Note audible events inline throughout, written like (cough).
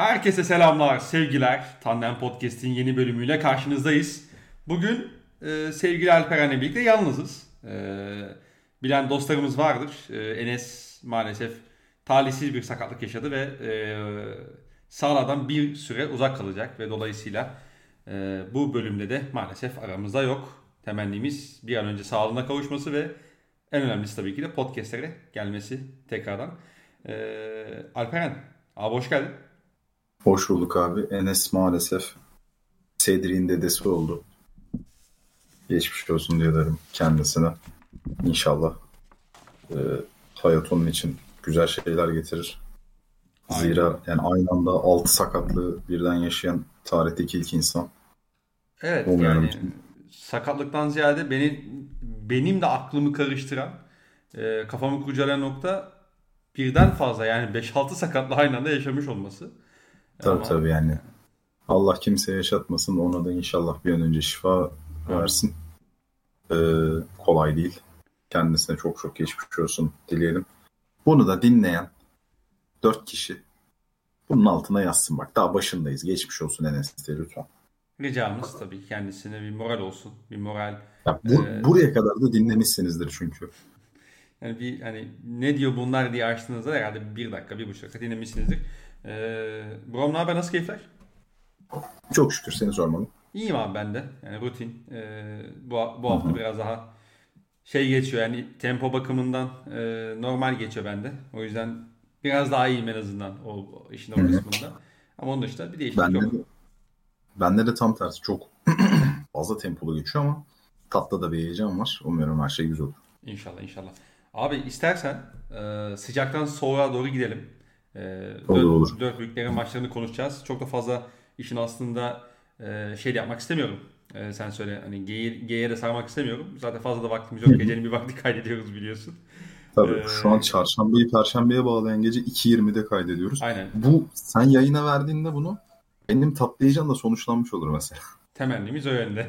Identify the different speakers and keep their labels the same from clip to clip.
Speaker 1: Herkese selamlar, sevgiler. Tandem Podcast'in yeni bölümüyle karşınızdayız. Bugün e, sevgili Alperen'le birlikte yalnızız. E, bilen dostlarımız vardır. E, Enes maalesef talihsiz bir sakatlık yaşadı ve e, sahalardan bir süre uzak kalacak ve dolayısıyla e, bu bölümde de maalesef aramızda yok. Temennimiz bir an önce sağlığına kavuşması ve en önemlisi tabii ki de podcastlere gelmesi tekrardan. E, Alperen, abi hoş geldin.
Speaker 2: Hoş bulduk abi. Enes maalesef Cedric'in dedesi oldu. Geçmiş olsun diyorum kendisine. İnşallah e, hayat onun için güzel şeyler getirir. Zira Aynen. yani aynı anda altı sakatlığı birden yaşayan tarihteki ilk insan.
Speaker 1: Evet Umuyorum yani sakatlıktan ziyade beni benim de aklımı karıştıran e, kafamı kurcalayan nokta birden fazla yani 5-6 sakatlı aynı anda yaşamış olması.
Speaker 2: Tabii Ama... tabii yani. Allah kimseye yaşatmasın. Ona da inşallah bir an önce şifa versin. Ee, kolay değil. Kendisine çok çok geçmiş olsun dileyelim. Bunu da dinleyen dört kişi bunun altına yazsın bak. Daha başındayız. Geçmiş olsun Enes'te lütfen.
Speaker 1: Ricamız tabii kendisine bir moral olsun. Bir moral.
Speaker 2: Ya bu, e... Buraya kadar da dinlemişsinizdir çünkü.
Speaker 1: Yani bir hani ne diyor bunlar diye açtığınızda herhalde bir dakika, bir buçuk dakika dinlemişsinizdir. Ee, Brom haber? Nasıl keyifler?
Speaker 2: Çok şükür seni sormalı.
Speaker 1: İyiyim abi ben de. Yani rutin. Ee, bu, bu hafta Hı-hı. biraz daha şey geçiyor yani tempo bakımından e, normal geçiyor bende. O yüzden biraz daha iyiyim en azından o, o işin o kısmında. Ama onun dışında bir değişiklik bende yok. De,
Speaker 2: bende de tam tersi çok (clears throat) fazla tempolu geçiyor ama tatlı da bir heyecan var. Umuyorum her şey güzel olur.
Speaker 1: İnşallah inşallah. Abi istersen e, sıcaktan soğuğa doğru gidelim.
Speaker 2: Ee, olur, dört, olur.
Speaker 1: dört büyüklerin maçlarını konuşacağız. Çok da fazla işin aslında e, şey yapmak istemiyorum. E, sen söyle hani G'ye de sarmak istemiyorum. Zaten fazla da vaktimiz yok. Gecenin bir vakti (laughs) kaydediyoruz biliyorsun.
Speaker 2: Tabii ee, şu an çarşambayı perşembeye bağlayan gece 2.20'de kaydediyoruz.
Speaker 1: Aynen.
Speaker 2: Bu sen yayına verdiğinde bunu benim tatlayacağım da sonuçlanmış olur mesela. (laughs)
Speaker 1: Temennimiz o yönde.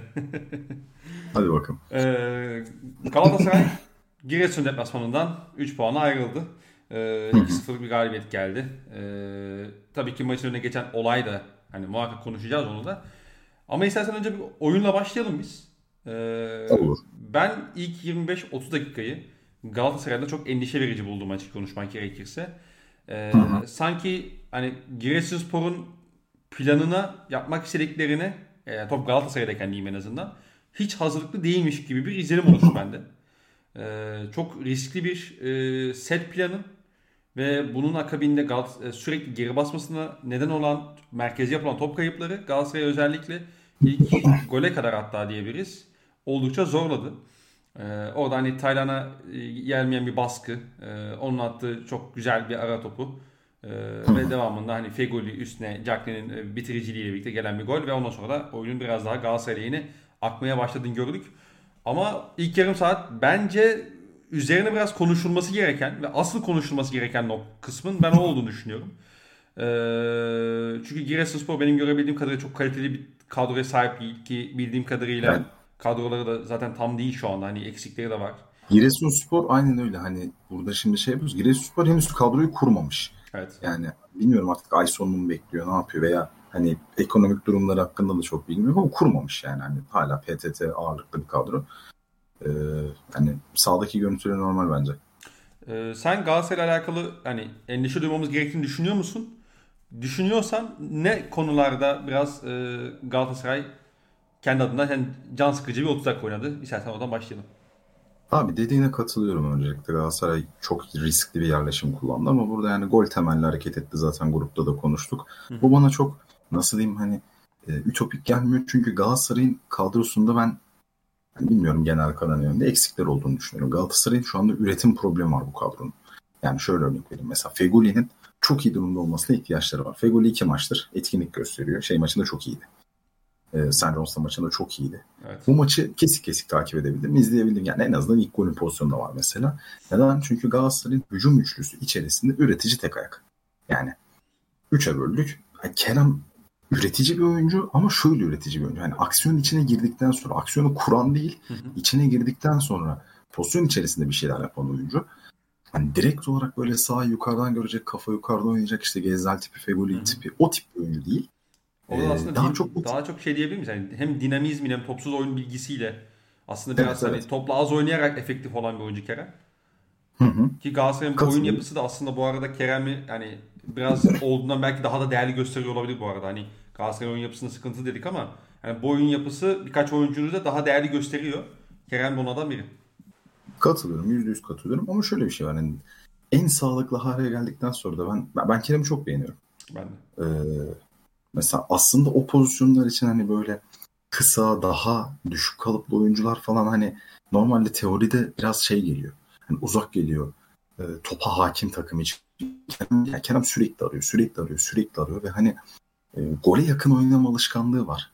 Speaker 1: (laughs)
Speaker 2: Hadi bakalım.
Speaker 1: Ee, Galatasaray Giresun deplasmanından 3 puana ayrıldı. Ee, 2-0'lık bir galibiyet geldi. Ee, tabii ki maçın önüne geçen olay da hani muhakkak konuşacağız onu da. Ama istersen önce bir oyunla başlayalım biz.
Speaker 2: Ee, Olur.
Speaker 1: Ben ilk 25-30 dakikayı Galatasaray'da çok endişe verici buldum açık konuşmak gerekirse. Ee, sanki hani Giresunspor'un planına yapmak istediklerine e, top Galatasaray'dayken diyeyim en azından hiç hazırlıklı değilmiş gibi bir izlenim oluştu bende. Ee, çok riskli bir e, set planı ve bunun akabinde Gal- e, sürekli geri basmasına neden olan merkezi yapılan top kayıpları Galatasaray özellikle ilk gole kadar hatta diyebiliriz oldukça zorladı. Ee, orada hani Taylan'a e, gelmeyen bir baskı, e, onun attığı çok güzel bir ara topu e, ve devamında hani Fegoli üstüne Jacklin'in e, bitiriciliğiyle birlikte gelen bir gol ve ondan sonra da oyunun biraz daha Galatasaray lehine akmaya başladığını gördük. Ama ilk yarım saat bence üzerine biraz konuşulması gereken ve asıl konuşulması gereken o kısmın ben o olduğunu düşünüyorum. Ee, çünkü Giresunspor benim görebildiğim kadarıyla çok kaliteli bir kadroya sahip değil ki bildiğim kadarıyla evet. kadroları da zaten tam değil şu anda hani eksikleri de var.
Speaker 2: Giresunspor aynen öyle hani burada şimdi şey yapıyoruz. Giresunspor henüz kadroyu kurmamış.
Speaker 1: Evet.
Speaker 2: Yani bilmiyorum artık ay sonunu mu bekliyor ne yapıyor veya hani ekonomik durumları hakkında da çok bilmiyorum ama kurmamış yani hani hala PTT ağırlıklı bir kadro. Ee, hani sağdaki görüntüleri normal bence.
Speaker 1: Ee, sen Galatasaray alakalı hani endişe duymamız gerektiğini düşünüyor musun? Düşünüyorsan ne konularda biraz e, Galatasaray kendi adına yani can sıkıcı bir 30 dakika oynadı? İstersen oradan başlayalım.
Speaker 2: Abi dediğine katılıyorum öncelikle. Galatasaray çok riskli bir yerleşim kullandı ama burada yani gol temelli hareket etti zaten grupta da konuştuk. Hı. Bu bana çok nasıl diyeyim hani e, ütopik gelmiyor. Çünkü Galatasaray'ın kadrosunda ben bilmiyorum genel kalan yönde eksikler olduğunu düşünüyorum. Galatasaray'ın şu anda üretim problemi var bu kadronun. Yani şöyle örnek vereyim. Mesela Fegoli'nin çok iyi durumda olmasına ihtiyaçları var. Fegoli iki maçtır etkinlik gösteriyor. Şey maçında çok iyiydi. Ee, San Jose'la maçında çok iyiydi. Evet. Bu maçı kesik kesik takip edebildim, izleyebildim. Yani en azından ilk golün pozisyonunda var mesela. Neden? Çünkü Galatasaray'ın hücum üçlüsü içerisinde üretici tek ayak. Yani üçe böldük. Kerem üretici bir oyuncu ama şöyle üretici bir oyuncu. Yani aksiyon içine girdikten sonra aksiyonu kuran değil, hı hı. içine girdikten sonra pozisyon içerisinde bir şeyler yapan oyuncu. hani direkt olarak böyle sağ yukarıdan görecek, kafa yukarıda oynayacak işte Gezel tipi, Fegoli tipi o tip bir oyuncu değil.
Speaker 1: Ee, aslında daha din, çok daha çok şey diyebilir miyiz? Yani hem dinamizmin hem topsuz oyun bilgisiyle aslında biraz evet, hani evet. topla az oynayarak efektif olan bir oyuncu Kerem. Hı hı. Ki Galatasaray'ın oyun yapısı da aslında bu arada Kerem'i yani biraz (laughs) olduğundan belki daha da değerli gösteriyor olabilir bu arada. Hani Galatasaray oyun yapısında sıkıntı dedik ama yani bu oyun yapısı birkaç oyuncuyu da daha değerli gösteriyor. Kerem bunlardan biri.
Speaker 2: Katılıyorum. Yüzde yüz katılıyorum. Ama şöyle bir şey var. Yani en sağlıklı hale geldikten sonra da ben ben Kerem'i çok beğeniyorum.
Speaker 1: Ben de.
Speaker 2: Ee, mesela aslında o pozisyonlar için hani böyle kısa, daha düşük kalıplı oyuncular falan hani normalde teoride biraz şey geliyor. Hani uzak geliyor. E, topa hakim takım için. Yani Kerem sürekli arıyor, sürekli arıyor, sürekli arıyor ve hani e, gole yakın oynama alışkanlığı var.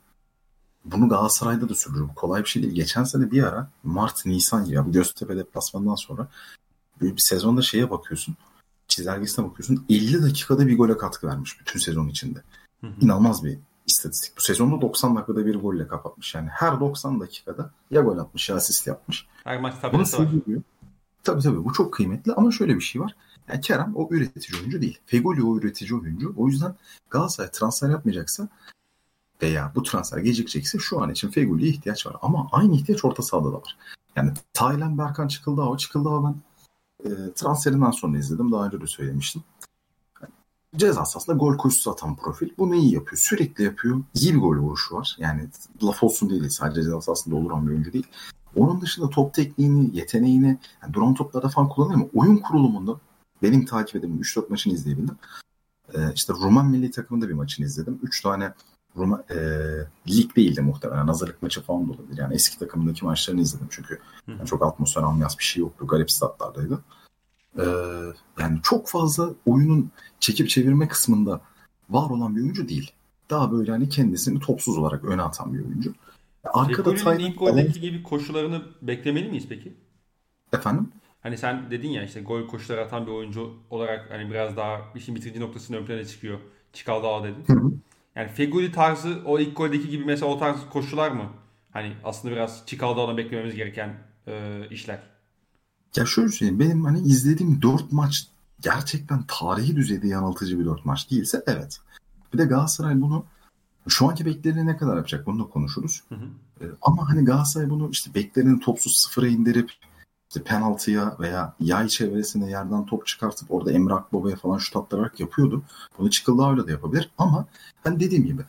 Speaker 2: Bunu Galatasaray'da da sürdürüyor. Kolay bir şey değil. Geçen sene bir ara Mart, Nisan ya bu Göztepe deplasmanından sonra bir sezonda şeye bakıyorsun. Çizelgesine bakıyorsun. 50 dakikada bir gole katkı vermiş bütün sezon içinde. Hı hı. İnanılmaz bir istatistik. Bu sezonda 90 dakikada bir golle kapatmış. Yani her 90 dakikada ya gol atmış ya asist yapmış.
Speaker 1: Her maç tabelası var.
Speaker 2: Tabii tabii bu çok kıymetli ama şöyle bir şey var. Yani Kerem o üretici oyuncu değil. Fegoli o üretici oyuncu. O yüzden Galatasaray transfer yapmayacaksa veya bu transfer gecikecekse şu an için Fegoli'ye ihtiyaç var. Ama aynı ihtiyaç orta sahada da var. Yani Taylan Berkan çıkıldı o çıkıldı ben e, transferinden sonra izledim. Daha önce de söylemiştim. Yani, ceza sahasında gol koşusu atan profil. Bunu iyi yapıyor. Sürekli yapıyor. İyi bir gol vuruşu var. Yani laf olsun değil. Sadece ceza sahasında oluran bir oyuncu değil. Onun dışında top tekniğini, yeteneğini, yani duran toplarda falan kullanıyor ama oyun kurulumunda benim takip edemem 3-4 maçını izleyebildim. Ee, işte Ruman milli takımında bir maçını izledim. 3 tane Roma, e, lig değildi muhtemelen. Hazırlık maçı falan da olabilir. Yani eski takımındaki maçlarını izledim çünkü. Yani çok atmosfer ambiyanс bir şey yoktu. Garip statlardaydı. Ee, yani çok fazla oyunun çekip çevirme kısmında var olan bir oyuncu değil. Daha böyle hani kendisini topsuz olarak öne atan bir oyuncu.
Speaker 1: Arkada Taylan... ilk goldeki gibi koşularını beklemeli miyiz peki?
Speaker 2: Efendim?
Speaker 1: Hani sen dedin ya işte gol koşuları atan bir oyuncu olarak hani biraz daha işin bitirici noktasının ön plana çıkıyor. Çikaldağa dedin. Hı hı. Yani Feguli tarzı o ilk goldeki gibi mesela o tarz koşular mı? Hani aslında biraz Çikaldağ'dan beklememiz gereken e, işler.
Speaker 2: Ya şöyle söyleyeyim. Benim hani izlediğim 4 maç gerçekten tarihi düzeyde yanıltıcı bir 4 maç değilse evet. Bir de Galatasaray bunu şu anki beklerini ne kadar yapacak bunu da konuşuruz. Hı hı. Ee, ama hani Galatasaray bunu işte beklerini topsuz sıfıra indirip işte penaltıya veya yay çevresine yerden top çıkartıp orada Emre Akbaba'ya falan şut attırarak yapıyordu. Bunu Çıkıldağ'la da yapabilir ama ben dediğim gibi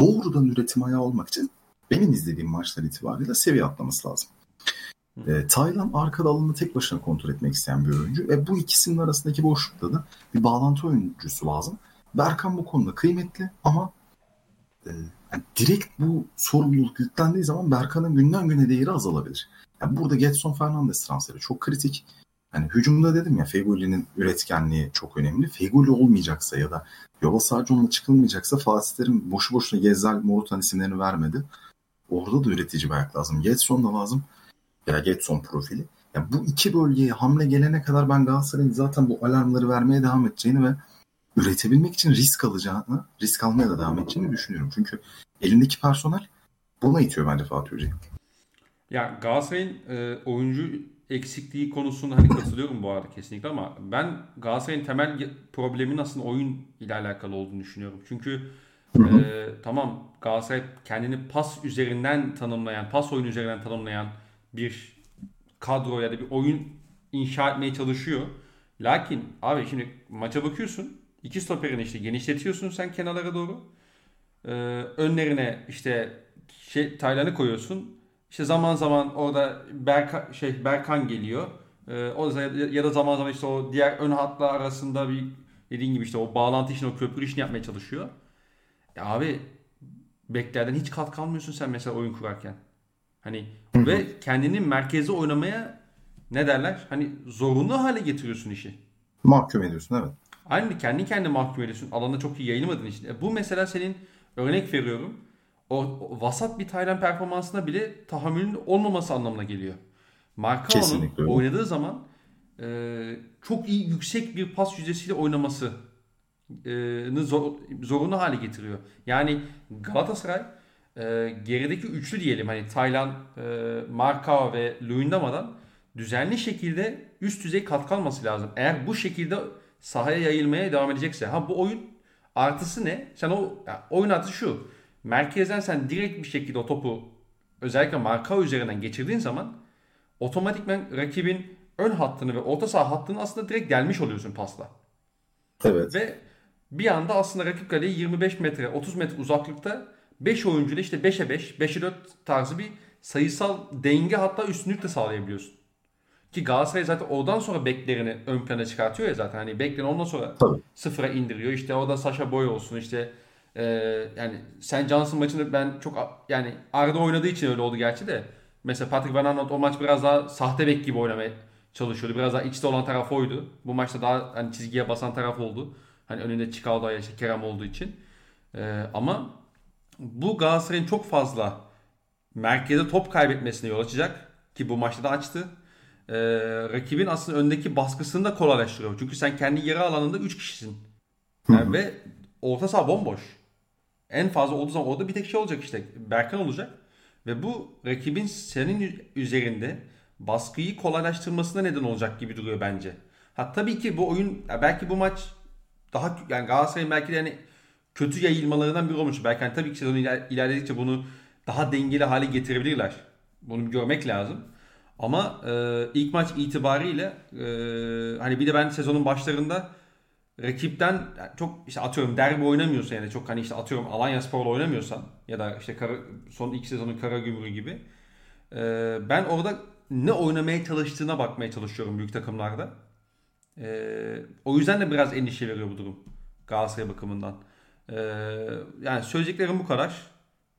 Speaker 2: doğrudan üretim ayağı olmak için benim izlediğim maçlar itibariyle seviye atlaması lazım. E, Taylan arkada alanını tek başına kontrol etmek isteyen bir oyuncu. ve bu ikisinin arasındaki boşlukta da bir bağlantı oyuncusu lazım. Berkan bu konuda kıymetli ama e, yani direkt bu sorumluluk yüklendiği zaman Berkan'ın günden güne değeri azalabilir. Yani burada Getson Fernandes transferi çok kritik. Hani hücumda dedim ya Fegoli'nin üretkenliği çok önemli. Fegoli olmayacaksa ya da yola sadece onunla çıkılmayacaksa Fatih Terim boşu boşuna Gezel, Morutan isimlerini vermedi. Orada da üretici bir lazım. Getson da lazım. Ya Getson profili. Yani bu iki bölgeye hamle gelene kadar ben Galatasaray'ın zaten bu alarmları vermeye devam edeceğini ve üretebilmek için risk alacağını, risk almaya da devam edeceğini düşünüyorum. Çünkü elindeki personel buna itiyor bence Fatih Hoca'yı.
Speaker 1: Ya Galatasaray'ın e, oyuncu eksikliği konusunda hani katılıyorum bu arada kesinlikle ama ben Galatasaray'ın temel problemin aslında oyun ile alakalı olduğunu düşünüyorum. Çünkü e, tamam Galatasaray kendini pas üzerinden tanımlayan, pas oyunu üzerinden tanımlayan bir kadro ya da bir oyun inşa etmeye çalışıyor. Lakin abi şimdi maça bakıyorsun. iki stoperini işte genişletiyorsun sen kenarlara doğru. Ee, önlerine işte şey Taylan'ı koyuyorsun. İşte zaman zaman orada Berka, şey Berkan geliyor. Ee, o da ya da zaman zaman işte o diğer ön hatlar arasında bir dediğin gibi işte o bağlantı işini, o köprü işini yapmaya çalışıyor. Ya abi beklerden hiç katkı almıyorsun sen mesela oyun kurarken. Hani Hı-hı. ve kendini merkeze oynamaya ne derler? Hani zorunlu hale getiriyorsun işi.
Speaker 2: Mahkum ediyorsun evet.
Speaker 1: Aynı kendi kendine mahkum ediyorsun. Alanda çok iyi yayılmadığın için. E bu mesela senin örnek veriyorum o, o vasat bir Taylan performansına bile tahammülün olmaması anlamına geliyor. Markao'nun oynadığı zaman e, çok iyi yüksek bir pas yüzdesiyle oynaması e, zor, zorunlu hale getiriyor. Yani Galatasaray e, gerideki üçlü diyelim hani Taylan, e, Markao ve Luyendama'dan düzenli şekilde üst düzey katkı alması lazım. Eğer bu şekilde sahaya yayılmaya devam edecekse. Ha bu oyun artısı ne? Sen o ya, oyun artısı şu. Merkezden sen direkt bir şekilde o topu özellikle marka üzerinden geçirdiğin zaman otomatikmen rakibin ön hattını ve orta saha hattını aslında direkt gelmiş oluyorsun pasla.
Speaker 2: Evet.
Speaker 1: Ve bir anda aslında rakip kaleye 25 metre 30 metre uzaklıkta 5 oyuncuyla işte 5'e 5 5'e 4 tarzı bir sayısal denge hatta üstünlük de sağlayabiliyorsun. Ki Galatasaray zaten oradan sonra beklerini ön plana çıkartıyor ya zaten. Hani beklerini ondan sonra
Speaker 2: Tabii.
Speaker 1: sıfıra indiriyor. İşte orada Sasha Boy olsun işte e, yani Sen Johnson maçında ben çok yani Arda oynadığı için öyle oldu gerçi de. Mesela Patrick Van Aanholt o maç biraz daha sahte bek gibi oynamaya çalışıyordu. Biraz daha içte olan taraf oydu. Bu maçta daha hani çizgiye basan taraf oldu. Hani önünde Çikalda ya işte Kerem olduğu için. E, ama bu Galatasaray'ın çok fazla merkezde top kaybetmesine yol açacak. Ki bu maçta da açtı. Ee, rakibin aslında öndeki baskısını da kolaylaştırıyor. Çünkü sen kendi yarı alanında 3 kişisin. Yani ve orta saha bomboş. En fazla olduğu zaman orada bir tek şey olacak işte. Berkan olacak. Ve bu rakibin senin üzerinde baskıyı kolaylaştırmasına neden olacak gibi duruyor bence. Ha tabii ki bu oyun belki bu maç daha yani Galatasaray'ın belki de yani kötü yayılmalarından biri olmuş. Belki hani tabii ki sezon iler, ilerledikçe bunu daha dengeli hale getirebilirler. Bunu görmek lazım. Ama e, ilk maç itibariyle e, hani bir de ben sezonun başlarında rakipten yani çok işte atıyorum derbi oynamıyorsa yani çok hani işte atıyorum Alanya Spor'la oynamıyorsan ya da işte kara, son iki sezonun Karagümrük gibi e, ben orada ne oynamaya çalıştığına bakmaya çalışıyorum büyük takımlarda. E, o yüzden de biraz endişe veriyor bu durum Galatasaray bakımından. E, yani söyleyeceklerim bu kadar.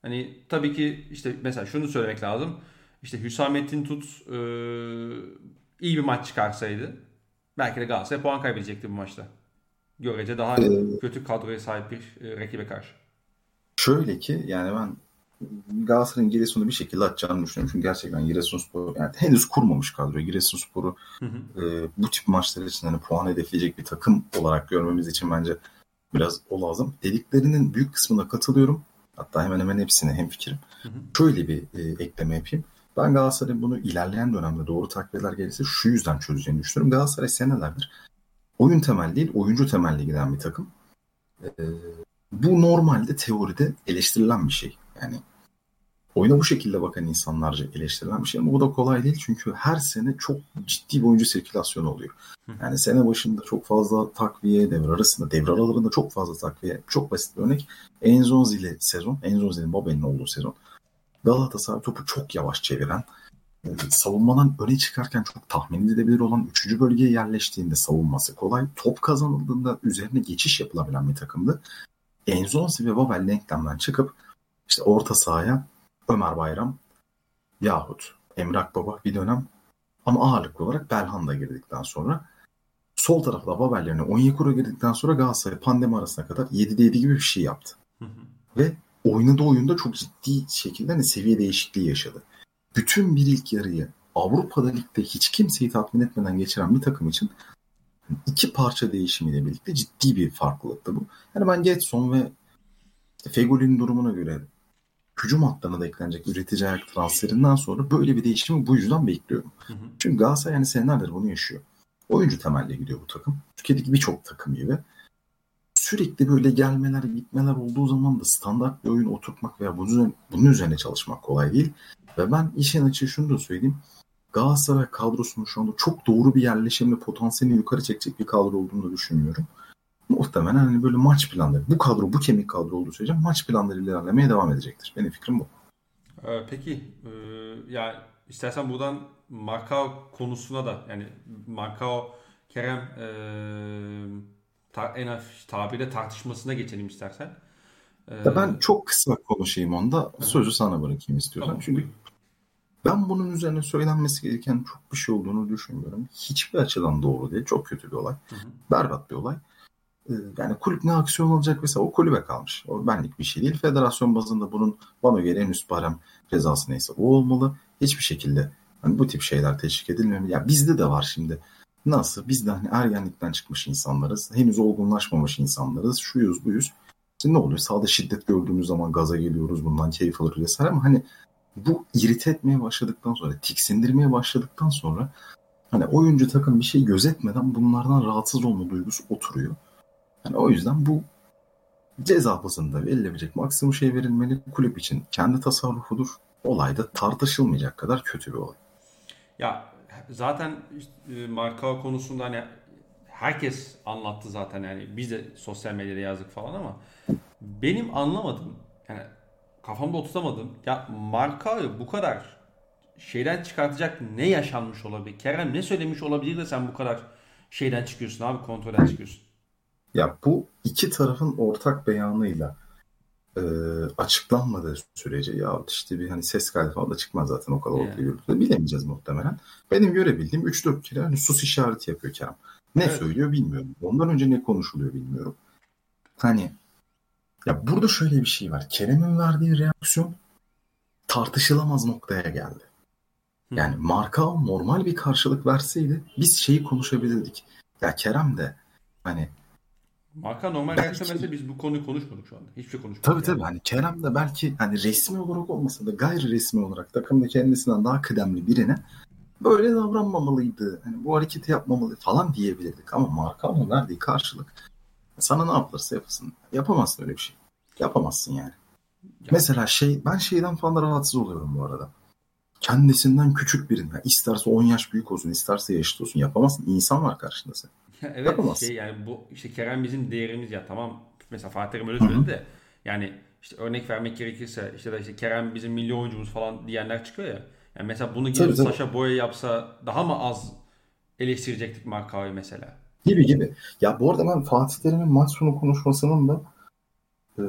Speaker 1: Hani tabii ki işte mesela şunu söylemek lazım. İşte Hüsamettin Tut e, iyi bir maç çıkarsaydı belki de Galatasaray puan kaybedecekti bu maçta. Görece daha ee, kötü kadroya sahip bir e, rakibe karşı.
Speaker 2: Şöyle ki yani ben Galatasaray'ın Giresun'u bir şekilde atacağını düşünüyorum. Çünkü gerçekten Giresunspor yani henüz kurmamış kadro. Giresunspor'u hı hı. E, bu tip maçlar için hani puan hedefleyecek bir takım olarak görmemiz için bence biraz o lazım. Dediklerinin büyük kısmına katılıyorum. Hatta hemen hemen hepsine hem fikrim. Şöyle bir e, ekleme yapayım. Ben Galatasaray'ın bunu ilerleyen dönemde doğru takviyeler gelirse şu yüzden çözeceğini düşünüyorum. Galatasaray senelerdir oyun temelli değil, oyuncu temelli giden bir takım. Ee, bu normalde teoride eleştirilen bir şey. Yani oyuna bu şekilde bakan insanlarca eleştirilen bir şey ama bu da kolay değil çünkü her sene çok ciddi bir oyuncu sirkülasyonu oluyor. Yani sene başında çok fazla takviye, devre arasında, devre aralarında çok fazla takviye. Çok basit bir örnek. Enzonzi sezon, Enzonzi'nin Babel'in olduğu sezon. Galatasaray topu çok yavaş çeviren, e, savunmadan öne çıkarken çok tahmin edilebilir olan 3. bölgeye yerleştiğinde savunması kolay. Top kazanıldığında üzerine geçiş yapılabilen bir takımdı. Enzonzi ve Babel denklemden çıkıp işte orta sahaya Ömer Bayram yahut Emrak Baba bir dönem ama ağırlıklı olarak Belhanda girdikten sonra sol tarafta Babel yerine Onyekuru girdikten sonra Galatasaray pandemi arasına kadar 7'de 7 gibi bir şey yaptı. Hı hı. Ve oynadığı oyunda çok ciddi şekilde hani seviye değişikliği yaşadı. Bütün bir ilk yarıyı Avrupa'da ligde hiç kimseyi tatmin etmeden geçiren bir takım için iki parça değişimiyle birlikte ciddi bir farklılıktı bu. Yani ben Getson ve Fegoli'nin durumuna göre hücum hatlarına da eklenecek üretici ayak transferinden sonra böyle bir değişimi bu yüzden bekliyorum. Hı hı. Çünkü Galatasaray yani senelerdir bunu yaşıyor. Oyuncu temelli gidiyor bu takım. Türkiye'deki birçok takım gibi sürekli böyle gelmeler gitmeler olduğu zaman da standart bir oyun oturtmak veya bunun, bunun üzerine çalışmak kolay değil. Ve ben işin açığı şunu da söyleyeyim. Galatasaray kadrosunun şu anda çok doğru bir yerleşim ve potansiyelini yukarı çekecek bir kadro olduğunu da düşünmüyorum. Muhtemelen hani böyle maç planları, bu kadro, bu kemik kadro olduğu sürece maç planları ilerlemeye devam edecektir. Benim fikrim bu.
Speaker 1: Ee, peki, e, ya istersen buradan Markao konusuna da yani Markao Kerem e, ta, en hafif tabirle tartışmasına geçelim istersen.
Speaker 2: Ee, ben çok kısa konuşayım onda. Sözü sana bırakayım istiyorsan. Tamam. Çünkü ben bunun üzerine söylenmesi gereken çok bir şey olduğunu düşünmüyorum. Hiçbir açıdan doğru değil. Çok kötü bir olay. Hı hı. Berbat bir olay. Ee, yani kulüp ne aksiyon alacak mesela o kulübe kalmış. O benlik bir şey değil. Federasyon bazında bunun bana göre en üst barem cezası neyse o olmalı. Hiçbir şekilde hani bu tip şeyler teşvik edilmemeli. Ya bizde de var şimdi Nasıl? Biz de hani ergenlikten çıkmış insanlarız. Henüz olgunlaşmamış insanlarız. Şuyuz buyuz. Şimdi ne oluyor? Sağda şiddet gördüğümüz zaman gaza geliyoruz. Bundan keyif alırız vesaire ama hani bu irite etmeye başladıktan sonra, tiksindirmeye başladıktan sonra Hani oyuncu takım bir şey gözetmeden bunlardan rahatsız olma duygusu oturuyor. Yani o yüzden bu ceza bazında verilebilecek maksimum şey verilmeli. Kulüp için kendi tasarrufudur. Olayda tartışılmayacak kadar kötü bir olay.
Speaker 1: Ya zaten işte, e, marka konusunda hani herkes anlattı zaten yani biz de sosyal medyada yazdık falan ama benim anlamadığım yani kafamda oturtamadım ya markayı bu kadar şeyden çıkartacak ne yaşanmış olabilir? Kerem ne söylemiş olabilir de sen bu kadar şeyden çıkıyorsun abi kontrolden çıkıyorsun.
Speaker 2: Ya bu iki tarafın ortak beyanıyla e, açıklanmadığı sürece ya işte bir hani ses kaydı falan da çıkmaz zaten o kadar ortaya yani. yürütüldü. Bilemeyeceğiz muhtemelen. Benim görebildiğim 3-4 kere hani sus işareti yapıyor Kerem. Ne evet. söylüyor bilmiyorum. Ondan önce ne konuşuluyor bilmiyorum. Hani ya burada şöyle bir şey var. Kerem'in verdiği reaksiyon tartışılamaz noktaya geldi. Yani marka normal bir karşılık verseydi biz şeyi konuşabilirdik. Ya Kerem de hani
Speaker 1: Marka normal belki, reaksiyon biz bu konuyu konuşmadık şu anda. Hiçbir şey konuşmadık.
Speaker 2: Tabii yani. tabii. Hani Kerem de belki hani resmi olarak olmasa da gayri resmi olarak takımda kendisinden daha kıdemli birine böyle davranmamalıydı. Hani bu hareketi yapmamalı falan diyebilirdik. Ama markanın verdiği karşılık sana ne yapılırsa yapasın. Yapamazsın öyle bir şey. Yapamazsın yani. Ya. Mesela şey ben şeyden falan rahatsız oluyorum bu arada. Kendisinden küçük birine isterse 10 yaş büyük olsun isterse yaşlı olsun yapamazsın. İnsan var karşında sen. (laughs)
Speaker 1: evet Yapamazsın. şey yani bu işte Kerem bizim değerimiz ya tamam mesela Fatih Terim öyle söyledi de yani işte örnek vermek gerekirse işte da işte Kerem bizim milli oyuncumuz falan diyenler çıkıyor ya. Yani mesela bunu gidip Sasha Boya yapsa daha mı az eleştirecektik Marka'yı mesela?
Speaker 2: Gibi gibi. Ya bu arada ben Fatih Terim'in maç sonu konuşmasının da e,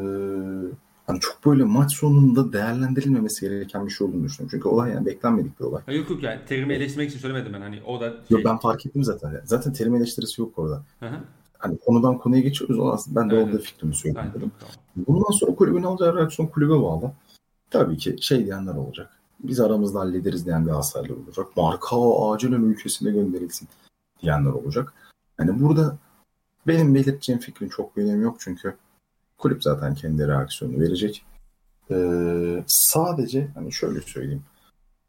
Speaker 2: hani çok böyle maç sonunda değerlendirilmemesi gereken bir şey olduğunu düşünüyorum. Çünkü olay yani beklenmedik bir olay.
Speaker 1: Ha, yok yok yani terimi eleştirmek için söylemedim ben. Hani o da şey...
Speaker 2: Yok ben fark ettim zaten. Zaten terim eleştirisi yok orada. Hı hı. Hani konudan konuya geçiyoruz. O aslında ben de evet, orada fikrimi söyledim. Tamam. Bundan sonra kulübün alacağı reaksiyon kulübe bağlı. Tabii ki şey diyenler olacak. Biz aramızda hallederiz diyen Galatasaraylı olacak. Marka acilen ülkesine gönderilsin diyenler olacak. Hani burada benim belirteceğim fikrin çok bir önemi yok çünkü kulüp zaten kendi reaksiyonu verecek. Ee, sadece hani şöyle söyleyeyim.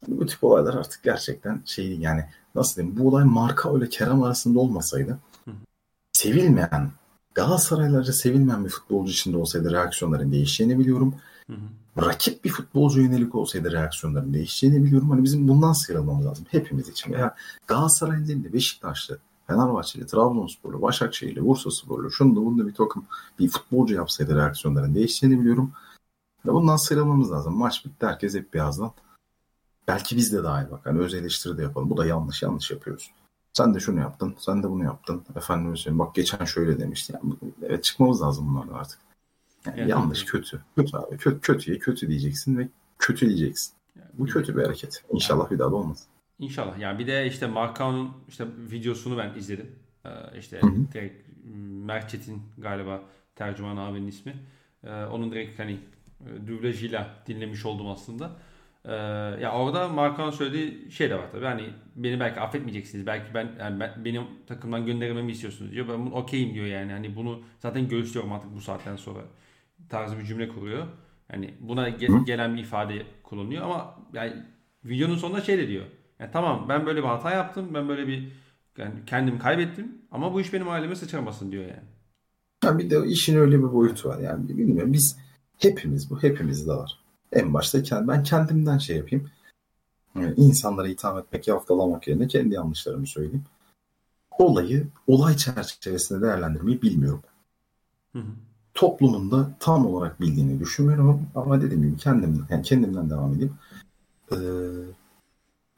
Speaker 2: Hani bu tip olaylar artık gerçekten şey yani nasıl diyeyim bu olay marka öyle Kerem arasında olmasaydı sevilmeyen Galatasaraylarca sevilmeyen bir futbolcu içinde olsaydı reaksiyonların değişeceğini biliyorum. Hı hı. Rakip bir futbolcu yönelik olsaydı reaksiyonların değişeceğini biliyorum. Hani bizim bundan sıyrılmamız lazım hepimiz için. Veya Galatasaray'ın değil de Beşiktaşlı, Fenerbahçeli, Trabzonsporlu, Başakşehirli, Bursasporlu, şunu da bunu da bir takım bir futbolcu yapsaydı reaksiyonların değişeceğini biliyorum. Ve bundan sıyrılmamız lazım. Maç bitti herkes hep birazdan. Belki biz de dahil bak. Hani öz eleştiri de yapalım. Bu da yanlış yanlış yapıyoruz. Sen de şunu yaptın, sen de bunu yaptın. Efendim söyleyeyim bak geçen şöyle demişti. Yani, evet çıkmamız lazım bunlardan artık. Yani yani yanlış, kötü. Kötü abi. Kötü, kötüye kötü diyeceksin ve kötü diyeceksin. Yani, Bu kötü bir hareket. İnşallah bir daha da olmaz.
Speaker 1: İnşallah. Yani bir de işte Markao'nun işte videosunu ben izledim. Ee, işte direkt Mert Çetin galiba tercüman abinin ismi. Ee, onun direkt hani e, dublajıyla dinlemiş oldum aslında. Ee, ya orada Markan söylediği şey de var tabii. Hani beni belki affetmeyeceksiniz. Belki ben, yani ben benim takımdan göndermemi istiyorsunuz diyor. Ben bunu okeyim diyor yani. Hani bunu zaten göğüslüyorum artık bu saatten sonra tarzı bir cümle kuruyor. Hani buna ge- gelen bir ifade kullanıyor ama yani videonun sonunda şey de diyor. Yani tamam ben böyle bir hata yaptım. Ben böyle bir yani kendimi kaybettim ama bu iş benim aileme sıçramasın diyor yani.
Speaker 2: Ya bir de işin öyle bir boyutu var yani bilmiyorum biz hepimiz bu hepimizde var. En başta ben kendimden şey yapayım. Yani insanlara itham etmek, yaftalamak yerine kendi yanlışlarımı söyleyeyim. Olayı olay çerçevesinde değerlendirmeyi bilmiyorum. Hı hı. Toplumunda tam olarak bildiğini düşünmüyorum ama dediğim gibi kendimden, yani kendimden devam edeyim. Ee,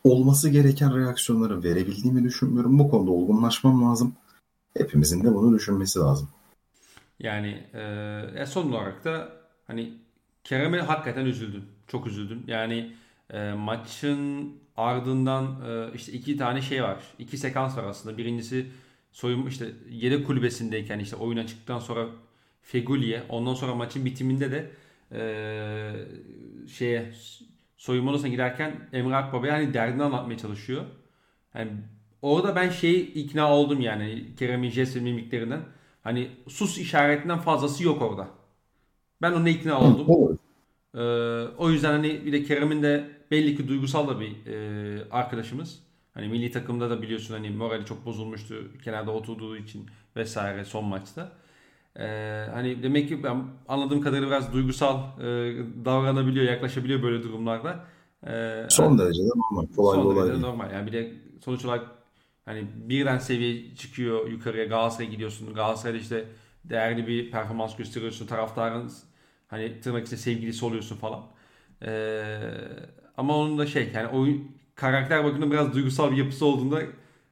Speaker 2: olması gereken reaksiyonları verebildiğimi düşünmüyorum. Bu konuda olgunlaşmam lazım. Hepimizin de bunu düşünmesi lazım.
Speaker 1: Yani e, son olarak da hani Kerem'e hakikaten üzüldüm. Çok üzüldüm. Yani e, maçın ardından e, işte iki tane şey var. İki sekans var aslında. Birincisi soyun işte yedek kulübesindeyken işte oyuna çıktıktan sonra Fegüli'ye ondan sonra maçın bitiminde de e, şeye soyunma odasına giderken Emre Akbaba'ya hani derdini anlatmaya çalışıyor. Yani orada ben şeyi ikna oldum yani Kerem'in jest ve mimiklerinden. Hani sus işaretinden fazlası yok orada. Ben ona ikna oldum. Ee, o yüzden hani bir de Kerem'in de belli ki duygusal da bir e, arkadaşımız. Hani milli takımda da biliyorsun hani morali çok bozulmuştu kenarda oturduğu için vesaire son maçta. Ee, hani demek ki ben anladığım kadarıyla biraz duygusal e, davranabiliyor, yaklaşabiliyor böyle durumlarda.
Speaker 2: Ee, son derece de normal. Kolay
Speaker 1: son
Speaker 2: derece
Speaker 1: normal. Yani bir de sonuç olarak hani birden seviye çıkıyor yukarıya Galatasaray'a gidiyorsun. Galatasaray'da işte değerli bir performans gösteriyorsun. Taraftarın hani tırnak içinde sevgilisi oluyorsun falan. Ee, ama onun da şey yani oyun karakter bakımından biraz duygusal bir yapısı olduğunda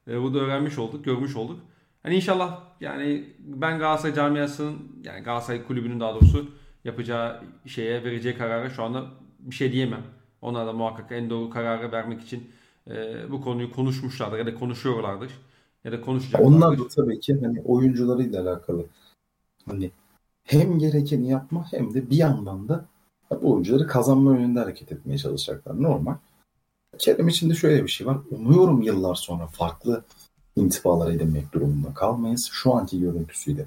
Speaker 1: e, bunu öğrenmiş olduk, görmüş olduk. Hani inşallah yani ben Galatasaray camiasının yani Galatasaray kulübünün daha doğrusu yapacağı şeye vereceği karara şu anda bir şey diyemem. Onlar da muhakkak en doğru kararı vermek için e, bu konuyu konuşmuşlardır ya da konuşuyorlardır ya da konuşacaklardır.
Speaker 2: Onlar da tabii ki hani oyuncularıyla alakalı. Hani hem gerekeni yapma hem de bir yandan da oyuncuları kazanma yönünde hareket etmeye çalışacaklar. Normal. Kerem için de şöyle bir şey var. Umuyorum yıllar sonra farklı intibalar edinmek durumunda kalmayız. Şu anki görüntüsüyle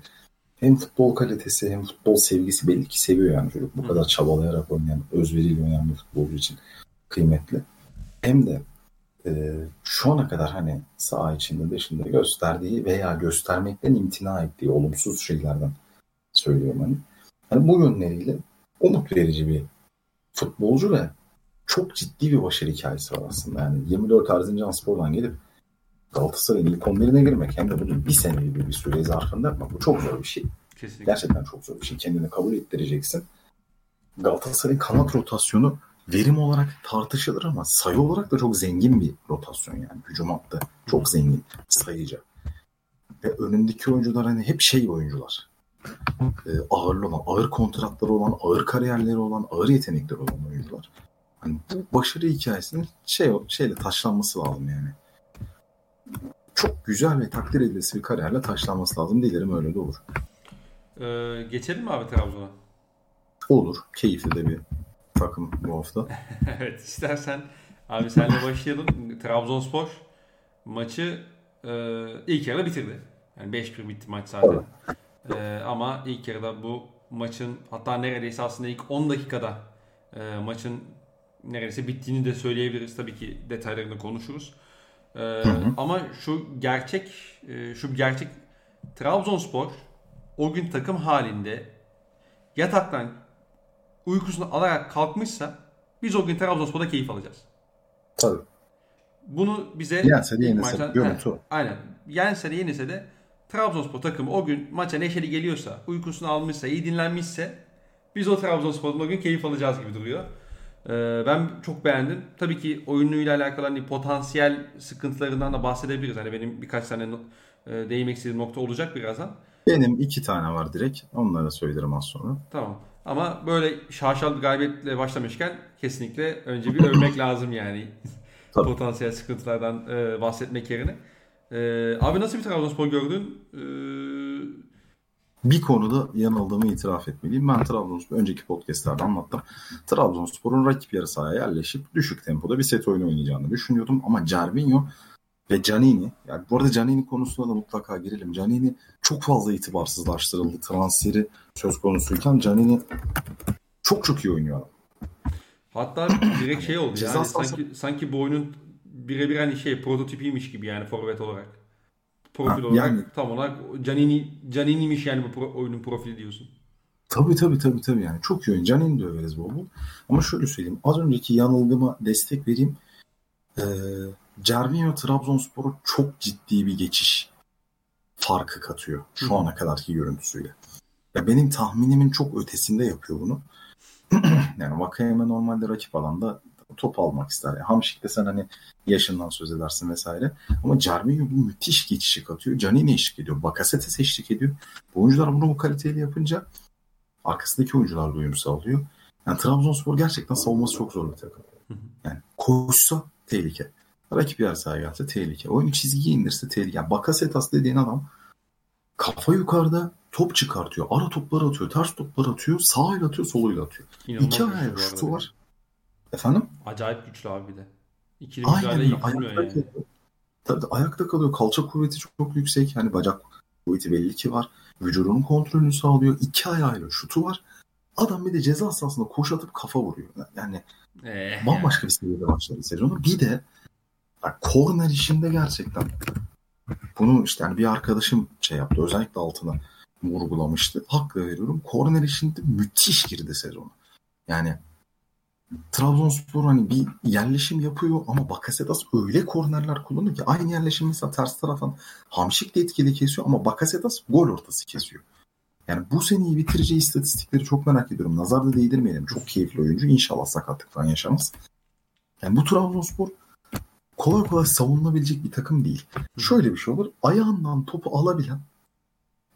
Speaker 2: hem futbol kalitesi hem futbol sevgisi belli ki seviyor yani çocuk. Bu kadar çabalayarak oynayan, özveriyle oynayan bir futbolcu için kıymetli. Hem de e, şu ana kadar hani saha içinde dışında gösterdiği veya göstermekten imtina ettiği olumsuz şeylerden söylüyorum hani. Hani bu yönleriyle umut verici bir futbolcu ve çok ciddi bir başarı hikayesi var aslında. Yani 24 Erzincan Spor'dan gelip Galatasaray'ın ilk 11'ine girmek hem de bunu bir sene gibi bir süre zarfında yapmak bu çok zor bir şey. Kesinlikle. Gerçekten çok zor bir şey. Kendini kabul ettireceksin. Galatasaray'ın kanat rotasyonu verim olarak tartışılır ama sayı olarak da çok zengin bir rotasyon yani. Hücum hattı çok zengin sayıca. Ve önündeki oyuncular hani hep şey oyuncular. Ee, ağırlı olan, ağır kontratları olan, ağır kariyerleri olan, ağır yetenekleri olan oyuncular. Hani bu başarı hikayesinin şey şeyle taşlanması lazım yani. Çok güzel ve takdir edilesi bir kariyerle taşlanması lazım. Dilerim öyle de olur.
Speaker 1: Ee, geçelim mi abi Trabzon'a?
Speaker 2: Olur. Keyifli de bir takım bu hafta. (laughs)
Speaker 1: evet istersen abi senle başlayalım. Trabzonspor maçı e, ilk yarıda bitirdi. Yani 5-1 bitti maç zaten. E, ama ilk yarıda bu maçın hatta neredeyse aslında ilk 10 dakikada e, maçın neredeyse bittiğini de söyleyebiliriz. Tabii ki detaylarını konuşuruz. Ee, hı hı. Ama şu gerçek e, şu gerçek Trabzonspor o gün takım halinde yataktan uykusunu alarak kalkmışsa biz o gün Trabzonspor'da keyif alacağız.
Speaker 2: Tabii.
Speaker 1: Bunu bize
Speaker 2: yense de yenilse maçtan, görüntü
Speaker 1: he, Aynen. Yense de yenilse de Trabzonspor takımı o gün maça neşeli geliyorsa, uykusunu almışsa, iyi dinlenmişse biz o Trabzonspor'dan o gün keyif alacağız gibi duruyor. Ee, ben çok beğendim. Tabii ki oyunuyla alakalı hani potansiyel sıkıntılarından da bahsedebiliriz. Hani benim birkaç tane e, değinmek istediğim nokta olacak birazdan.
Speaker 2: Benim iki tane var direkt. Onları söylerim az sonra.
Speaker 1: Tamam. Ama böyle şaşalı bir galibiyetle başlamışken kesinlikle önce bir övmek lazım yani. (laughs) Potansiyel sıkıntılardan e, bahsetmek yerine. E, abi nasıl bir Trabzonspor gördün?
Speaker 2: Bir konuda yanıldığımı itiraf etmeliyim. Ben Trabzonspor önceki podcastlerde anlattım. Trabzonspor'un rakip yarı sahaya yerleşip düşük tempoda bir set oyunu oynayacağını düşünüyordum. Ama Cervinho ve Canini, yani bu arada Canini konusuna da mutlaka girelim. Canini çok fazla itibarsızlaştırıldı. Transferi söz konusuyken Canini çok çok iyi oynuyor.
Speaker 1: Hatta direkt şey oldu yani sanki, sanki bu oyunun birebir hani şey prototipiymiş gibi yani forvet olarak profil ha, olarak yani, tam olarak Canini Canini'miş yani bu pro, oyunun profili diyorsun.
Speaker 2: Tabii tabii tabii tabii yani çok iyi oyun. Canini de överiz bol. Ama şöyle söyleyeyim. Az önceki yanılgıma destek vereyim. Ee, Cervinho Trabzonspor'a çok ciddi bir geçiş farkı katıyor. Şu Hı. ana kadarki görüntüsüyle. Ya benim tahminimin çok ötesinde yapıyor bunu. (clears throat) yani Vakayeme normalde rakip alanda top almak ister. Yani Hamşik'te sen hani yaşından söz edersin vesaire. Ama Cervinho bu müthiş geçişi katıyor. Canini eşlik ediyor. Bakasetes eşlik ediyor. Bu oyuncular bunu bu kaliteyle yapınca arkasındaki oyuncular da uyum sağlıyor. Yani Trabzonspor gerçekten savunması çok zor bir takım. Yani koşsa tehlike. Rakip yer sahaya gelse tehlike. Oyunu çizgiye indirse tehlike. Yani Bakasetas dediğin adam kafa yukarıda top çıkartıyor. Ara topları atıyor. Ters topları atıyor. Sağıyla atıyor. Soluyla atıyor. İnanılmaz İki ayağıyla şutu var. Efendim?
Speaker 1: Acayip güçlü abi bir de.
Speaker 2: İkili Aynen. Ayakta, yani. Tabii, ayakta kalıyor. Kalça kuvveti çok yüksek. Yani bacak kuvveti belli ki var. Vücudunun kontrolünü sağlıyor. İki ayağıyla şutu var. Adam bir de ceza sahasında koş atıp kafa vuruyor. Yani ee, bambaşka yani. bir seviyede başladı sezonu. Bir de Yani korner işinde gerçekten bunu işte yani bir arkadaşım şey yaptı. Özellikle altına vurgulamıştı. Haklı veriyorum. Korner işinde müthiş girdi sezonu. Yani Trabzonspor hani bir yerleşim yapıyor ama Bakasetas öyle kornerler kullanıyor ki aynı yerleşim mesela ters taraftan Hamşik de etkili kesiyor ama Bakasetas gol ortası kesiyor. Yani bu seneyi bitireceği istatistikleri çok merak ediyorum. Nazar da değdirmeyelim. Çok keyifli oyuncu. İnşallah sakatlık falan yaşamaz. Yani bu Trabzonspor kolay kolay savunulabilecek bir takım değil. Şöyle bir şey olur. Ayağından topu alabilen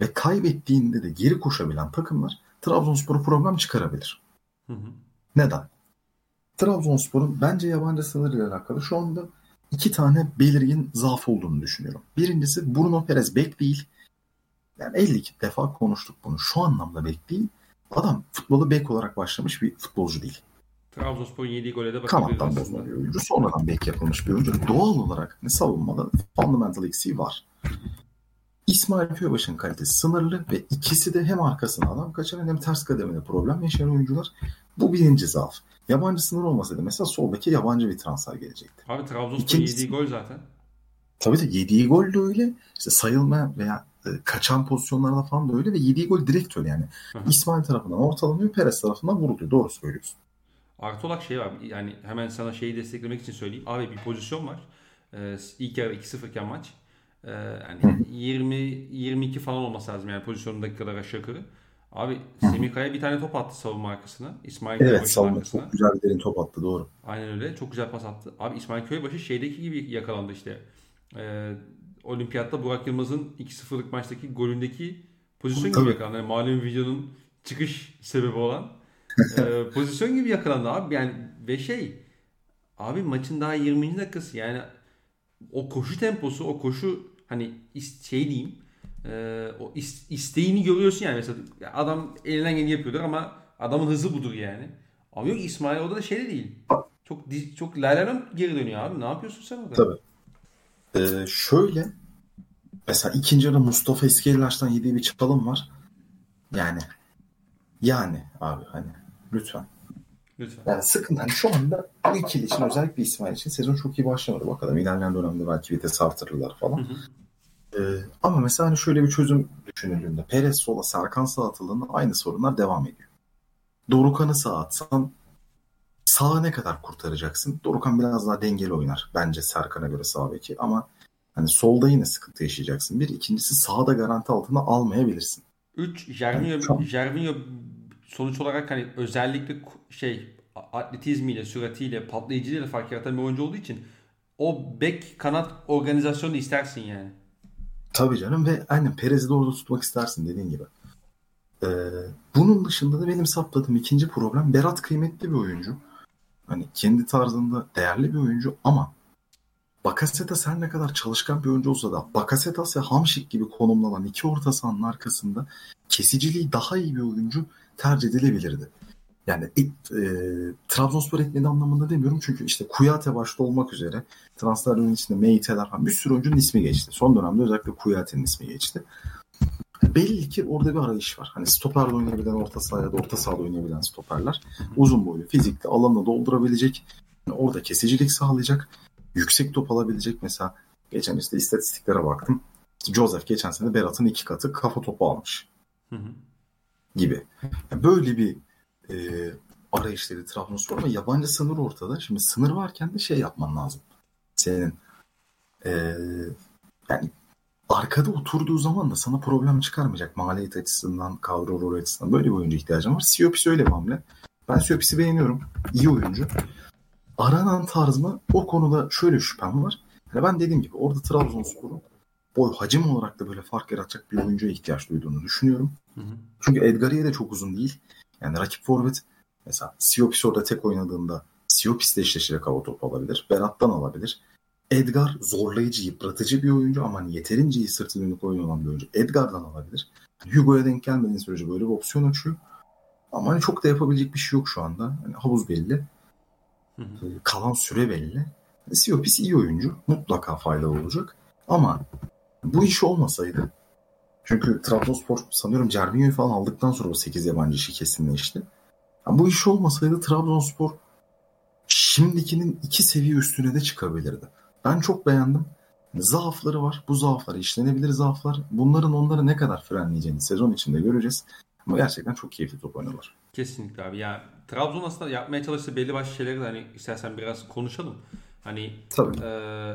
Speaker 2: ve kaybettiğinde de geri koşabilen takımlar Trabzonspor'a problem çıkarabilir. Hı hı. Neden? Trabzonspor'un bence yabancı sınırıyla alakalı şu anda iki tane belirgin zaaf olduğunu düşünüyorum. Birincisi Bruno Perez bek değil. Yani 52 defa konuştuk bunu. Şu anlamda bek değil. Adam futbolu bek olarak başlamış bir futbolcu değil.
Speaker 1: Trabzonspor'un yediği gole de
Speaker 2: bakabiliriz Kanattan bir oyuncu. Sonradan bek yapılmış bir oyuncu. Doğal olarak ne savunmada fundamental eksiği var. İsmail Köybaşı'nın kalitesi sınırlı ve ikisi de hem arkasına adam kaçıran hem ters kademede problem yaşayan oyuncular. Bu birinci zaaf. Yabancı sınır olmasaydı mesela soldaki yabancı bir transfer gelecekti.
Speaker 1: Abi Trabzonspor'un yediği gol zaten.
Speaker 2: Tabii de yediği gol de öyle. İşte sayılma veya e, kaçan pozisyonlarda falan da öyle ve yediği gol direkt öyle yani. Hı-hı. İsmail tarafından ortalanıyor, Perez tarafından vuruluyor. Doğru söylüyorsun.
Speaker 1: Artı olarak şey var. Yani hemen sana şeyi desteklemek için söyleyeyim. Abi bir pozisyon var. Ee, ilk yarı 2-0 iken maç. Ee, yani 20 22 falan olması lazım yani pozisyonun dakikalar aşağı yukarı. Abi Semih Kaya bir tane top attı savunma arkasına. İsmail
Speaker 2: evet, Köybaşı savunma arkasına. çok güzel bir derin top attı doğru.
Speaker 1: Aynen öyle. Çok güzel pas attı. Abi İsmail Köybaşı şeydeki gibi yakalandı işte. Ee, Olimpiyatta Burak Yılmaz'ın 2-0'lık maçtaki golündeki pozisyon gibi yakalandı. Yani malum videonun çıkış sebebi olan e, (laughs) pozisyon gibi yakalandı abi. Yani ve şey abi maçın daha 20. dakikası yani o koşu temposu, o koşu hani şey diyeyim e, o isteğini görüyorsun yani mesela adam elinden geleni yapıyordur ama adamın hızı budur yani. Ama yok İsmail orada da şey de değil. Çok çok lalalom geri dönüyor abi. Ne yapıyorsun sen orada?
Speaker 2: Tabii. Ee, şöyle mesela ikinci yarı Mustafa Eskelilaş'tan yediği bir çalım var. Yani yani abi hani lütfen. Lütfen. Yani sıkıntı. Hani şu anda bu ikili için özellikle İsmail için sezon çok iyi başlamadı. Bakalım ilerleyen dönemde belki vites artırırlar falan. Hı hı. Ee, ama mesela hani şöyle bir çözüm düşünüldüğünde Perez sola Serkan sağa atıldığında aynı sorunlar devam ediyor. Dorukan'ı sağa atsan sağa ne kadar kurtaracaksın? Dorukan biraz daha dengeli oynar bence Serkan'a göre sağ beki ama hani solda yine sıkıntı yaşayacaksın. Bir ikincisi sağda garanti altına almayabilirsin.
Speaker 1: 3 Jervinho, yani, Jervinho sonuç olarak hani özellikle şey atletizmiyle, süratiyle, patlayıcılığıyla fark yaratan bir oyuncu olduğu için o bek kanat organizasyonu istersin yani.
Speaker 2: Tabii canım ve aynen Perez'i de orada tutmak istersin dediğin gibi. Ee, bunun dışında da benim sapladığım ikinci problem Berat kıymetli bir oyuncu. Hani kendi tarzında değerli bir oyuncu ama Bakasetas her ne kadar çalışkan bir oyuncu olsa da Bakasetas ve Hamşik gibi konumlanan iki orta sahanın arkasında kesiciliği daha iyi bir oyuncu tercih edilebilirdi. Yani e, e, Trabzonspor etmedi anlamında demiyorum çünkü işte Kuyate başta olmak üzere transferlerin içinde Meiteler falan bir sürü oyuncunun ismi geçti. Son dönemde özellikle Kuyate'nin ismi geçti. Belli ki orada bir arayış var. Hani stoperle oynayabilen orta sahaya da orta sahada oynayabilen stoperler. Uzun boylu, fizikli alanı doldurabilecek. Yani orada kesicilik sağlayacak. Yüksek top alabilecek. Mesela geçen işte istatistiklere baktım. İşte Joseph geçen sene Berat'ın iki katı kafa topu almış. Hı hı. Gibi. Yani böyle bir e, arayışları Trabzonspor ama yabancı sınır ortada. Şimdi sınır varken de şey yapman lazım. Senin e, yani arkada oturduğu zaman da sana problem çıkarmayacak maliyet açısından, kadro rol açısından böyle bir oyuncu ihtiyacın var. Siopis öyle bir hamle. Ben Siopis'i beğeniyorum. İyi oyuncu. Aranan tarz mı? O konuda şöyle şüphem var. Yani ben dediğim gibi orada Trabzonspor'un boy hacim olarak da böyle fark yaratacak bir oyuncuya ihtiyaç duyduğunu düşünüyorum. Hı hı. Çünkü Edgariye de çok uzun değil. Yani rakip forvet mesela Siopis orada tek oynadığında Siopis'le eşleşerek hava topu alabilir. Berat'tan alabilir. Edgar zorlayıcı, yıpratıcı bir oyuncu ama hani yeterince iyi sırtı dönük oyun olan bir oyuncu. Edgar'dan alabilir. Hugo'ya denk gelmediğin sürece böyle bir opsiyon açıyor. Ama hani çok da yapabilecek bir şey yok şu anda. Hani havuz belli. Hı hı. Kalan süre belli. Siopis iyi oyuncu. Mutlaka faydalı olacak. Ama bu iş olmasaydı çünkü Trabzonspor sanıyorum Cervinho'yu falan aldıktan sonra o 8 yabancı işi kesinleşti. Yani bu iş olmasaydı Trabzonspor şimdikinin iki seviye üstüne de çıkabilirdi. Ben çok beğendim. Zaafları var. Bu zaaflar işlenebilir zaaflar. Bunların onları ne kadar frenleyeceğini sezon içinde göreceğiz. Ama gerçekten çok keyifli top oynuyorlar.
Speaker 1: Kesinlikle abi. Ya Trabzon aslında yapmaya çalıştığı belli başlı şeyleri de hani istersen biraz konuşalım. Hani
Speaker 2: Tabii.
Speaker 1: e,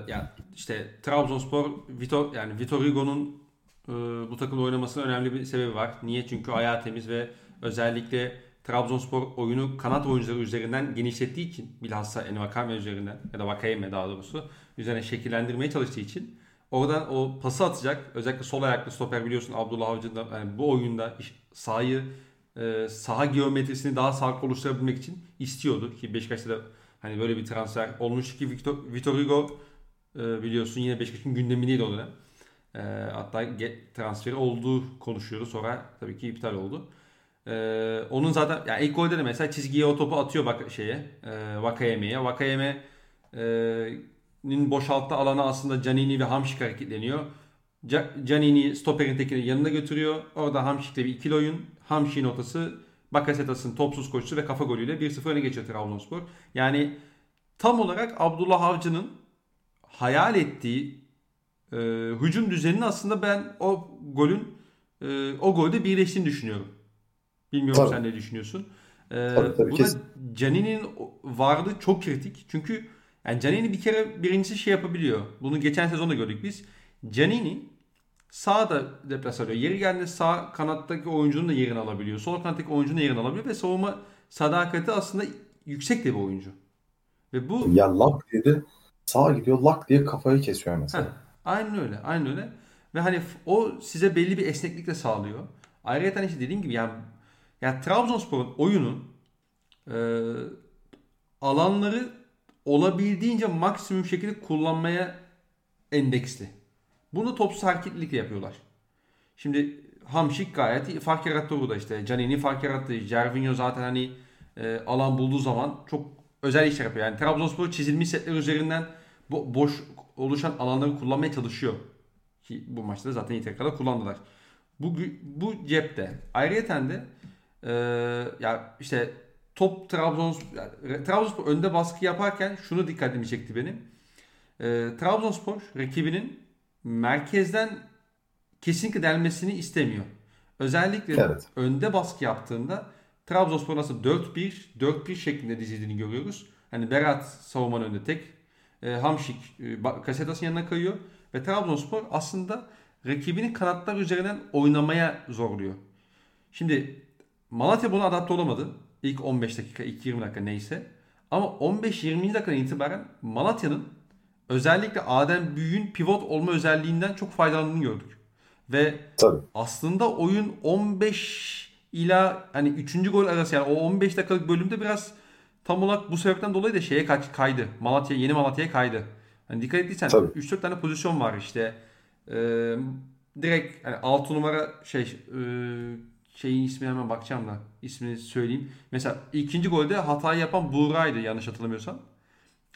Speaker 1: yani işte Trabzonspor Vitor yani Vitor Hugo'nun e, bu takımda oynamasının önemli bir sebebi var. Niye? Çünkü ayağı temiz ve özellikle Trabzonspor oyunu kanat oyuncuları üzerinden genişlettiği için bilhassa Envakame üzerinden ya da Vakayeme daha doğrusu üzerine şekillendirmeye çalıştığı için oradan o pası atacak özellikle sol ayaklı stoper biliyorsun Abdullah Avcı da yani bu oyunda sahayı e, saha geometrisini daha sağlıklı oluşturabilmek için istiyordu ki Beşiktaş'ta da hani böyle bir transfer olmuş ki Victor, Victor Hugo e, biliyorsun yine Beşiktaş'ın gündemindeydi o dönem. E, hatta transferi olduğu konuşuyordu sonra tabii ki iptal oldu. Ee, onun zaten yani ilk golde de mesela çizgiye o topu atıyor bak şeye e, Vakayeme'ye. Vakayeme'nin boşalttığı alana aslında Canini ve Hamşik hareketleniyor. Canini stoperin tekini yanında götürüyor. Orada Hamşik'le bir ikili oyun. Hamşik'in notası Bakasetas'ın topsuz koşusu ve kafa golüyle 1-0 öne geçiyor Trabzonspor. Yani tam olarak Abdullah Avcı'nın hayal ettiği e, hücum düzeninin aslında ben o golün e, o golde birleştiğini düşünüyorum. Bilmiyorum tabii. sen ne düşünüyorsun. Ee, tabii, tabii, burada Canini'nin varlığı çok kritik. Çünkü yani Canini bir kere birincisi şey yapabiliyor. Bunu geçen sezonda gördük biz. Canini sağda deplas alıyor. Yeri geldiğinde sağ kanattaki oyuncunun da yerini alabiliyor. Sol kanattaki oyuncunun da yerini alabiliyor ve savunma sadakati aslında yüksek de bir oyuncu. Ve bu
Speaker 2: ya lak diye de sağa gidiyor lak diye kafayı kesiyor mesela. Heh,
Speaker 1: aynen öyle. Aynen öyle. Ve hani o size belli bir esneklik de sağlıyor. Ayrıca işte dediğim gibi yani yani Trabzonspor'un oyunun e, alanları olabildiğince maksimum şekilde kullanmaya endeksli. Bunu topsuz hareketlilikle yapıyorlar. Şimdi Hamşik gayet fark yarattı burada işte. Canini fark yarattı. Jervinho zaten hani e, alan bulduğu zaman çok özel işler yapıyor. Yani Trabzonspor çizilmiş setler üzerinden bu boş oluşan alanları kullanmaya çalışıyor. Ki bu maçta da zaten İTK'da kullandılar. Bu, bu cepte. Ayrıca de ee, ya işte top Trabzonspor, yani Trabzonspor önde baskı yaparken şunu dikkatimi çekti benim. Ee, Trabzonspor rakibinin merkezden kesinlikle delmesini istemiyor. Özellikle evet. önde baskı yaptığında Trabzonspor nasıl 4-1 4-1 şeklinde dizildiğini görüyoruz. Hani Berat savunmanın önünde tek. E, Hamşik e, Kasetas'ın yanına kayıyor. Ve Trabzonspor aslında rakibinin kanatlar üzerinden oynamaya zorluyor. Şimdi Malatya buna adapte olamadı. İlk 15 dakika, ilk 20 dakika neyse. Ama 15-20. dakikadan itibaren Malatya'nın özellikle Adem Büyük'ün pivot olma özelliğinden çok faydalandığını gördük. Ve Tabii. aslında oyun 15 ila hani 3. gol arası yani o 15 dakikalık bölümde biraz tam olarak bu sebepten dolayı da şeye kaydı. Malatya yeni Malatya'ya kaydı. Hani dikkat ettiysen 3-4 tane pozisyon var işte. Ee, direkt hani 6 numara şey e, şeyin ismi hemen bakacağım da ismini söyleyeyim. Mesela ikinci golde hatayı yapan Buğra'ydı yanlış hatırlamıyorsam.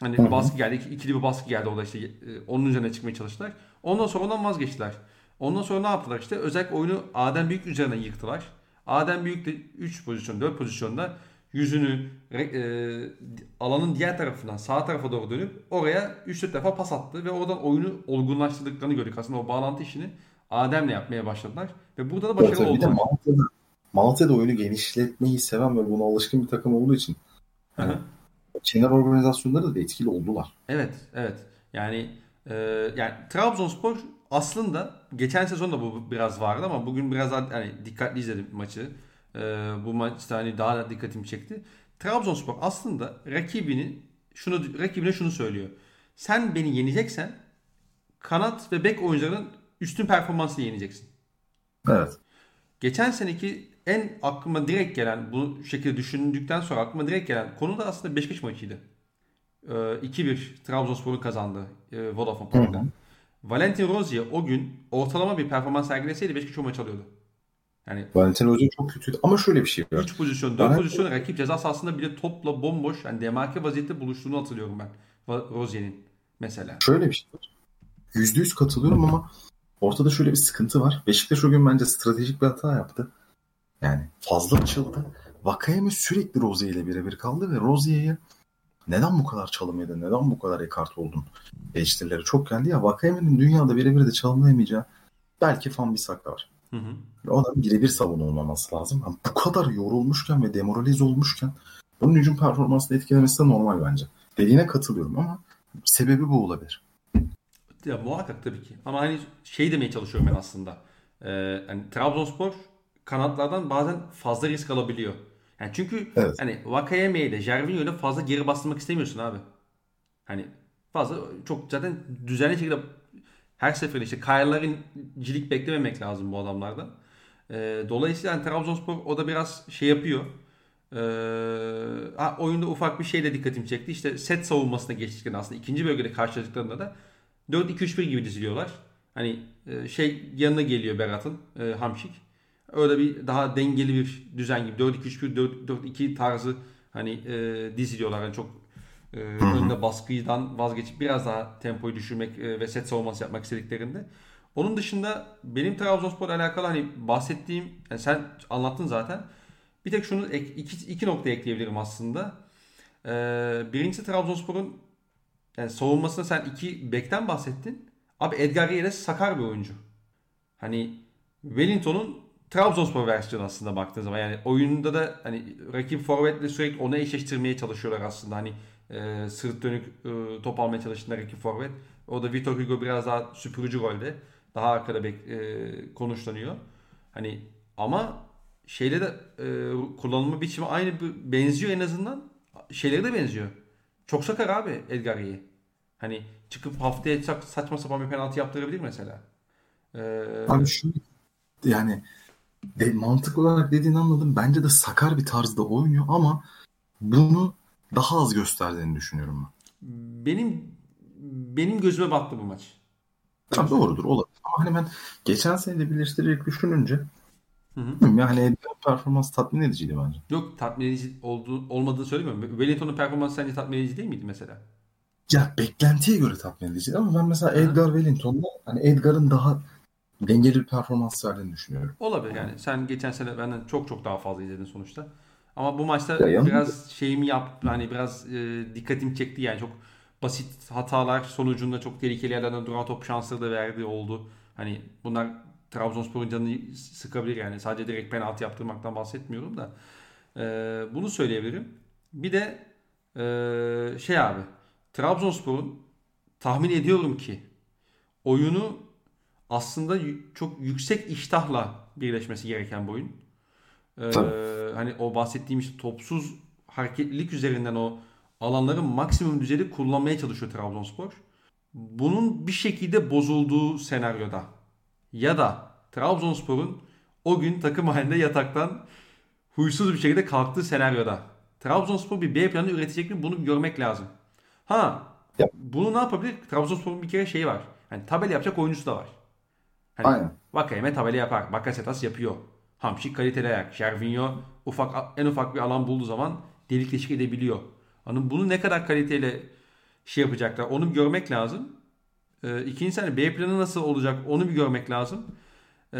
Speaker 1: Hani Hı-hı. baskı geldi. ikili bir baskı geldi orada işte e, onun üzerine çıkmaya çalıştılar. Ondan sonra ondan vazgeçtiler. Ondan sonra ne yaptılar işte? Özellikle oyunu Adem Büyük üzerine yıktılar. Adem Büyük de 3 pozisyon, 4 pozisyonda yüzünü e, alanın diğer tarafından sağ tarafa doğru dönüp oraya 3-4 defa pas attı ve oradan oyunu olgunlaştırdıklarını gördük. Aslında o bağlantı işini Adem'le yapmaya başladılar. Ve burada da başarılı evet, oldular.
Speaker 2: Malatya'da, Malatya'da oyunu genişletmeyi seven ve buna alışkın bir takım olduğu için yani Çinler organizasyonları da etkili oldular.
Speaker 1: Evet, evet. Yani e, yani Trabzonspor aslında geçen sezon da bu biraz vardı ama bugün biraz daha hani dikkatli izledim maçı. E, bu maçta hani daha da dikkatimi çekti. Trabzonspor aslında rakibini şunu rakibine şunu söylüyor. Sen beni yeneceksen kanat ve bek oyuncuların üstün performansla yeneceksin.
Speaker 2: Evet.
Speaker 1: Geçen seneki en aklıma direkt gelen bu şekilde düşündükten sonra aklıma direkt gelen konu da aslında Beşiktaş maçıydı. Ee, 2-1 Trabzonspor'un kazandı e, Vodafone Park'ta. Valentin Rozier o gün ortalama bir performans sergileseydi Beşiktaş o maç alıyordu.
Speaker 2: Yani Valentin Rozier çok kötüydü ama şöyle bir şey var.
Speaker 1: 3 pozisyon, 4 Valentin... pozisyon rakip ceza sahasında bile topla bomboş yani demarke vaziyette buluştuğunu hatırlıyorum ben. Rozier'in mesela.
Speaker 2: Şöyle bir şey var. %100 katılıyorum ama Ortada şöyle bir sıkıntı var. Beşiktaş o gün bence stratejik bir hata yaptı. Yani fazla açıldı. Vakayeme sürekli Rozier ile birebir kaldı ve Rozier'e neden bu kadar çalım yedin, neden bu kadar ekart oldun eleştirileri çok geldi ya. Vakayeme'nin dünyada birebir de çalımlayamayacağı belki fan bir sakla var. Hı hı. O da birebir savun olmaması lazım. Yani bu kadar yorulmuşken ve demoralize olmuşken bunun hücum performansını etkilemesi de normal bence. Dediğine katılıyorum ama sebebi bu olabilir.
Speaker 1: Ya muhakkak tabii ki. Ama hani şey demeye çalışıyorum ben aslında. Ee, yani Trabzonspor kanatlardan bazen fazla risk alabiliyor. Yani çünkü evet. hani Vakayeme ile Jervinho ile fazla geri bastırmak istemiyorsun abi. Hani fazla çok zaten düzenli şekilde her seferinde işte Kayarların cilik beklememek lazım bu adamlardan. E, dolayısıyla yani Trabzonspor o da biraz şey yapıyor. E, ha, oyunda ufak bir şeyle dikkatimi çekti. İşte set savunmasına geçtikten aslında ikinci bölgede karşılaştıklarında da 4-2-3-1 gibi diziliyorlar. Hani e, şey yanına geliyor Berat'ın e, Hamşik. Öyle bir daha dengeli bir düzen gibi 4-2-3-1 4-2 tarzı hani e, diziliyorlar. Yani çok e, önde baskıdan vazgeçip biraz daha tempoyu düşürmek e, ve set savunması yapmak istediklerinde. Onun dışında benim Trabzonspor'la alakalı hani bahsettiğim yani sen anlattın zaten. Bir tek şunu ek, iki, iki nokta ekleyebilirim aslında. Ee, birincisi Trabzonspor'un yani savunmasında sen iki bekten bahsettin. Abi Edgar Yeres sakar bir oyuncu. Hani Wellington'un Trabzonspor versiyonu aslında baktığın zaman. Yani oyunda da hani rakip forvetle sürekli onu eşleştirmeye çalışıyorlar aslında. Hani e, sırt dönük e, top almaya çalıştığında rakip forvet. O da Vitor Hugo biraz daha süpürücü rolde. Daha arkada bek, e, konuşlanıyor. Hani ama şeyle de e, kullanılma biçimi aynı benziyor en azından. Şeyleri de benziyor. Çok sakar abi Edgar Yey. Hani çıkıp haftaya saçma sapan bir penaltı yaptırabilir mesela.
Speaker 2: Ee, abi şu yani de, mantık olarak dediğini anladım. Bence de sakar bir tarzda oynuyor ama bunu daha az gösterdiğini düşünüyorum ben.
Speaker 1: Benim benim gözüme battı bu maç.
Speaker 2: Tabii doğrudur olabilir. Ama hani ben geçen sene de birleştirerek düşününce Hı hı. Yani performans tatmin ediciydi bence.
Speaker 1: Yok tatmin edici olduğu, olmadığını söylemiyorum. Wellington'un performansı sence tatmin edici değil miydi mesela?
Speaker 2: Ya beklentiye göre tatmin ediciydi ama ben mesela Edgar Wellington'da hani Edgar'ın daha dengeli bir performans verdiğini düşünüyorum.
Speaker 1: Olabilir yani. Sen geçen sene benden çok çok daha fazla izledin sonuçta. Ama bu maçta ya biraz şeyimi yap hani biraz e, dikkatimi çekti yani çok basit hatalar sonucunda çok tehlikeli yerlerden duran top şansları da verdiği oldu. Hani bunlar Trabzonspor'un canını sıkabilir yani. Sadece direkt penaltı yaptırmaktan bahsetmiyorum da. E, bunu söyleyebilirim. Bir de e, şey abi Trabzonspor'un tahmin ediyorum ki oyunu aslında çok yüksek iştahla birleşmesi gereken bir oyun. Ee, hani o bahsettiğim işte topsuz hareketlilik üzerinden o alanların maksimum düzeyde kullanmaya çalışıyor Trabzonspor. Bunun bir şekilde bozulduğu senaryoda ya da Trabzonspor'un o gün takım halinde yataktan huysuz bir şekilde kalktığı senaryoda Trabzonspor bir B planı üretecek mi bunu görmek lazım. Ha bunu ne yapabilir? Trabzonspor'un bir kere şeyi var. Yani tabela yapacak oyuncusu da var. Hani Aynen. Vakayeme tabela yapar. Bakasetas yapıyor. Hamşik kaliteli ayak. Şervinho ufak en ufak bir alan bulduğu zaman delik deşik edebiliyor. Hani bunu ne kadar kaliteyle şey yapacaklar onu bir görmek lazım. Ee, ikincisi hani B planı nasıl olacak onu bir görmek lazım. Ee,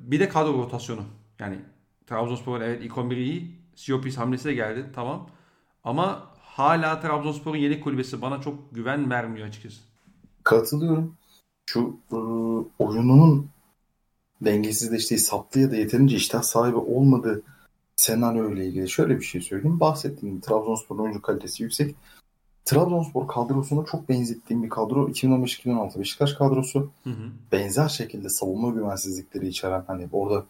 Speaker 1: bir de kadro rotasyonu. Yani Trabzonspor evet ilk 11 iyi. Siopis hamlesi de geldi tamam. Ama hala Trabzonspor'un yedek kulübesi bana çok güven vermiyor açıkçası.
Speaker 2: Katılıyorum. Şu e, oyununun dengesizleştiği, saptığı ya da yeterince iştah sahibi olmadığı senaryo ile ilgili şöyle bir şey söyleyeyim. Bahsettiğim Trabzonspor'un oyuncu kalitesi yüksek. Trabzonspor kadrosuna çok benzettiğim bir kadro. 2015-2016 Beşiktaş kadrosu. Hı hı. Benzer şekilde savunma güvensizlikleri içeren hani orada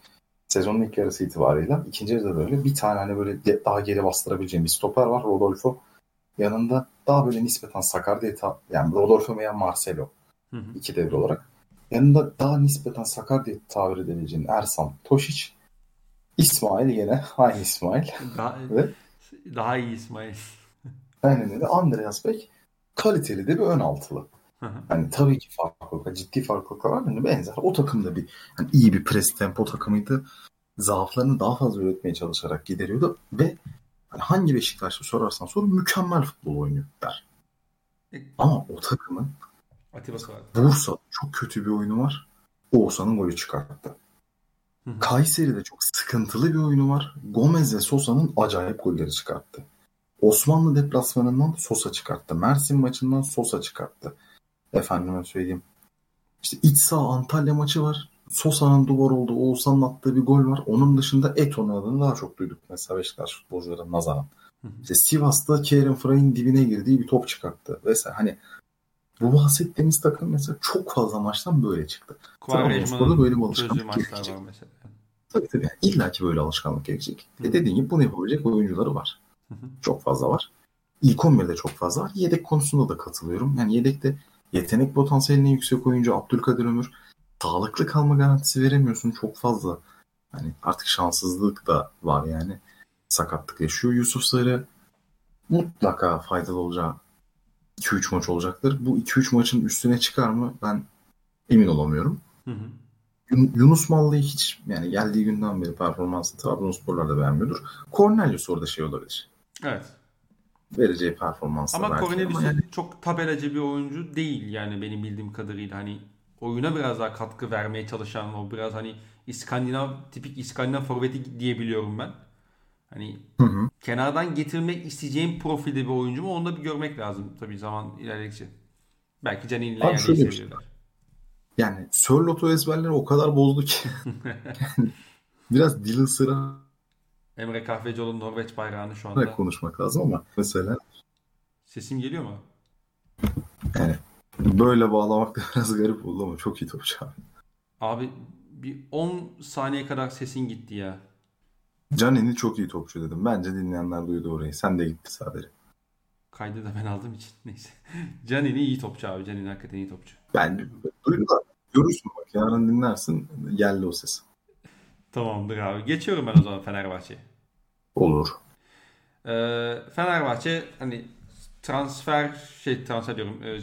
Speaker 2: sezonun ilk yarısı itibariyle ikinci yarıda böyle bir tane hani böyle daha geri bastırabileceğim bir stoper var Rodolfo. Yanında daha böyle nispeten sakar diye yani Rodolfo veya Marcelo. Hı hı. iki devre olarak. Yanında daha nispeten sakar diye tabir edebileceğin Ersan, Toşiç, İsmail yine aynı İsmail.
Speaker 1: Daha, (laughs) Ve, daha iyi İsmail.
Speaker 2: aynen öyle. Andreas Beck kaliteli de bir ön altılı. Hani tabii ki farklılıklar, ciddi farklılıklar var. Yani benzer. O takımda bir yani iyi bir pres tempo takımıydı. Zaaflarını daha fazla üretmeye çalışarak gideriyordu ve hani hangi Beşiktaşlı sorarsan sor mükemmel futbol oynuyor der. E, Ama o takımın Atibası vardı. Bursa çok kötü bir oyunu var. Oğuzhan'ın golü çıkarttı. Hı Kayseri'de çok sıkıntılı bir oyunu var. Gomez ve Sosa'nın acayip golleri çıkarttı. Osmanlı deplasmanından Sosa çıkarttı. Mersin maçından Sosa çıkarttı. Efendime söyleyeyim. İşte iç sağ Antalya maçı var. Sosa'nın duvar olduğu, Oğuzhan'ın attığı bir gol var. Onun dışında Eto'nun adını daha çok duyduk mesela Beşiktaş futbolcuları nazaran. İşte Sivas'ta Kerem Fray'ın dibine girdiği bir top çıkarttı vesaire. Hani bu bahsettiğimiz takım mesela çok fazla maçtan böyle çıktı. Trabzonspor'da böyle bir alışkanlık gerekecek. Mesela. Tabii tabii. Yani İlla ki böyle alışkanlık gerekecek. E dediğin gibi bunu yapabilecek oyuncuları var. Çok fazla var. İlk 11'de çok fazla var. Yedek konusunda da katılıyorum. Yani yedekte yetenek potansiyeline yüksek oyuncu Abdülkadir Ömür sağlıklı kalma garantisi veremiyorsun çok fazla. Hani artık şanssızlık da var yani. Sakatlık yaşıyor. Yusuf Sarı mutlaka faydalı olacağı 2-3 maç olacaktır. Bu 2-3 maçın üstüne çıkar mı ben emin olamıyorum. Hı hı. Yunus Mallı'yı hiç yani geldiği günden beri performansını Trabzonsporlar da beğenmiyordur. Cornelius orada şey olabilir.
Speaker 1: Evet.
Speaker 2: Vereceği performans
Speaker 1: Ama Cornelius yani... çok tabelacı bir oyuncu değil yani benim bildiğim kadarıyla. Hani oyuna biraz daha katkı vermeye çalışan o biraz hani İskandinav tipik İskandinav forveti diyebiliyorum ben. Hani hı hı. kenardan getirmek isteyeceğim profilde bir oyuncu mu onu da bir görmek lazım tabii zaman ilerledikçe. Belki Canin ile yani
Speaker 2: şöyle bir şey. Yani Sörlot'u ezberleri o kadar bozdu ki. (laughs) biraz dil sıra.
Speaker 1: Emre Kahvecioğlu'nun Norveç bayrağını şu anda.
Speaker 2: konuşmak lazım ama mesela.
Speaker 1: Sesim geliyor mu?
Speaker 2: Yani böyle bağlamak da biraz garip oldu ama çok iyi topçu abi.
Speaker 1: Abi bir 10 saniye kadar sesin gitti ya.
Speaker 2: Canini çok iyi topçu dedim. Bence dinleyenler duydu orayı. Sen de gitti sadece.
Speaker 1: Kaydı da ben aldığım için. (laughs) Neyse. Canini iyi topçu abi. Canini hakikaten iyi topçu.
Speaker 2: Ben duydular. Görürsün bak. Yarın dinlersin. Geldi o ses.
Speaker 1: Tamamdır abi. Geçiyorum ben o zaman Fenerbahçe'ye.
Speaker 2: Olur.
Speaker 1: Ee, Fenerbahçe hani transfer şey transfer diyorum e,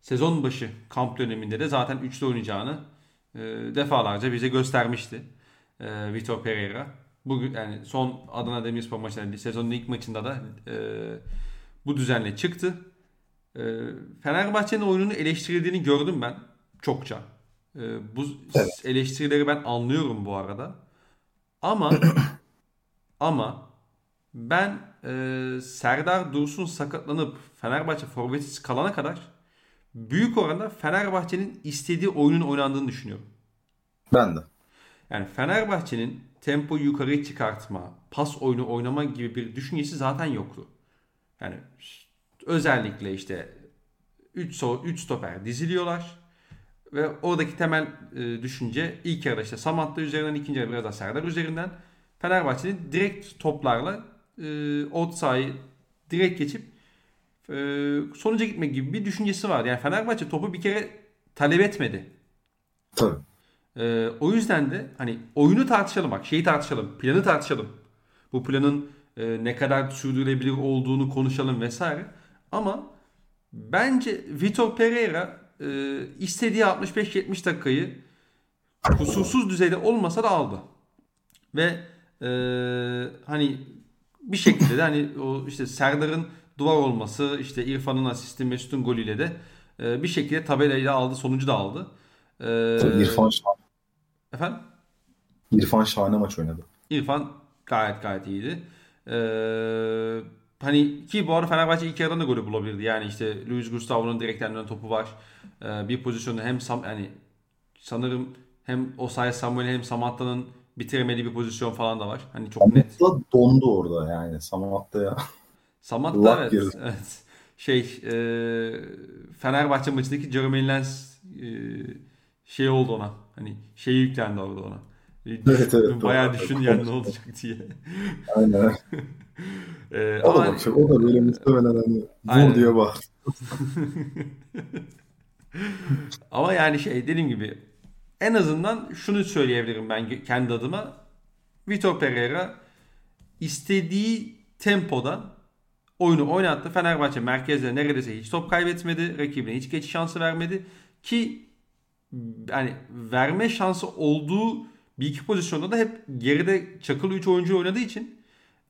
Speaker 1: sezon başı kamp döneminde de zaten üçlü oynayacağını e, defalarca bize göstermişti. E, Vitor Pereira. Bugün yani son Adana Demirspor maçında sezonun ilk maçında da e, bu düzenle çıktı. E, Fenerbahçe'nin oyununu eleştirildiğini gördüm ben çokça. E, bu evet. eleştirileri ben anlıyorum bu arada. Ama (clears throat) ama ben e, Serdar Dursun sakatlanıp Fenerbahçe forvetsiz kalana kadar büyük oranda Fenerbahçe'nin istediği oyunun oynandığını düşünüyorum.
Speaker 2: Ben de.
Speaker 1: Yani Fenerbahçe'nin tempo yukarı çıkartma, pas oyunu oynama gibi bir düşüncesi zaten yoktu. Yani özellikle işte 3 so 3 stoper diziliyorlar ve oradaki temel e, düşünce ilk yarıda işte Samatta üzerinden ikinci yarıda biraz da Serdar üzerinden Fenerbahçe'nin direkt toplarla e, ot sahayı direkt geçip e, sonuca gitme gibi bir düşüncesi var. Yani Fenerbahçe topu bir kere talep etmedi.
Speaker 2: Tabii.
Speaker 1: Ee, o yüzden de hani oyunu tartışalım bak şeyi tartışalım planı tartışalım. Bu planın e, ne kadar sürdürülebilir olduğunu konuşalım vesaire. Ama bence Vitor Pereira e, istediği 65-70 dakikayı kusursuz düzeyde olmasa da aldı. Ve e, hani bir şekilde de hani o işte Serdar'ın duvar olması işte İrfan'ın asisti Mesut'un golüyle de e, bir şekilde tabelayla aldı sonucu da aldı.
Speaker 2: Ee, İrfan şahane.
Speaker 1: Efendim?
Speaker 2: İrfan şahane maç oynadı.
Speaker 1: İrfan gayet gayet iyiydi. Ee, hani ki bu arada Fenerbahçe ilk yarıdan da golü bulabilirdi. Yani işte Luis Gustavo'nun direkten topu var. Ee, bir pozisyonda hem Sam, hani sanırım hem Osay Samuel hem Samatta'nın bitiremediği bir pozisyon falan da var. Hani çok
Speaker 2: Samatta net. dondu orada yani Samatta ya.
Speaker 1: Samatta evet, evet. Şey e, Fenerbahçe maçındaki Jeremy Lens e, şey oldu ona. Hani şey yüklendi orada ona. Evet, evet, Bayağı düşün yani ne olacak (laughs) diye.
Speaker 2: Aynen. ee, (laughs) o, da bak, o da böyle muhtemelen hani vur aynen. diye bağırdı. (laughs)
Speaker 1: ama yani şey dediğim gibi en azından şunu söyleyebilirim ben kendi adıma. Vitor Pereira istediği tempoda oyunu oynattı. Fenerbahçe merkezde neredeyse hiç top kaybetmedi. Rakibine hiç geçiş şansı vermedi. Ki yani verme şansı olduğu bir iki pozisyonda da hep geride çakılı 3 oyuncu oynadığı için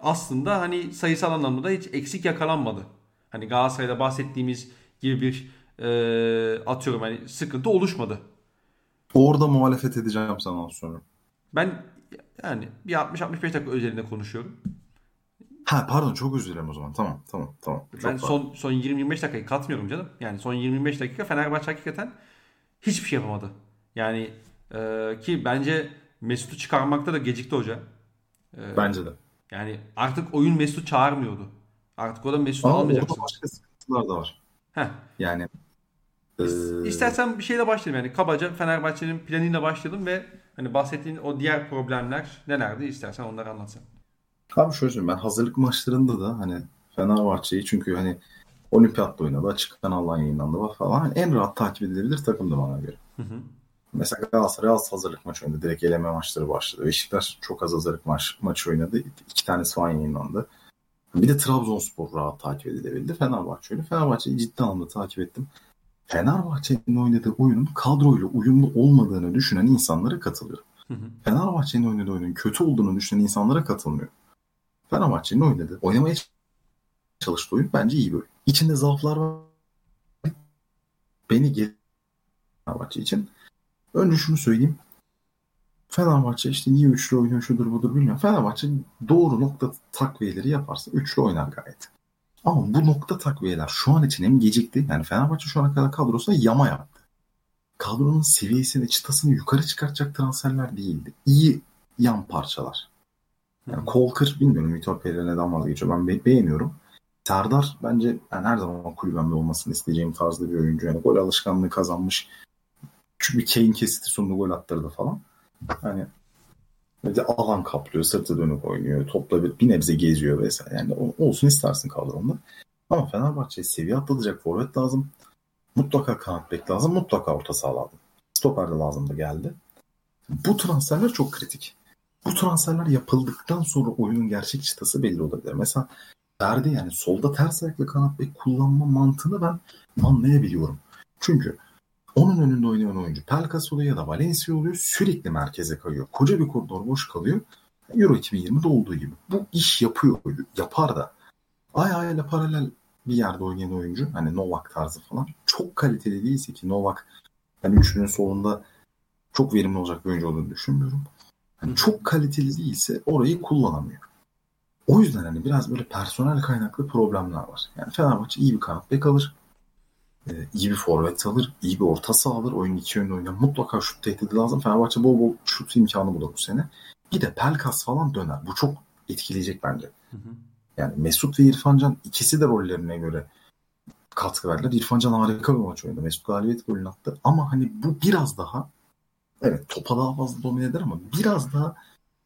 Speaker 1: aslında hani sayısal anlamda da hiç eksik yakalanmadı. Hani Galatasaray'da bahsettiğimiz gibi bir e, atıyorum hani sıkıntı oluşmadı.
Speaker 2: Orada muhalefet edeceğim sana sonra.
Speaker 1: Ben yani bir 60-65 dakika özelinde konuşuyorum.
Speaker 2: Ha pardon çok özür dilerim o zaman. Tamam tamam tamam.
Speaker 1: Çok ben son son 20-25 dakikayı katmıyorum canım. Yani son 25 dakika Fenerbahçe hakikaten hiçbir şey yapamadı. Yani e, ki bence Mesut'u çıkarmakta da gecikti hoca.
Speaker 2: E, bence de.
Speaker 1: Yani artık oyun Mesut çağırmıyordu. Artık o da Mesut'u almayacaksın.
Speaker 2: Orada başka sıkıntılar da var.
Speaker 1: Heh.
Speaker 2: Yani
Speaker 1: e... İstersen bir şeyle başlayalım. Yani kabaca Fenerbahçe'nin planıyla başlayalım ve hani bahsettiğin o diğer problemler nelerdi istersen onları anlatsan.
Speaker 2: Abi şöyle söyleyeyim ben hazırlık maçlarında da hani Fenerbahçe'yi çünkü hani Olimpiyat'ta oynadı, açık kanaldan yayınlandı falan. Yani en rahat takip edilebilir takımdı bana göre. Hı hı. Mesela Galatasaray az hazırlık maçı oynadı. Direkt eleme maçları başladı. Beşiktaş çok az hazırlık maç, maçı oynadı. İki tanesi falan yayınlandı. Bir de Trabzonspor rahat takip edilebildi. Fenerbahçe öyle. Fenerbahçe'yi ciddi anlamda takip ettim. Fenerbahçe'nin oynadığı oyunun kadroyla uyumlu olmadığını düşünen insanlara katılıyorum. Hı hı. Fenerbahçe'nin oynadığı oyunun kötü olduğunu düşünen insanlara katılmıyorum. Fenerbahçe'nin oynadığı, oynamaya çalıştığı oyun bence iyi bir oyun. İçinde zaaflar var. Beni gel Fenerbahçe için. Önce şunu söyleyeyim. Fenerbahçe işte niye üçlü oynuyor şudur budur bilmiyorum. Fenerbahçe doğru nokta takviyeleri yaparsa üçlü oynar gayet. Ama bu nokta takviyeler şu an için hem gecikti. Yani Fenerbahçe şu ana kadar kadrosuna yama yaptı. Kadronun seviyesini, çıtasını yukarı çıkartacak transferler değildi. İyi yan parçalar. Yani Kolkır bilmiyorum Vitor Pereira neden vazgeçiyor. Ben be- beğeniyorum. Serdar bence yani her zaman kulübemde olmasını isteyeceğim tarzda bir oyuncu. Yani gol alışkanlığı kazanmış. Çünkü Kane kesiti sonunda gol attırdı falan. Hani bir alan kaplıyor, sırtı dönük oynuyor, topla bir, bir nebze geziyor vesaire. Yani olsun istersin kadronda. Ama Fenerbahçe'ye seviye atlatacak forvet lazım. Mutlaka kanat bek lazım, mutlaka orta saha lazım. Stoper de lazım da geldi. Bu transferler çok kritik. Bu transferler yapıldıktan sonra oyunun gerçek çıtası belli olabilir. Mesela Ferdi yani solda ters ayaklı kanat bek kullanma mantığını ben anlayabiliyorum. Çünkü onun önünde oynayan oyuncu Pelkas oluyor ya da Valencia oluyor. Sürekli merkeze kayıyor. Koca bir koridor boş kalıyor. Euro 2020'de olduğu gibi. Bu iş yapıyor. Yapar da. Ay ayla paralel bir yerde oynayan oyuncu. Hani Novak tarzı falan. Çok kaliteli değilse ki Novak ben üçlünün solunda çok verimli olacak bir oyuncu olduğunu düşünmüyorum. Yani çok kaliteli değilse orayı kullanamıyor. O yüzden hani biraz böyle personel kaynaklı problemler var. Yani Fenerbahçe iyi bir kanat bek alır e, iyi bir forvet alır, iyi bir orta saha alır. Oyun iki yönlü oynar. Mutlaka şut tehdidi lazım. Fenerbahçe bol bol şut imkanı bulur bu sene. Bir de Pelkas falan döner. Bu çok etkileyecek bence. Hı hı. Yani Mesut ve İrfancan ikisi de rollerine göre katkı verdiler. İrfancan harika bir maç oynadı. Mesut galibiyet golünü attı. Ama hani bu biraz daha evet topa daha fazla domine eder ama biraz daha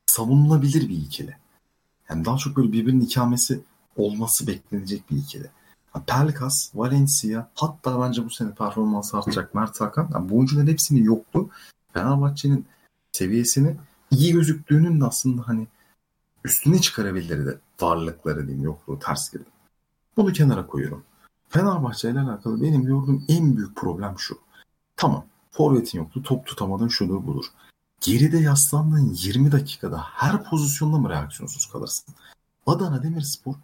Speaker 2: savunulabilir bir ikili. Yani daha çok böyle birbirinin ikamesi olması beklenecek bir ikili. Pelkas, Valencia hatta bence bu sene performans artacak Mert Hakan. Yani bu oyuncuların hepsinin yoktu. Fenerbahçe'nin seviyesini iyi gözüktüğünün de aslında hani üstüne çıkarabilirdi varlıkları diyeyim yokluğu ters girdi. Bunu kenara koyuyorum. Fenerbahçe ile alakalı benim gördüğüm en büyük problem şu. Tamam forvetin yoktu top tutamadın şudur budur. Geride yaslandığın 20 dakikada her pozisyonda mı reaksiyonsuz kalırsın? Adana Demirspor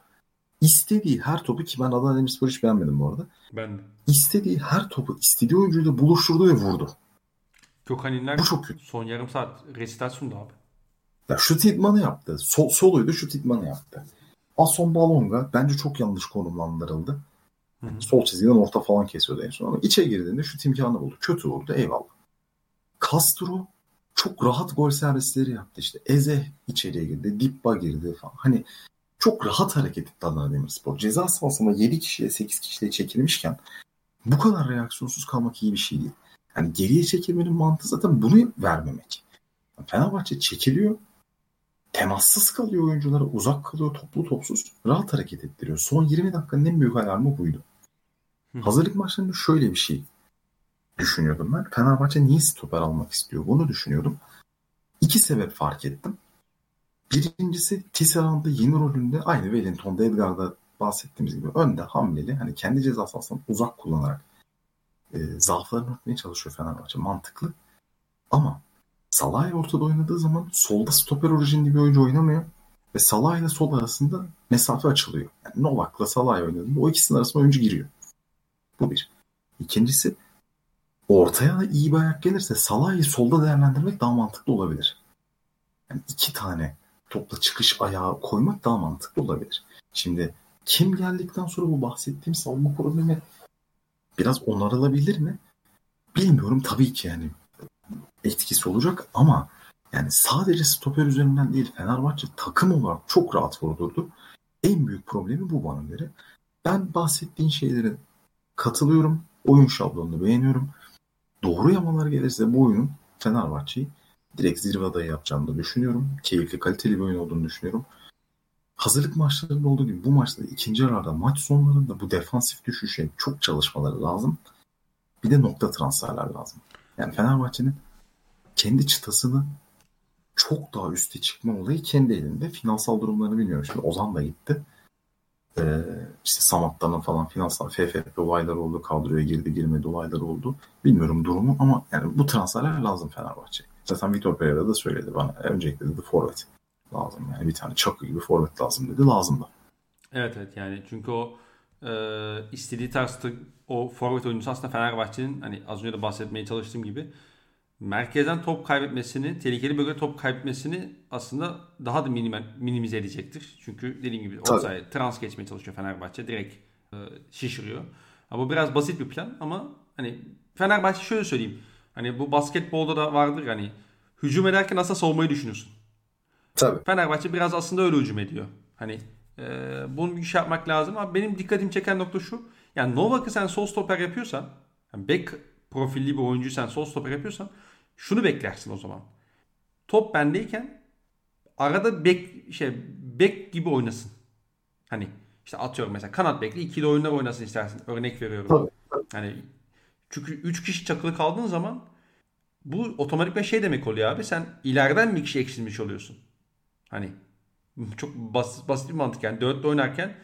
Speaker 2: istediği her topu ki ben Adana Demirspor hiç beğenmedim bu arada.
Speaker 1: Ben de.
Speaker 2: İstediği her topu istediği oyuncuyla buluşturdu ve vurdu.
Speaker 1: Gökhan İnler bu çok kötü. son yarım saat resitasyon abi.
Speaker 2: Ya şut idmanı yaptı. Sol, soluydu şut idmanı yaptı. Ason Balonga bence çok yanlış konumlandırıldı. Hı hı. Sol çizgiden orta falan kesiyordu en son ama içe girdiğinde şut imkanı buldu. Kötü vurdu eyvallah. Castro çok rahat gol servisleri yaptı işte. Eze içeriye girdi. Dippa girdi falan. Hani çok rahat hareket etti Adana Demirspor. Ceza sahasında 7 kişiye 8 kişiye çekilmişken bu kadar reaksiyonsuz kalmak iyi bir şey değil. Yani geriye çekilmenin mantığı zaten bunu vermemek. Fenerbahçe çekiliyor. Temassız kalıyor oyunculara. Uzak kalıyor. Toplu topsuz. Rahat hareket ettiriyor. Son 20 dakikanın en büyük alarmı buydu. Hazırlık maçlarında şöyle bir şey düşünüyordum ben. Fenerbahçe niye stoper almak istiyor? Bunu düşünüyordum. İki sebep fark ettim. Birincisi Tisserand'da yeni rolünde aynı Wellington'da Edgar'da bahsettiğimiz gibi önde hamleli hani kendi ceza sahasından uzak kullanarak e, zaaflarını örtmeye çalışıyor Fenerbahçe. Mantıklı. Ama Salah ortada oynadığı zaman solda stoper orijinli bir oyuncu oynamıyor. Ve Salah ile sol arasında mesafe açılıyor. Yani Novak'la Salah oynadığında o ikisinin arasında oyuncu giriyor. Bu bir. İkincisi ortaya da iyi bir ayak gelirse Salah'ı solda değerlendirmek daha mantıklı olabilir. Yani iki tane topla çıkış ayağı koymak daha mantıklı olabilir. Şimdi kim geldikten sonra bu bahsettiğim savunma problemi biraz onarılabilir mi? Bilmiyorum tabii ki yani etkisi olacak ama yani sadece stoper üzerinden değil Fenerbahçe takım olarak çok rahat vurdurdu. En büyük problemi bu bana göre. Ben bahsettiğin şeylere katılıyorum. Oyun şablonunu beğeniyorum. Doğru yamalar gelirse bu oyunun Fenerbahçe'yi direkt zirve adayı yapacağını da düşünüyorum. Keyifli, kaliteli bir oyun olduğunu düşünüyorum. Hazırlık maçlarında olduğu gibi bu maçta ikinci yararda maç sonlarında bu defansif düşüşe çok çalışmaları lazım. Bir de nokta transferler lazım. Yani Fenerbahçe'nin kendi çıtasını çok daha üste çıkma olayı kendi elinde. Finansal durumlarını bilmiyorum. Şimdi Ozan da gitti. Ee, işte Samat'tan falan finansal FFP olaylar oldu. Kadroya girdi girmedi olaylar oldu. Bilmiyorum durumu ama yani bu transferler lazım Fenerbahçe. Zaten Vitor Pereira da söyledi bana. Öncelikle dedi forvet lazım. Yani bir tane çakı gibi forvet lazım dedi. Lazım da.
Speaker 1: Evet evet yani çünkü o e, istediği tarzda o forvet oyuncusu aslında Fenerbahçe'nin hani az önce de bahsetmeye çalıştığım gibi merkezden top kaybetmesini, tehlikeli bölgede top kaybetmesini aslında daha da minimal, minimize edecektir. Çünkü dediğim gibi offside, trans geçmeye çalışıyor Fenerbahçe. Direkt e, şişiriyor. Ama bu biraz basit bir plan ama hani Fenerbahçe şöyle söyleyeyim. Hani bu basketbolda da vardır hani hücum ederken nasıl savunmayı düşünüyorsun.
Speaker 2: Tabii.
Speaker 1: Fenerbahçe biraz aslında öyle hücum ediyor. Hani e, bunu bir şey yapmak lazım ama benim dikkatimi çeken nokta şu. Yani Novak'ı sen sol stoper yapıyorsan, yani back profilli bir oyuncu sen sol stoper yapıyorsan şunu beklersin o zaman. Top bendeyken arada bek şey bek gibi oynasın. Hani işte atıyorum mesela kanat bekli ikili oyunlar oynasın istersin. Örnek veriyorum. Tabii. Hani çünkü 3 kişi çakılı kaldığın zaman bu otomatikman şey demek oluyor abi. Sen ileriden bir kişi eksilmiş oluyorsun. Hani çok basit, basit bir mantık yani. Dörtte oynarken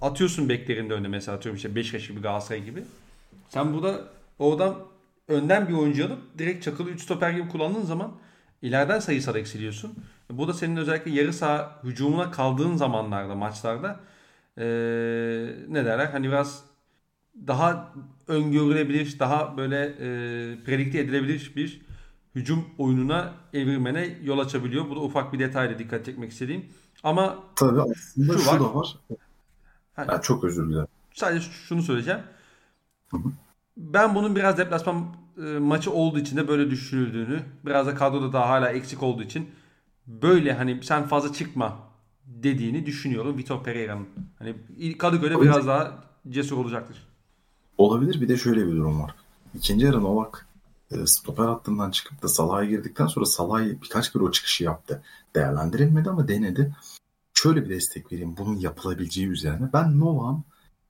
Speaker 1: atıyorsun beklerinde önüne mesela atıyorum işte Beşiktaş gibi Galatasaray gibi. Sen burada oradan önden bir oyuncu alıp direkt çakılı 3 stoper gibi kullandığın zaman ileriden sayısal eksiliyorsun. Bu da senin özellikle yarı saha hücumuna kaldığın zamanlarda maçlarda ee, ne derler hani biraz daha öngörülebilir, daha böyle e, predikte edilebilir bir hücum oyununa evirmene yol açabiliyor. Bu da ufak bir detayla dikkat çekmek istediğim. Ama
Speaker 2: Tabii aslında şu, şu var. da var. Yani, çok özür dilerim.
Speaker 1: Sadece şunu söyleyeceğim. Hı hı. Ben bunun biraz deplasman e, maçı olduğu için de böyle düşünüldüğünü, biraz da kadroda daha hala eksik olduğu için böyle hani sen fazla çıkma dediğini düşünüyorum Vitor Pereira'nın. Hani Kadıköy'de biraz daha cesur olacaktır.
Speaker 2: Olabilir. Bir de şöyle bir durum var. İkinci yarı Novak e, stoper hattından çıkıp da Salah'a girdikten sonra Salah birkaç kere o çıkışı yaptı. Değerlendirilmedi ama denedi. Şöyle bir destek vereyim bunun yapılabileceği üzerine. Ben Novak'ın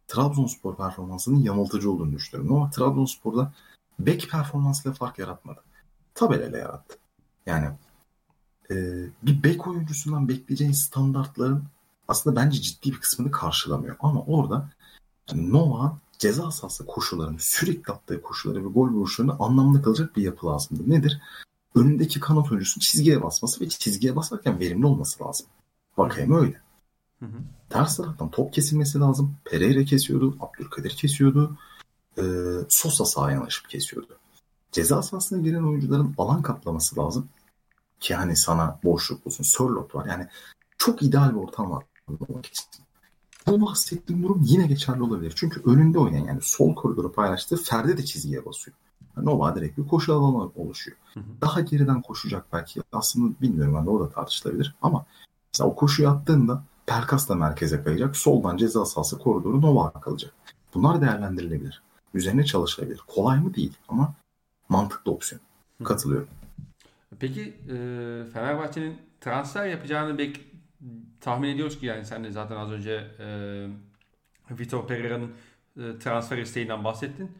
Speaker 2: Trabzonspor performansının yanıltıcı olduğunu düşünüyorum. Novak Trabzonspor'da bek performansıyla fark yaratmadı. Tabelayla yarattı. Yani e, bir bek oyuncusundan bekleyeceğin standartların aslında bence ciddi bir kısmını karşılamıyor. Ama orada yani Novak'ın ceza sahası koşularını, sürekli attığı koşuları ve gol vuruşlarını anlamlı kalacak bir yapı lazımdı. Nedir? Önündeki kanat oyuncusunun çizgiye basması ve çizgiye basarken verimli olması lazım. Bakayım öyle. Hı hı. Ters taraftan top kesilmesi lazım. Pereira kesiyordu. Abdülkadir kesiyordu. Ee, Sosa sağa yanaşıp kesiyordu. Ceza sahasına giren oyuncuların alan kaplaması lazım. Ki hani sana boşluk olsun. Sörlot var. Yani çok ideal bir ortam var. Bu bahsettiğim durum yine geçerli olabilir. Çünkü önünde oynayan yani sol koridoru paylaştığı Ferdi de çizgiye basıyor. Yani Nova direkt bir koşu alanı oluşuyor. Hı hı. Daha geriden koşacak belki. Aslında bilmiyorum ben de o da tartışılabilir. Ama mesela o koşuyu attığında Perkas da merkeze kayacak. Soldan ceza sahası koridoru Nova kalacak. Bunlar değerlendirilebilir. Üzerine çalışılabilir. Kolay mı değil ama mantıklı opsiyon. Katılıyorum.
Speaker 1: Peki e, Fenerbahçe'nin transfer yapacağını bek tahmin ediyoruz ki yani sen de zaten az önce e, Vitor Pereira'nın e, transfer isteğinden bahsettin.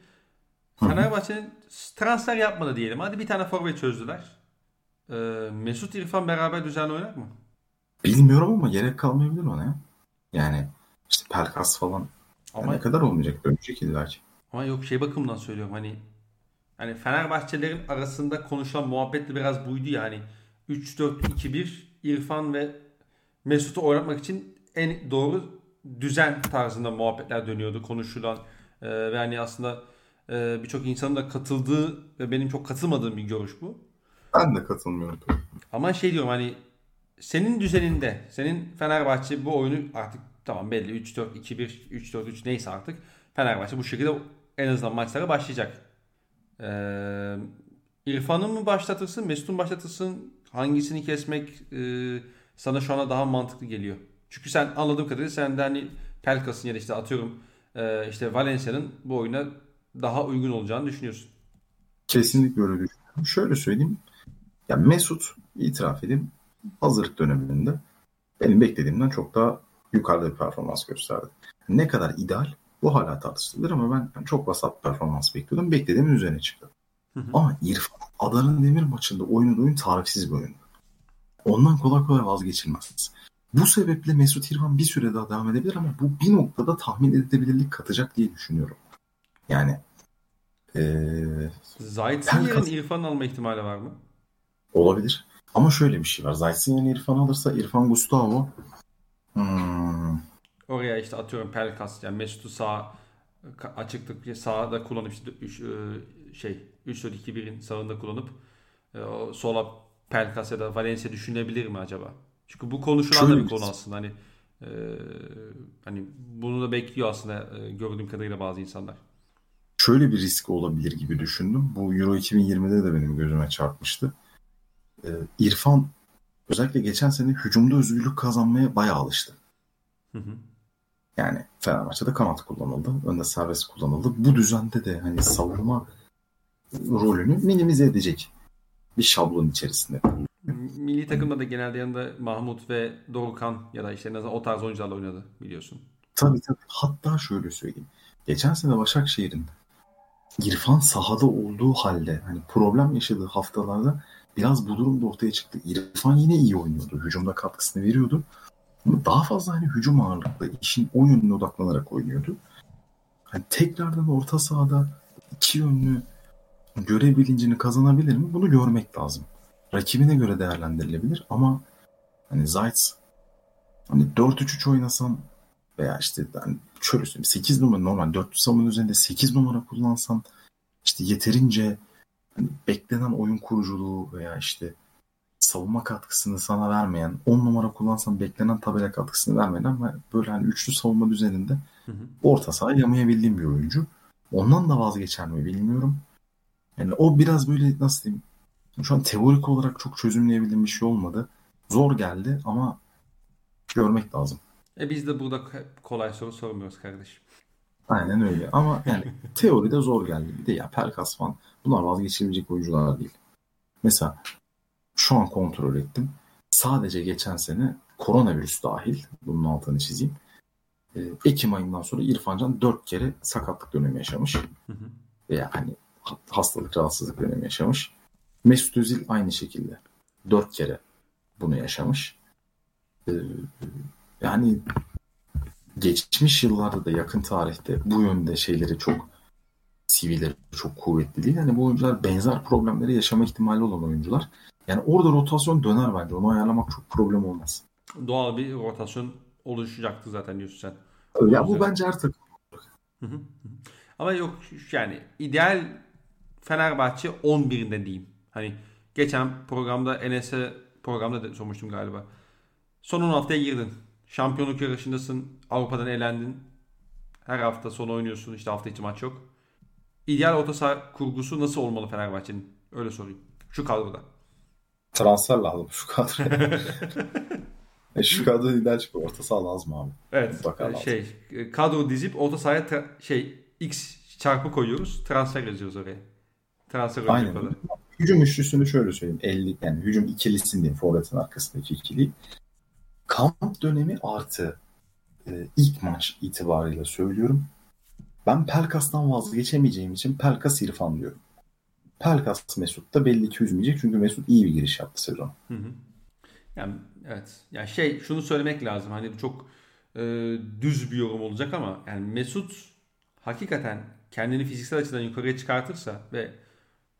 Speaker 1: Fenerbahçe'nin transfer yapmadı diyelim. Hadi bir tane forvet çözdüler. E, Mesut İrfan beraber düzenli oynar mı?
Speaker 2: Bilmiyorum ama gerek kalmayabilir ona ya. Yani işte Pelkas falan ama, ne kadar olmayacak dönecek illa ki.
Speaker 1: Ama yok şey bakımından söylüyorum hani hani Fenerbahçelerin arasında konuşulan muhabbet de biraz buydu ya hani 3-4-2-1 İrfan ve Mesut'u oynatmak için en doğru düzen tarzında muhabbetler dönüyordu konuşulan e, ve hani aslında e, birçok insanın da katıldığı ve benim çok katılmadığım bir görüş bu.
Speaker 2: Ben de katılmıyorum.
Speaker 1: Ama şey diyorum hani senin düzeninde, senin Fenerbahçe bu oyunu artık tamam belli 3-4-2-1, 3-4-3 neyse artık Fenerbahçe bu şekilde en azından maçlara başlayacak. Ee, İrfan'ı mı başlatırsın, Mesut'u mu başlatırsın? Hangisini kesmek e, sana şu anda daha mantıklı geliyor? Çünkü sen anladığım kadarıyla sen de hani Pelkas'ın ya da işte atıyorum e, işte Valencia'nın bu oyuna daha uygun olacağını düşünüyorsun.
Speaker 2: Kesinlikle öyle düşünüyorum. Şöyle söyleyeyim. Ya Mesut itiraf edeyim hazırlık döneminde benim beklediğimden çok daha yukarıda bir performans gösterdi. Ne kadar ideal bu hala tartışılır ama ben çok vasat performans bekliyordum. Beklediğimin üzerine çıktı. Hı hı. Ama İrfan Adana Demir maçında oynadığı oyun tarifsiz bir oyun. Ondan kolay kolay vazgeçilmez. Bu sebeple Mesut İrfan bir süre daha devam edebilir ama bu bir noktada tahmin edilebilirlik katacak diye düşünüyorum. Yani
Speaker 1: ee, Zayt'in yerine İrfan alma ihtimali var mı?
Speaker 2: Olabilir. Ama şöyle bir şey var. Zayt'in yerine İrfan alırsa İrfan Gustavo hmm.
Speaker 1: oraya işte atıyorum Pelkas yani Mesut'u sağ açıklık sağda kullanıp işte üç, e, şey 3-4-2-1'in sağında kullanıp e, sola Pelkas ya da Valencia düşünebilir mi acaba? Çünkü bu konuşulan da bir konu aslında. Hani e, hani bunu da bekliyor aslında e, gördüğüm kadarıyla bazı insanlar.
Speaker 2: Şöyle bir risk olabilir gibi düşündüm. Bu Euro 2020'de de benim gözüme çarpmıştı. E, İrfan özellikle geçen sene hücumda özgürlük kazanmaya bayağı alıştı. Hı hı. Yani Fenerbahçe'de kanat kullanıldı. Önde serbest kullanıldı. Bu düzende de hani savunma rolünü minimize edecek bir şablon içerisinde.
Speaker 1: Milli takımda da genelde yanında Mahmut ve Doğukan ya da işte o tarz oyuncularla oynadı biliyorsun.
Speaker 2: Tabii tabii. Hatta şöyle söyleyeyim. Geçen sene Başakşehir'in İrfan sahada olduğu halde hani problem yaşadığı haftalarda biraz bu durum da ortaya çıktı. İrfan yine iyi oynuyordu. Hücumda katkısını veriyordu. Ama daha fazla hani hücum ağırlıklı işin o yönüne odaklanarak oynuyordu. Hani tekrardan orta sahada iki yönlü görev bilincini kazanabilir mi? Bunu görmek lazım. Rakibine göre değerlendirilebilir ama hani Zayt hani 4-3-3 oynasam veya işte yani şöyle söyleyeyim 8 numara normal 4 savunma üzerinde 8 numara kullansan işte yeterince hani beklenen oyun kuruculuğu veya işte savunma katkısını sana vermeyen 10 numara kullansan beklenen tabela katkısını vermeyen ama böyle hani üçlü savunma düzeninde hı hı. orta saha yamayabildiğim bir oyuncu. Ondan da vazgeçer mi bilmiyorum. Yani o biraz böyle nasıl diyeyim şu an teorik olarak çok çözümleyebildiğim bir şey olmadı. Zor geldi ama görmek lazım.
Speaker 1: E biz de burada kolay soru sormuyoruz kardeşim.
Speaker 2: Aynen öyle ama yani teoride zor geldi. Bir de ya Pelkas falan bunlar vazgeçilebilecek oyuncular değil. Mesela şu an kontrol ettim. Sadece geçen sene koronavirüs dahil bunun altını çizeyim. Ee, Ekim ayından sonra İrfancan dört kere sakatlık dönemi yaşamış. Hı hı. Veya hani hastalık, rahatsızlık dönemi yaşamış. Mesut Özil aynı şekilde dört kere bunu yaşamış. Ee, yani geçmiş yıllarda da yakın tarihte bu yönde şeyleri çok CV'leri çok kuvvetli değil. Yani bu oyuncular benzer problemleri yaşama ihtimali olan oyuncular. Yani orada rotasyon döner bence. Onu ayarlamak çok problem olmaz.
Speaker 1: Doğal bir rotasyon oluşacaktı zaten diyorsun sen.
Speaker 2: Ya bu bence her takım.
Speaker 1: Ama yok yani ideal Fenerbahçe 11'inde diyeyim. Hani geçen programda Enes'e programda da sormuştum galiba. Son 10 haftaya girdin. Şampiyonluk yarışındasın. Avrupa'dan elendin. Her hafta son oynuyorsun. İşte hafta içi maç yok. İdeal orta saha kurgusu nasıl olmalı Fenerbahçe'nin? Öyle sorayım. Şu kadroda.
Speaker 2: Transfer lazım şu kadro. (laughs) e şu kadro ideal çıkıyor. Orta saha lazım abi.
Speaker 1: Evet. Mutlaka lazım. Şey, kadro dizip orta sahaya şey X çarpı koyuyoruz. Transfer yazıyoruz oraya. Transfer
Speaker 2: Aynen. Hücum üçlüsünü şöyle söyleyeyim. 50 yani hücum ikilisini diyeyim. Forvet'in arkasındaki ikili. Kamp dönemi artı e, ilk maç itibariyle söylüyorum. Ben Pelkas'tan vazgeçemeyeceğim için Pelkas İrfan diyorum. Pelkas Mesut da belli ki üzmeyecek çünkü Mesut iyi bir giriş yaptı sezon. Hı hı.
Speaker 1: Yani evet. Yani şey şunu söylemek lazım. Hani çok e, düz bir yorum olacak ama yani Mesut hakikaten kendini fiziksel açıdan yukarıya çıkartırsa ve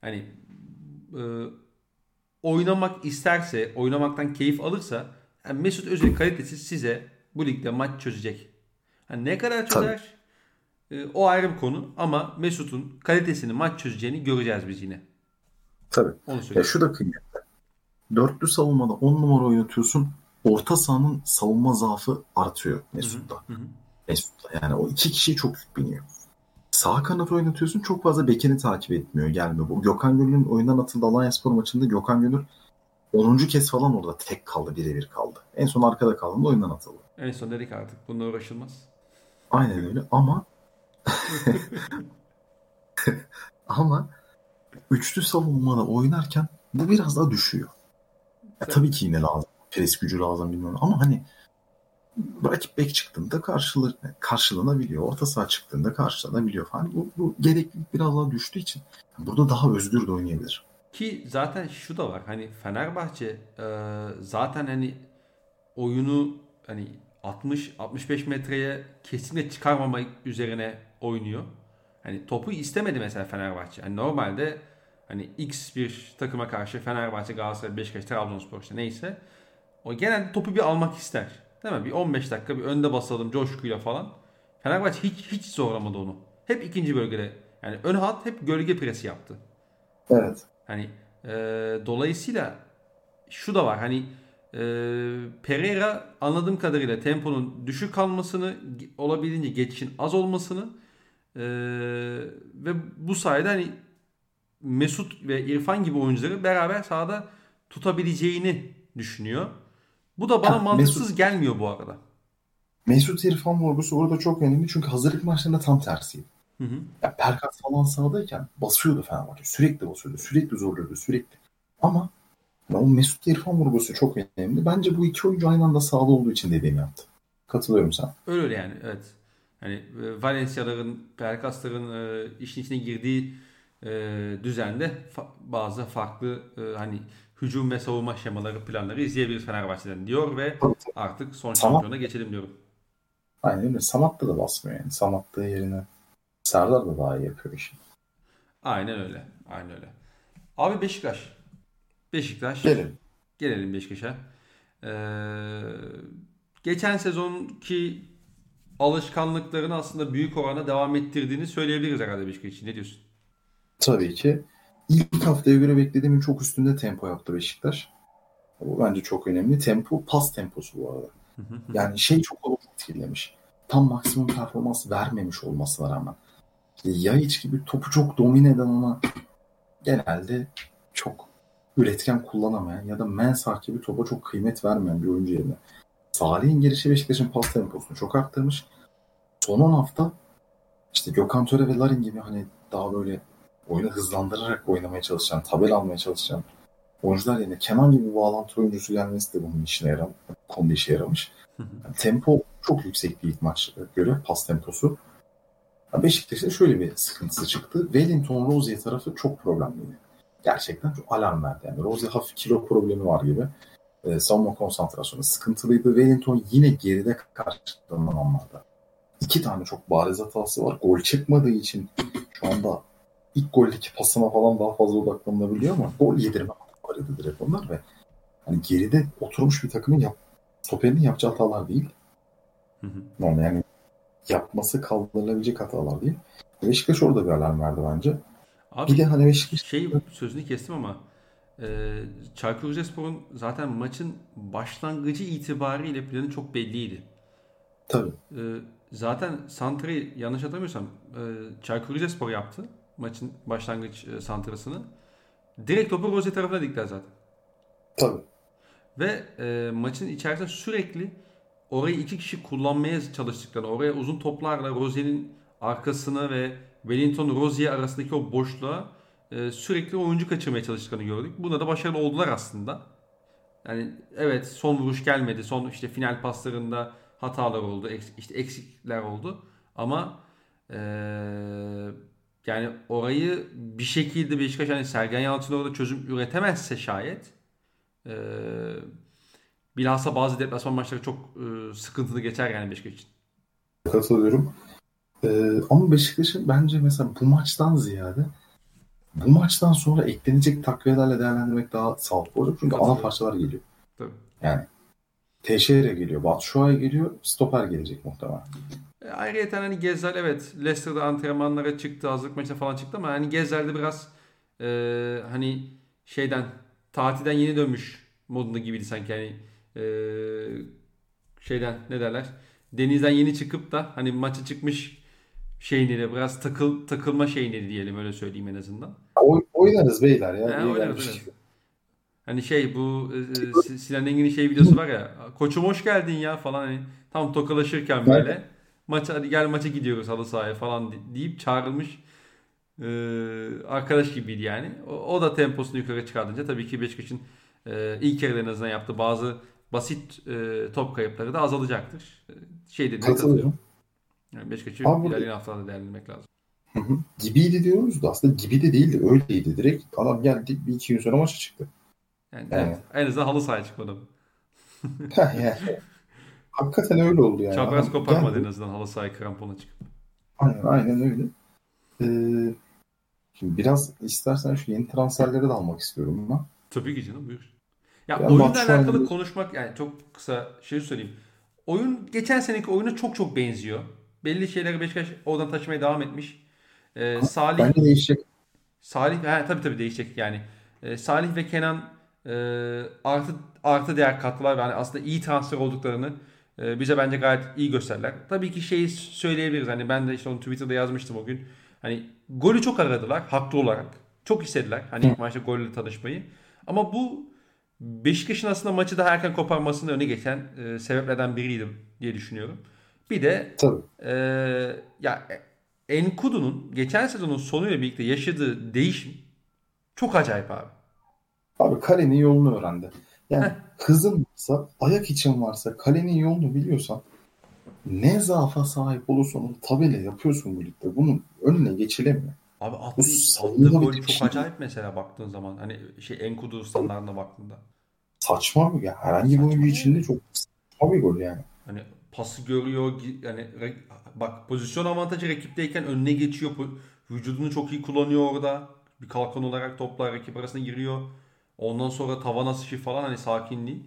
Speaker 1: hani e, oynamak isterse, oynamaktan keyif alırsa yani Mesut Özil kalitesi size bu ligde maç çözecek. Yani ne kadar çözer e, o ayrı bir konu ama Mesut'un kalitesini maç çözeceğini göreceğiz biz yine.
Speaker 2: Tabii. Onu ya şu da kıymetli. Dörtlü savunmada 10 numara oynatıyorsun. orta sahanın savunma zaafı artıyor Mesut'ta. Mesut'ta yani o iki kişi çok yük biniyor. Sağ kanat oynatıyorsun çok fazla bekini takip etmiyor gelmiyor. Bu Gökhan Gönül'ün oyundan atıldığı Alanya Spor maçında Gökhan Gönül 10. kez falan orada tek kaldı birebir kaldı. En son arkada kaldığında oyundan atıldı.
Speaker 1: En son dedik artık bununla uğraşılmaz.
Speaker 2: Aynen öyle ama (laughs) ama üçlü savunmada oynarken bu biraz daha düşüyor. Ya, tabii ki yine lazım. Pres gücü lazım bilmiyorum ama hani rakip bek çıktığında karşılı, karşılanabiliyor. Orta saha çıktığında karşılanabiliyor falan. Bu, bu gereklilik biraz daha düştüğü için burada daha özgür de oynayabilir.
Speaker 1: Ki zaten şu da var. Hani Fenerbahçe e, zaten hani oyunu hani 60-65 metreye kesinlikle çıkarmama üzerine oynuyor. Hani topu istemedi mesela Fenerbahçe. Yani normalde hani X bir takıma karşı Fenerbahçe, Galatasaray, Beşiktaş, Trabzonspor işte neyse o genelde topu bir almak ister. Değil mi? Bir 15 dakika bir önde basalım coşkuyla falan. Fenerbahçe hiç hiç zorlamadı onu. Hep ikinci bölgede. Yani ön hat hep gölge presi yaptı.
Speaker 2: Evet.
Speaker 1: Hani e, dolayısıyla şu da var. Hani e, Pereira anladığım kadarıyla temponun düşük kalmasını olabildiğince geçişin az olmasını e, ve bu sayede hani Mesut ve İrfan gibi oyuncuları beraber sahada tutabileceğini düşünüyor. Bu da bana ya, mantıksız Mesut, gelmiyor bu arada.
Speaker 2: Mesut İrfan vurgusu burada çok önemli çünkü hazırlık maçlarında tam tersiydi. Hı hı. Ya Perkas falan sahadayken basıyordu Fenerbahçe. Sürekli basıyordu. Sürekli zorluyordu. Sürekli. Ama o Mesut İrfan vurgusu çok önemli. Bence bu iki oyuncu aynı anda sahada olduğu için dediğimi yaptı. Katılıyorum sana.
Speaker 1: Öyle yani evet. Hani e, Valencia'ların, Perkas'ların e, işin içine girdiği e, düzende fa- bazı farklı e, hani hücum ve savunma şemaları, planları izleyebiliriz Fenerbahçe'den diyor ve artık son şampiyona geçelim diyorum.
Speaker 2: Aynen öyle. Samat'ta da basmıyor yani. Samat'ta yerine Serdar da daha iyi yapıyor işi.
Speaker 1: Aynen öyle. Aynen öyle. Abi Beşiktaş. Beşiktaş.
Speaker 2: Gelelim.
Speaker 1: Gelelim Beşiktaş'a. Ee, geçen sezonki alışkanlıklarını aslında büyük oranda devam ettirdiğini söyleyebiliriz herhalde Beşiktaş için. Ne diyorsun?
Speaker 2: Tabii ki. İlk haftaya göre beklediğimin çok üstünde tempo yaptı Beşiktaş. Bu bence çok önemli. Tempo, pas temposu bu arada. yani şey çok etkilemiş. Tam maksimum performans vermemiş olmasına rağmen. Yayiç gibi topu çok domine eden ama genelde çok üretken kullanamayan ya da Mensah gibi topa çok kıymet vermeyen bir oyuncu yerine. Salih'in gelişi Beşiktaş'ın pas temposunu çok arttırmış. Son 10 hafta işte Gökhan Töre ve Larin gibi hani daha böyle oyunu hızlandırarak oynamaya çalışan, tabel almaya çalışan oyuncular yerine Kenan gibi bağlantı oyuncusu gelmesi de bunun işine yaramış. Konuda işe yaramış. Yani tempo çok yüksekti ilk maç göre pas temposu. Beşiktaş'ta şöyle bir sıkıntısı çıktı. Wellington Rozier tarafı çok problemliydi. Gerçekten çok alarm verdi. Yani Rozier hafif kilo problemi var gibi. Ee, savunma konsantrasyonu sıkıntılıydı. Wellington yine geride karşılanan anlarda. İki tane çok bariz hatası var. Gol çıkmadığı için şu anda ilk goldeki pasına falan daha fazla odaklanılabiliyor ama gol yedirme hatalarıydı direkt onlar ve hani geride oturmuş bir takımın yap, stoperinin yapacağı hatalar değil. Hı hı. Yani yapması kaldırılabilecek hatalar değil. Beşiktaş orada bir alarm verdi bence.
Speaker 1: Abi, bir de hani Beşiktaş... Şey sözünü kestim ama e, Çaykur Rizespor'un zaten maçın başlangıcı itibariyle planı çok belliydi.
Speaker 2: Tabii.
Speaker 1: E, zaten Santra'yı yanlış hatırlamıyorsam e, Çaykur Rizespor yaptı maçın başlangıç e, santrasını. Direkt topu Rose tarafına diktiler zaten.
Speaker 2: Tabii.
Speaker 1: Ve e, maçın içerisinde sürekli orayı iki kişi kullanmaya çalıştıklarını, oraya uzun toplarla Rozier'in arkasını ve Wellington Rozier arasındaki o boşluğa e, sürekli oyuncu kaçırmaya çalıştıklarını gördük. Bunda da başarılı oldular aslında. Yani evet son vuruş gelmedi. Son işte final paslarında hatalar oldu. Eks, işte eksikler oldu. Ama e, yani orayı bir şekilde Beşiktaş hani Sergen Yalçın orada çözüm üretemezse şayet e, bilhassa bazı deplasman maçları çok e, sıkıntılı geçer yani Beşiktaş için.
Speaker 2: Katılıyorum. Ee, ama Beşiktaş'ın bence mesela bu maçtan ziyade bu maçtan sonra eklenecek takviyelerle değerlendirmek daha sağlıklı olacak. Çünkü ana parçalar geliyor.
Speaker 1: Tabii.
Speaker 2: Yani Teixeira geliyor, Batshuayi geliyor, stoper gelecek muhtemelen.
Speaker 1: E, ayrıca hani Gezzal evet Leicester'da antrenmanlara çıktı, hazırlık maçına falan çıktı ama hani Gezzal'de biraz e, hani şeyden tatilden yeni dönmüş modunda gibiydi sanki yani e, şeyden ne derler denizden yeni çıkıp da hani maça çıkmış şeyini biraz takıl takılma şeyini diyelim öyle söyleyeyim en azından.
Speaker 2: O, oynarız beyler ya.
Speaker 1: He, oynarız, oynarız. Hani şey bu e, e Sinan Engin'in şey videosu var ya koçum hoş geldin ya falan hani tam tokalaşırken böyle evet. maça hadi gel maça gidiyoruz halı sahaya falan deyip çağrılmış e, arkadaş gibiydi yani. O, o da temposunu yukarı çıkardınca tabii ki Beşiktaş'ın e, ilk yarıda en azından yaptığı bazı basit e, top kayıpları da azalacaktır. E, şey dediğine katılıyorum. Yani Beşiktaş'ı ilerleyen haftalarda değerlendirmek lazım.
Speaker 2: Hı hı. Gibiydi diyoruz da aslında gibi de değildi. Öyleydi. Direkt adam geldi bir iki gün sonra maça çıktı.
Speaker 1: Yani, yani. Evet, en azından halı sahaya çıkmadı.
Speaker 2: yani. Hakikaten öyle oldu yani.
Speaker 1: Çapraz koparmadı en azından halı sahaya krampona çıkıp.
Speaker 2: Aynen, aynen öyle. Ee, şimdi biraz istersen şu yeni transferleri de almak istiyorum ben.
Speaker 1: Tabii ki canım buyur. Ya yani oyunla alakalı konuşmak yani çok kısa şey söyleyeyim. Oyun geçen seneki oyuna çok çok benziyor. Belli şeyleri Beşiktaş oradan taşımaya devam etmiş. Ee, Salih
Speaker 2: Bence değişecek.
Speaker 1: Salih he, tabii tabii değişecek yani. Ee, Salih ve Kenan e, artı artı değer kattılar yani aslında iyi transfer olduklarını e, bize bence gayet iyi gösterdiler. Tabii ki şeyi söyleyebiliriz. Hani ben de işte onu Twitter'da yazmıştım o gün. Hani golü çok aradılar haklı olarak. Çok istediler hani ilk maçta golle tanışmayı. Ama bu Beşiktaş'ın aslında maçı daha erken koparmasının öne geçen e, sebeplerden biriydi diye düşünüyorum. Bir de
Speaker 2: Tabii.
Speaker 1: E, ya Enkudu'nun geçen sezonun sonuyla birlikte yaşadığı değişim çok acayip abi.
Speaker 2: Abi kalenin yolunu öğrendi. Yani Heh. hızın varsa, ayak için varsa, kalenin yolunu biliyorsan ne zaafa sahip olursan onu tabela yapıyorsun bu ligde. Bunun önüne geçilemiyor.
Speaker 1: Abi attığı, attığı gol çok şey. acayip mesela baktığın zaman. Hani şey Enkudu standartına baktığında.
Speaker 2: Saçma mı ya? Herhangi bir oyuncu için de çok saçma bir gol yani.
Speaker 1: Hani pası görüyor yani bak pozisyon avantajı rakipteyken önüne geçiyor. Vücudunu çok iyi kullanıyor orada. Bir kalkan olarak toplar rakip arasında giriyor. Ondan sonra tavan asışı falan hani sakinliği.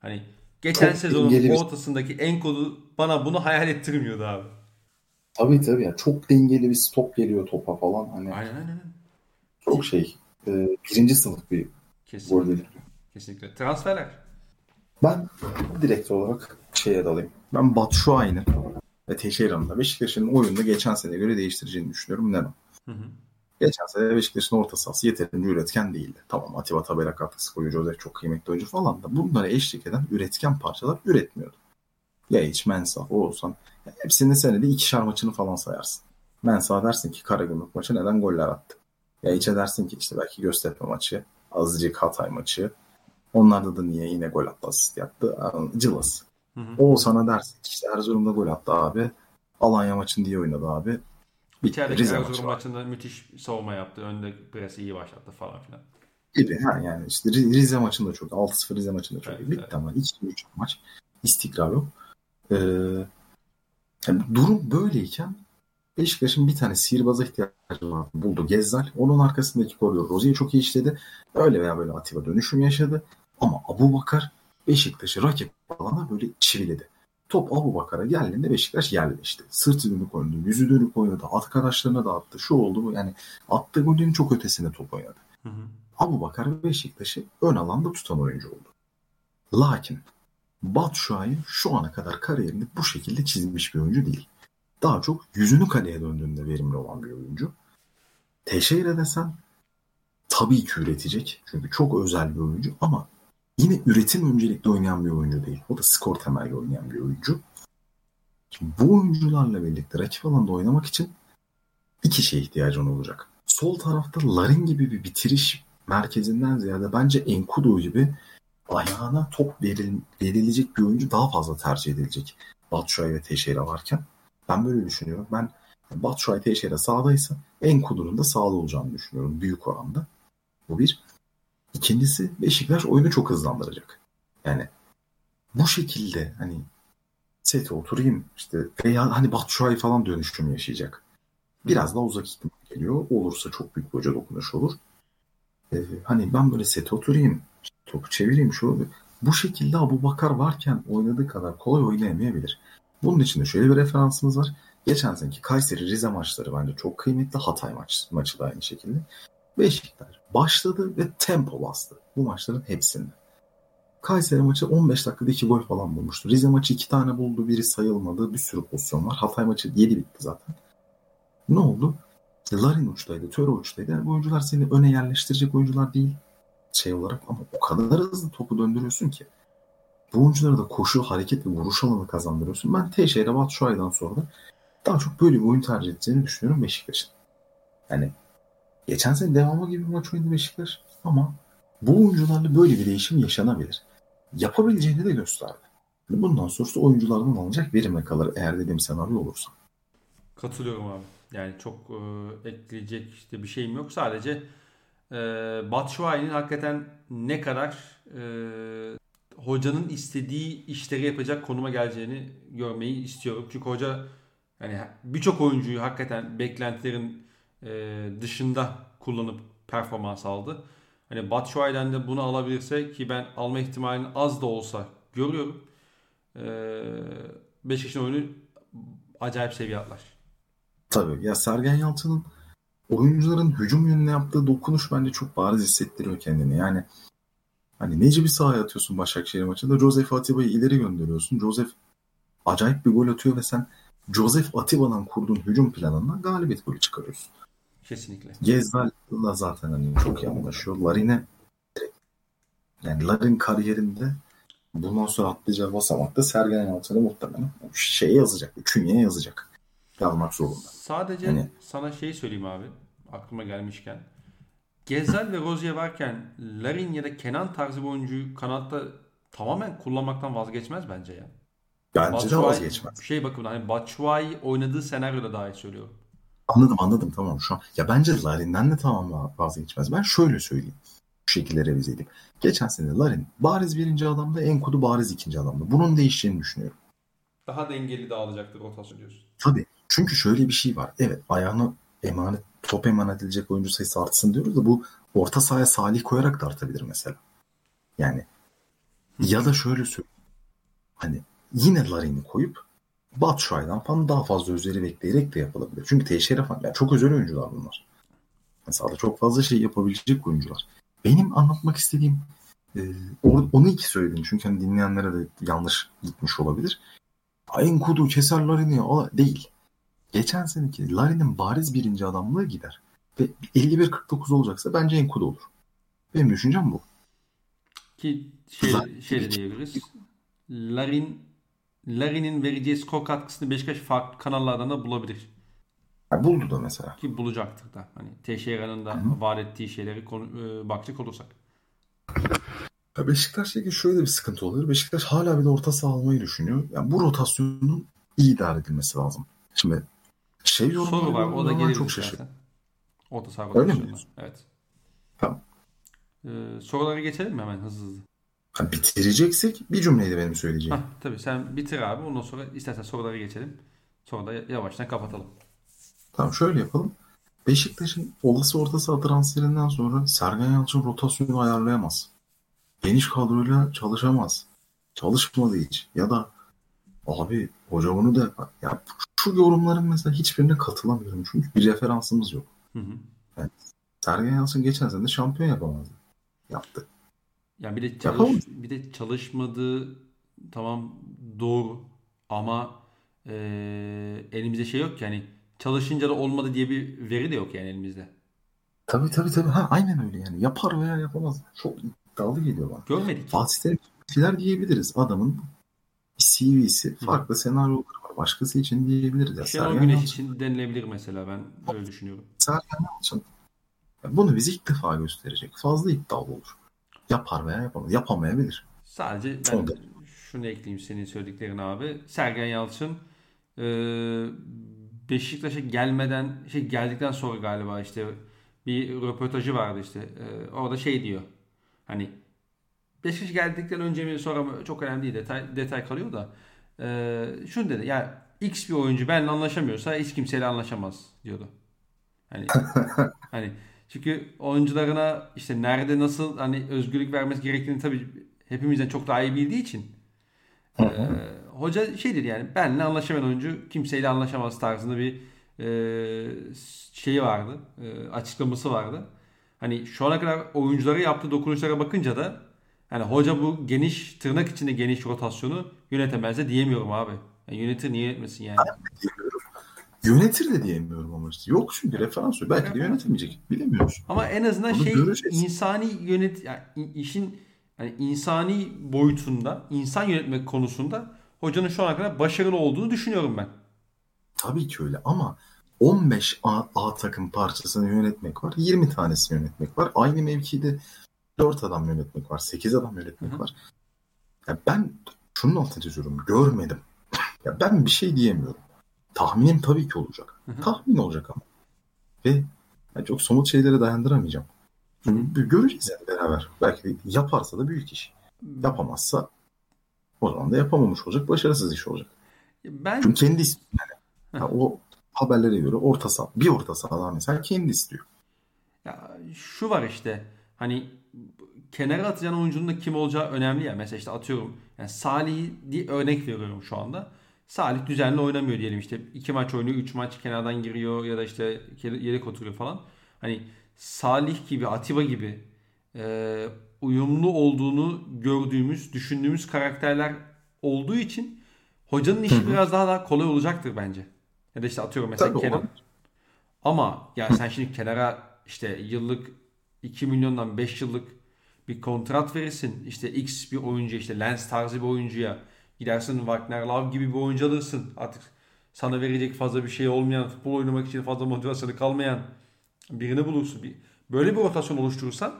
Speaker 1: Hani geçen çok sezonun ortasındaki Enkodu bana bunu hayal ettirmiyordu abi.
Speaker 2: Tabii tabii. Yani çok dengeli bir stop geliyor topa falan. Hani
Speaker 1: aynen aynen.
Speaker 2: Çok şey. E, birinci sınıf bir
Speaker 1: Kesinlikle. Kesinlikle. Transferler.
Speaker 2: Ben direkt olarak şeye dalayım. Ben Batshuayi'nin ve Teixeira'nın da Beşiktaş'ın oyunu geçen sene göre değiştireceğini düşünüyorum. Neden? Hı hı. Geçen sene Beşiktaş'ın orta sahası yeterince üretken değildi. Tamam Atiba Tabela katkısı koyucu Joseph çok kıymetli oyuncu falan da bunlara eşlik eden üretken parçalar üretmiyordu. Ya hiç Mensah, Oğuzhan. Hepsinin senede ikişer maçını falan sayarsın. Mensah dersin ki Karagümrük maçı neden goller attı? Ya hiç dersin ki işte belki Göztepe maçı, azıcık Hatay maçı. Onlarda da niye yine gol attı, asist yaptı. Cıvas. Oğuzhan'a dersin ki işte Erzurum'da gol attı abi. Alanya maçını diye oynadı abi.
Speaker 1: İçerideki Rize Erzurum maçı maçında müthiş savunma yaptı. Önde presi iyi başlattı falan filan.
Speaker 2: Gibi ha yani işte Rize maçında çok 6-0 Rize maçında çok evet, iyi. Bitti evet. ama 2-3 maç istikrar yok. Ee, yani durum böyleyken Beşiktaş'ın bir tane sihirbaza ihtiyacı var. Buldu Gezzal. Onun arkasındaki koridor Rozi'yi çok iyi işledi. Öyle veya böyle Atiba dönüşüm yaşadı. Ama Abu Bakar Beşiktaş'ı rakip alana böyle çiviledi. Top Abu Bakar'a geldiğinde Beşiktaş yerleşti. Sırtı dönük oynadı, yüzü dönük oynadı, arkadaşlarına da attı. Şu oldu bu yani attığı golün çok ötesinde top oynadı. Hı hı. Abu Bakar Beşiktaş'ı ön alanda tutan oyuncu oldu. Lakin Batshuayi şu ana kadar kariyerini bu şekilde çizmiş bir oyuncu değil. Daha çok yüzünü kaleye döndüğünde verimli olan bir oyuncu. Teixeira desen tabii ki üretecek. Çünkü çok özel bir oyuncu ama yine üretim öncelikli oynayan bir oyuncu değil. O da skor temelli oynayan bir oyuncu. Bu oyuncularla birlikte rakip alanda oynamak için iki şeye ihtiyacın olacak. Sol tarafta Larin gibi bir bitiriş merkezinden ziyade bence Enkudu gibi ayağına top veril, verilecek bir oyuncu daha fazla tercih edilecek. Batshuayi ve Teixeira varken. Ben böyle düşünüyorum. Ben Batshuayi Teixeira sağdaysa Enkudu'nun da sağda olacağını düşünüyorum büyük oranda. Bu bir. İkincisi Beşiktaş oyunu çok hızlandıracak. Yani bu şekilde hani sete oturayım işte veya hani Batshuayi falan dönüşüm yaşayacak. Biraz daha uzak ihtimal geliyor. Olursa çok büyük bir hoca dokunuş olur. Ee, hani ben böyle sete oturayım topu çevireyim şu bu şekilde Abu Bakar varken oynadığı kadar kolay oynayamayabilir. Bunun için de şöyle bir referansımız var. Geçen seneki Kayseri Rize maçları bence çok kıymetli. Hatay maç, maçı da aynı şekilde. Beşiktaş başladı ve tempo bastı bu maçların hepsinde. Kayseri maçı 15 dakikada 2 gol falan bulmuştu. Rize maçı 2 tane buldu. Biri sayılmadı. Bir sürü pozisyon var. Hatay maçı 7 bitti zaten. Ne oldu? Larin uçtaydı. Töre uçtaydı. Yani bu oyuncular seni öne yerleştirecek oyuncular değil şey olarak ama o kadar hızlı topu döndürüyorsun ki. Bu oyunculara da koşu, hareket ve vuruş alanı kazandırıyorsun. Ben Teixeira Batshuayi'den sonra da daha çok böyle bir oyun tercih edeceğini düşünüyorum Beşiktaş'ın. Yani geçen sene devamı gibi bir maç oynadı Beşiktaş ama bu oyuncularla böyle bir değişim yaşanabilir. Yapabileceğini de gösterdi. Bundan sonrası oyunculardan alınacak verime kalır eğer dediğim senaryo olursa.
Speaker 1: Katılıyorum abi. Yani çok e, ekleyecek işte bir şeyim yok. Sadece e, Batshuayi'nin hakikaten ne kadar e, hocanın istediği işleri yapacak konuma geleceğini görmeyi istiyorum. Çünkü hoca yani birçok oyuncuyu hakikaten beklentilerin e, dışında kullanıp performans aldı. Hani Batshuayi'den de bunu alabilirse ki ben alma ihtimalini az da olsa görüyorum. E, Beşiktaş'ın oyunu acayip seviye atlar.
Speaker 2: Tabii. Ya Sergen Yalçın'ın oyuncuların hücum yönüne yaptığı dokunuş bence çok bariz hissettiriyor kendini. Yani hani Necip'i sahaya atıyorsun Başakşehir maçında. Josef Atiba'yı ileri gönderiyorsun. Josef acayip bir gol atıyor ve sen Josef Atiba'dan kurduğun hücum planından galibiyet golü çıkarıyorsun.
Speaker 1: Kesinlikle.
Speaker 2: Gezdal'la zaten hani çok iyi anlaşıyor. Larin'e yani Larin kariyerinde bundan sonra atlayacağı basamakta Sergen Yalçın'a muhtemelen şey yazacak. Üçüncüye yazacak. Yazmak zorunda.
Speaker 1: Sadece hani... sana şey söyleyeyim abi. Aklıma gelmişken. Gezzal ve Rozier varken Larin ya da Kenan tarzı bir oyuncuyu kanatta tamamen kullanmaktan vazgeçmez bence ya.
Speaker 2: Bence Batshuayi, de vazgeçmez.
Speaker 1: Şey bakın hani Batshuayi oynadığı senaryoda daha iyi söylüyorum.
Speaker 2: Anladım anladım tamam şu an. Ya bence Larin'den de tamam vazgeçmez. Ben şöyle söyleyeyim. Bu şekilde revize edeyim. Geçen sene Larin bariz birinci adamda Enkudu bariz ikinci adamda. Bunun değişeceğini düşünüyorum.
Speaker 1: Daha dengeli dağılacaktır rotasyon diyorsun.
Speaker 2: Tabii. Çünkü şöyle bir şey var. Evet ayağını emanet, top emanet edilecek oyuncu sayısı artsın diyoruz da bu orta sahaya Salih koyarak da artabilir mesela. Yani ya da şöyle söyleyeyim. Hani yine Larin'i koyup Batshuayi'den falan daha fazla üzeri bekleyerek de yapılabilir. Çünkü Teixeira falan yani çok özel oyuncular bunlar. Mesela çok fazla şey yapabilecek oyuncular. Benim anlatmak istediğim e, onu iki söyledim. Çünkü hani dinleyenlere de yanlış gitmiş olabilir. Ayın kudu keser Larin'i değil. Geçen seneki Larin'in bariz birinci adamlığı gider. Ve 51-49 olacaksa bence Enkudu olur. Benim düşüncem bu.
Speaker 1: Ki şey, şey de diyebiliriz. Larin Larin'in vereceği skor katkısını Beşiktaş farklı kanallardan da bulabilir.
Speaker 2: Ya buldu da mesela.
Speaker 1: Ki bulacaktır da. Hani Teixeira'nın da Hı-hı. vaat ettiği şeyleri konu, e, bakacak olursak.
Speaker 2: Ya Beşiktaş'taki şöyle bir sıkıntı oluyor. Beşiktaş hala bir de orta saha almayı düşünüyor. Yani bu rotasyonun iyi idare edilmesi lazım. Şimdi şey
Speaker 1: Soru var. O da gelir çok şaşırdım. Orta saha rotasyonu. Evet.
Speaker 2: Tamam.
Speaker 1: Ee, sorulara geçelim mi hemen hızlı hızlı?
Speaker 2: Ha, bitireceksek bir cümleydi benim söyleyeceğim.
Speaker 1: Hah, tabii sen bitir abi. Ondan sonra istersen sorulara geçelim. Sonra da yavaştan kapatalım.
Speaker 2: Tamam şöyle yapalım. Beşiktaş'ın olası orta saha transferinden sonra Sergen Yalçın rotasyonu ayarlayamaz. Geniş kadroyla çalışamaz. Çalışmadı hiç. Ya da abi hoca onu da ya şu yorumların mesela hiçbirine katılamıyorum. Çünkü bir referansımız yok. Hı hı. Yani Sergen Yalçın geçen sene şampiyon yapamazdı. Yaptı.
Speaker 1: Yani bir de çalış, bir de çalışmadığı tamam doğru ama e, elimizde şey yok ki hani çalışınca da olmadı diye bir veri de yok yani elimizde.
Speaker 2: Tabii tabii tabii. Ha, aynen öyle yani. Yapar veya yapamaz. Çok iddialı geliyor bana.
Speaker 1: Görmedik.
Speaker 2: Fatih Terim şeyler diyebiliriz. Adamın CV'si farklı Hı. senaryoları var. Başkası için diyebiliriz. Ya,
Speaker 1: Şenol Güneş için denilebilir mesela. Ben öyle düşünüyorum.
Speaker 2: Sergen Yalçın bunu biz ilk defa gösterecek. Fazla iddialı olur. Yapar veya yapamaz. Yapamayabilir.
Speaker 1: Sadece ben Sonunda. şunu ekleyeyim senin söylediklerin abi. Sergen Yalçın e, Beşiktaş'a gelmeden şey geldikten sonra galiba işte bir röportajı vardı işte. E, orada şey diyor. Hani Beşiktaş geldikten önce mi sonra mı çok önemli değil detay, detay kalıyor da e, şunu dedi ya X bir oyuncu benimle anlaşamıyorsa hiç kimseyle anlaşamaz diyordu. Hani (laughs) hani çünkü oyuncularına işte nerede nasıl hani özgürlük vermesi gerektiğini tabii hepimizden çok daha iyi bildiği için e, hoca şey dedi yani benle anlaşamayan oyuncu kimseyle anlaşamaz tarzında bir e, şeyi vardı. E, açıklaması vardı. Hani şu ana kadar oyunculara yaptığı dokunuşlara bakınca da Yani hoca bu geniş tırnak içinde geniş rotasyonu yönetemez de diyemiyorum abi. Yani yönetir niye yönetmesin yani?
Speaker 2: Yönetir de diyemiyorum ama işte. Yok çünkü referans yok. Belki de yönetemeyecek. Bilemiyoruz.
Speaker 1: Ama en azından
Speaker 2: Onu
Speaker 1: şey
Speaker 2: göreceğiz.
Speaker 1: insani yönet yani işin yani insani boyutunda, insan yönetmek konusunda hocanın şu ana kadar başarılı olduğunu düşünüyorum ben.
Speaker 2: Tabii ki öyle ama 15 A, A takım parçasını yönetmek var. 20 tanesini yönetmek var. Aynı mevkide 4 adam yönetmek var. 8 adam yönetmek
Speaker 1: Hı hı.
Speaker 2: var. Ya ben şunun altını çiziyorum. Görmedim. (laughs) Ya ben bir şey diyemiyorum. Tahminim tabii ki olacak.
Speaker 1: Hı hı.
Speaker 2: Tahmin olacak ama. Ve yani çok somut şeylere dayandıramayacağım. Çünkü göreceğiz yani beraber. Belki de yaparsa da büyük iş. Yapamazsa o zaman da yapamamış olacak. Başarısız iş olacak.
Speaker 1: Ben
Speaker 2: Çünkü kendi istiyor yani. Ya o haberlere göre orta saha, bir orta sahadan mesela kendi istiyor.
Speaker 1: Ya şu var işte hani kenara atacağın oyuncunun da kim olacağı önemli ya. Mesela işte atıyorum yani Salih diye örnek veriyorum şu anda. Salih düzenli oynamıyor diyelim işte iki maç oynuyor, üç maç kenardan giriyor ya da işte yedek oturuyor falan. Hani Salih gibi, Atiba gibi e, uyumlu olduğunu gördüğümüz, düşündüğümüz karakterler olduğu için hocanın işi biraz daha daha kolay olacaktır bence. Ya da işte atıyorum mesela
Speaker 2: Tabii,
Speaker 1: Kenan. Ama ya sen şimdi kenara işte yıllık 2 milyondan 5 yıllık bir kontrat verirsin. İşte X bir oyuncu işte Lens tarzı bir oyuncuya gidersin Wagner Love gibi bir oyuncu alırsın. Artık sana verecek fazla bir şey olmayan, futbol oynamak için fazla motivasyonu kalmayan birini bulursun. Bir, böyle bir rotasyon oluşturursan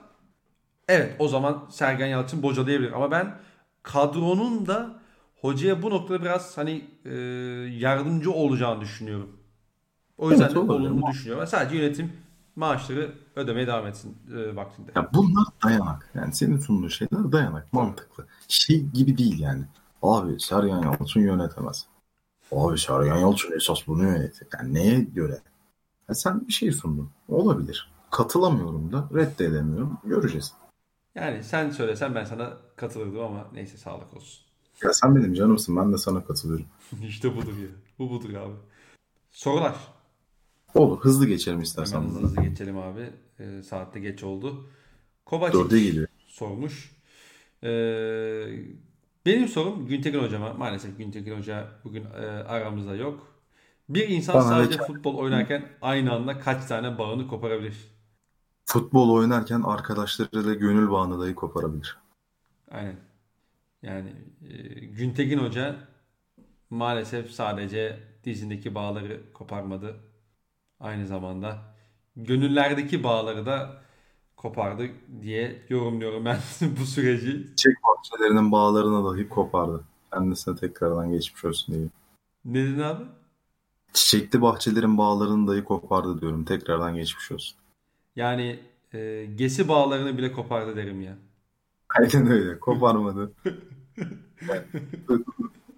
Speaker 1: evet o zaman Sergen Yalçın bocalayabilir. Ama ben kadronun da hocaya bu noktada biraz hani e, yardımcı olacağını düşünüyorum. O yüzden
Speaker 2: Evet,
Speaker 1: de olumlu düşünüyorum. Sadece yönetim maaşları ödemeye devam etsin e, vaktinde.
Speaker 2: Ya bunlar dayanak. Yani senin sunduğun şeyler dayanak. Mantıklı. Şey gibi değil yani. Abi Sergen Yalçın yönetemez. Abi Sergen Yalçın esas bunu yönetir. Yani neye göre? Ya sen bir şey sundun. Olabilir. Katılamıyorum da reddedemiyorum. Göreceğiz.
Speaker 1: Yani sen söylesen ben sana katılırdım ama neyse sağlık olsun.
Speaker 2: Ya sen benim canımsın. Ben de sana katılıyorum. (laughs)
Speaker 1: işte budur ya. Bu budur abi. Sorular.
Speaker 2: Olur. Hızlı geçelim istersen
Speaker 1: Hemen hızlı geçelim abi. E, saatte geç oldu. Kovacic
Speaker 2: Dörde geliyor.
Speaker 1: sormuş. E, benim sorum Güntekin hocama. Maalesef Güntekin hoca bugün e, aramızda yok. Bir insan
Speaker 2: Bana
Speaker 1: sadece
Speaker 2: da-
Speaker 1: futbol oynarken aynı anda kaç tane bağını koparabilir?
Speaker 2: Futbol oynarken arkadaşlarıyla gönül bağını dahi koparabilir.
Speaker 1: Aynen. Yani e, Güntekin Hoca maalesef sadece dizindeki bağları koparmadı. Aynı zamanda gönüllerdeki bağları da kopardı diye yorumluyorum ben (laughs) bu süreci.
Speaker 2: Çiçek bahçelerinin bağlarını dahi kopardı. Kendisine tekrardan geçmiş olsun diyeyim.
Speaker 1: Ne dedin abi?
Speaker 2: Çiçekli bahçelerin bağlarını dahi kopardı diyorum. Tekrardan geçmiş olsun.
Speaker 1: Yani e, gesi bağlarını bile kopardı derim ya.
Speaker 2: Aynen öyle. Koparmadı. (laughs)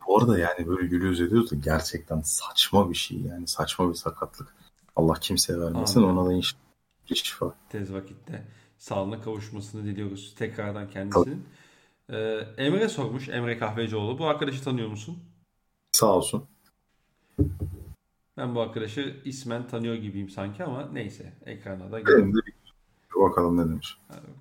Speaker 2: Bu arada yani böyle gülüyoruz ediyoruz da gerçekten saçma bir şey yani. Saçma bir sakatlık. Allah kimseye vermesin.
Speaker 1: Amin.
Speaker 2: Ona da inşallah şifa.
Speaker 1: Tez vakitte sağlığına kavuşmasını diliyoruz tekrardan kendisinin. E, Emre sormuş. Emre Kahvecioğlu. Bu arkadaşı tanıyor musun?
Speaker 2: Sağ olsun.
Speaker 1: Ben bu arkadaşı ismen tanıyor gibiyim sanki ama neyse ekrana da
Speaker 2: bir bakalım ne demiş.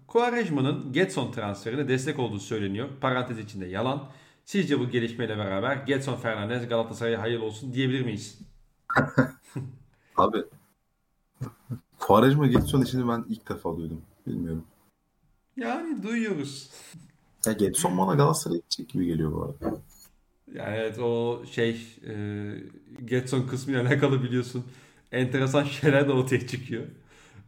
Speaker 1: Quaresma'nın Getson transferine destek olduğu söyleniyor. Parantez içinde yalan. Sizce bu gelişmeyle beraber Getson Fernandez Galatasaray'a hayırlı olsun diyebilir miyiz? (laughs)
Speaker 2: Abi Quaresma Getson işini ben ilk defa duydum. Bilmiyorum.
Speaker 1: Yani duyuyoruz.
Speaker 2: Ya Getson bana Galatasaray'a gidecek gibi geliyor bu arada.
Speaker 1: Yani evet o şey e, Getson kısmıyla alakalı biliyorsun. Enteresan şeyler de ortaya çıkıyor.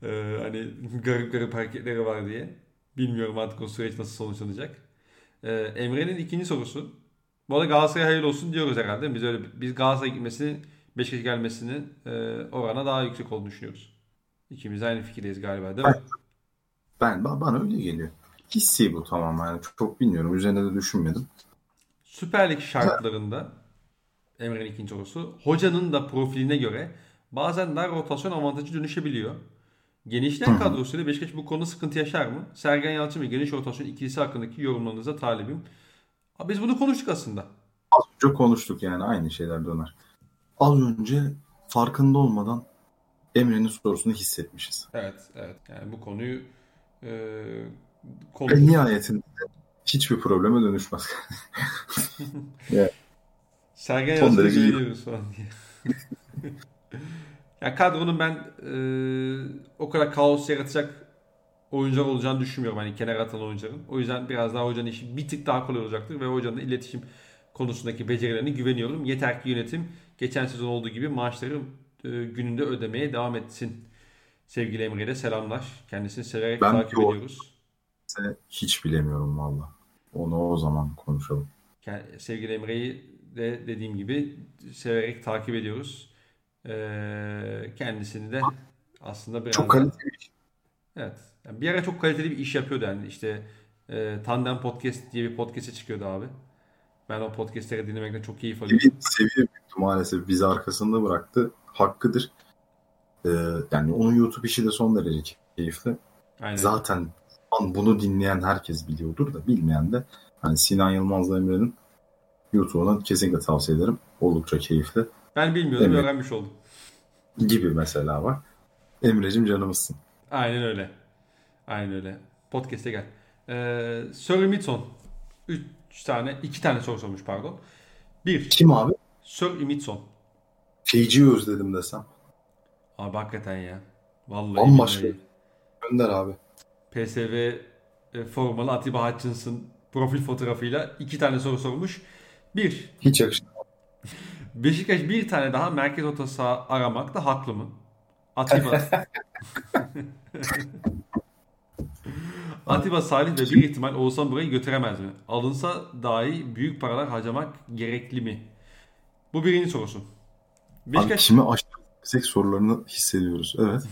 Speaker 1: E, hani garip garip hareketleri var diye. Bilmiyorum artık o süreç nasıl sonuçlanacak. E, Emre'nin ikinci sorusu. Bu arada Galatasaray'a hayırlı olsun diyoruz herhalde. Biz öyle biz Galatasaray'a gitmesini Beşiktaş'a gelmesinin e, orana daha yüksek olduğunu düşünüyoruz. İkimiz aynı fikirdeyiz galiba değil mi?
Speaker 2: Ben, ba- bana öyle geliyor. Hissi bu tamamen. Yani çok, çok bilmiyorum. Üzerine de düşünmedim.
Speaker 1: Süper Lig şartlarında Emre'nin ikinci sorusu. Hocanın da profiline göre bazen daha rotasyon avantajı dönüşebiliyor. Genişleyen kadrosuyla Beşiktaş bu konuda sıkıntı yaşar mı? Sergen Yalçın ve geniş rotasyon ikilisi hakkındaki yorumlarınıza talibim. Biz bunu konuştuk aslında.
Speaker 2: Az önce konuştuk yani aynı şeyler döner. Az önce farkında olmadan Emre'nin sorusunu hissetmişiz.
Speaker 1: Evet, evet. Yani bu konuyu e,
Speaker 2: Ve
Speaker 1: konuştuk.
Speaker 2: nihayetinde hiçbir probleme dönüşmez. (laughs)
Speaker 1: evet. Sergen Yalçın'a güveniyoruz falan diye. ya kadronun ben e, o kadar kaos yaratacak oyuncular olacağını düşünmüyorum. Hani kenar atan oyuncuların. O yüzden biraz daha hocanın işi bir tık daha kolay olacaktır ve hocanın iletişim konusundaki becerilerine güveniyorum. Yeter ki yönetim geçen sezon olduğu gibi maaşları e, gününde ödemeye devam etsin. Sevgili Emre'ye de selamlar. Kendisini severek ben takip ediyoruz.
Speaker 2: Hiç bilemiyorum valla. Onu o zaman konuşalım.
Speaker 1: Sevgili Emre'yi de dediğim gibi severek takip ediyoruz. Ee, kendisini de aslında biraz
Speaker 2: çok kaliteli
Speaker 1: Evet. Yani bir ara çok kaliteli bir iş yapıyordu yani. İşte e, Tandem Podcast diye bir podcast'e çıkıyordu abi. Ben o podcast'leri dinlemekten çok keyif alıyorum.
Speaker 2: Seviye büyüktü maalesef. Bizi arkasında bıraktı. Hakkıdır. Ee, yani onun YouTube işi de son derece keyifli. Aynen. Zaten bunu dinleyen herkes biliyordur da bilmeyen de hani Sinan Yılmaz'la Emre'nin YouTube'unu kesinlikle tavsiye ederim. Oldukça keyifli.
Speaker 1: Ben bilmiyordum Emre, öğrenmiş oldum.
Speaker 2: Gibi mesela var. Emre'cim canımızsın.
Speaker 1: Aynen öyle. Aynen öyle. Podcast'e gel. Ee, Sir Imitson. Üç tane, iki tane soru sormuş pardon. Bir.
Speaker 2: Kim abi?
Speaker 1: Sir Imitson.
Speaker 2: Feyci'yi özledim desem.
Speaker 1: Abi hakikaten ya. Vallahi.
Speaker 2: Bambaşka. Gönder abi.
Speaker 1: PSV e, formalı Atiba Hutchinson profil fotoğrafıyla iki tane soru sormuş. Bir.
Speaker 2: Hiç yakışmıyor. (laughs)
Speaker 1: Beşiktaş bir tane daha merkez orta saha aramakta haklı mı? Atiba. (laughs) Atiba Salih ve bir ihtimal Oğuzhan burayı götüremez mi? Alınsa dahi büyük paralar harcamak gerekli mi? Bu birinci sorusu.
Speaker 2: Beşiktaş... Abi kimi açtık sorularını hissediyoruz. Evet.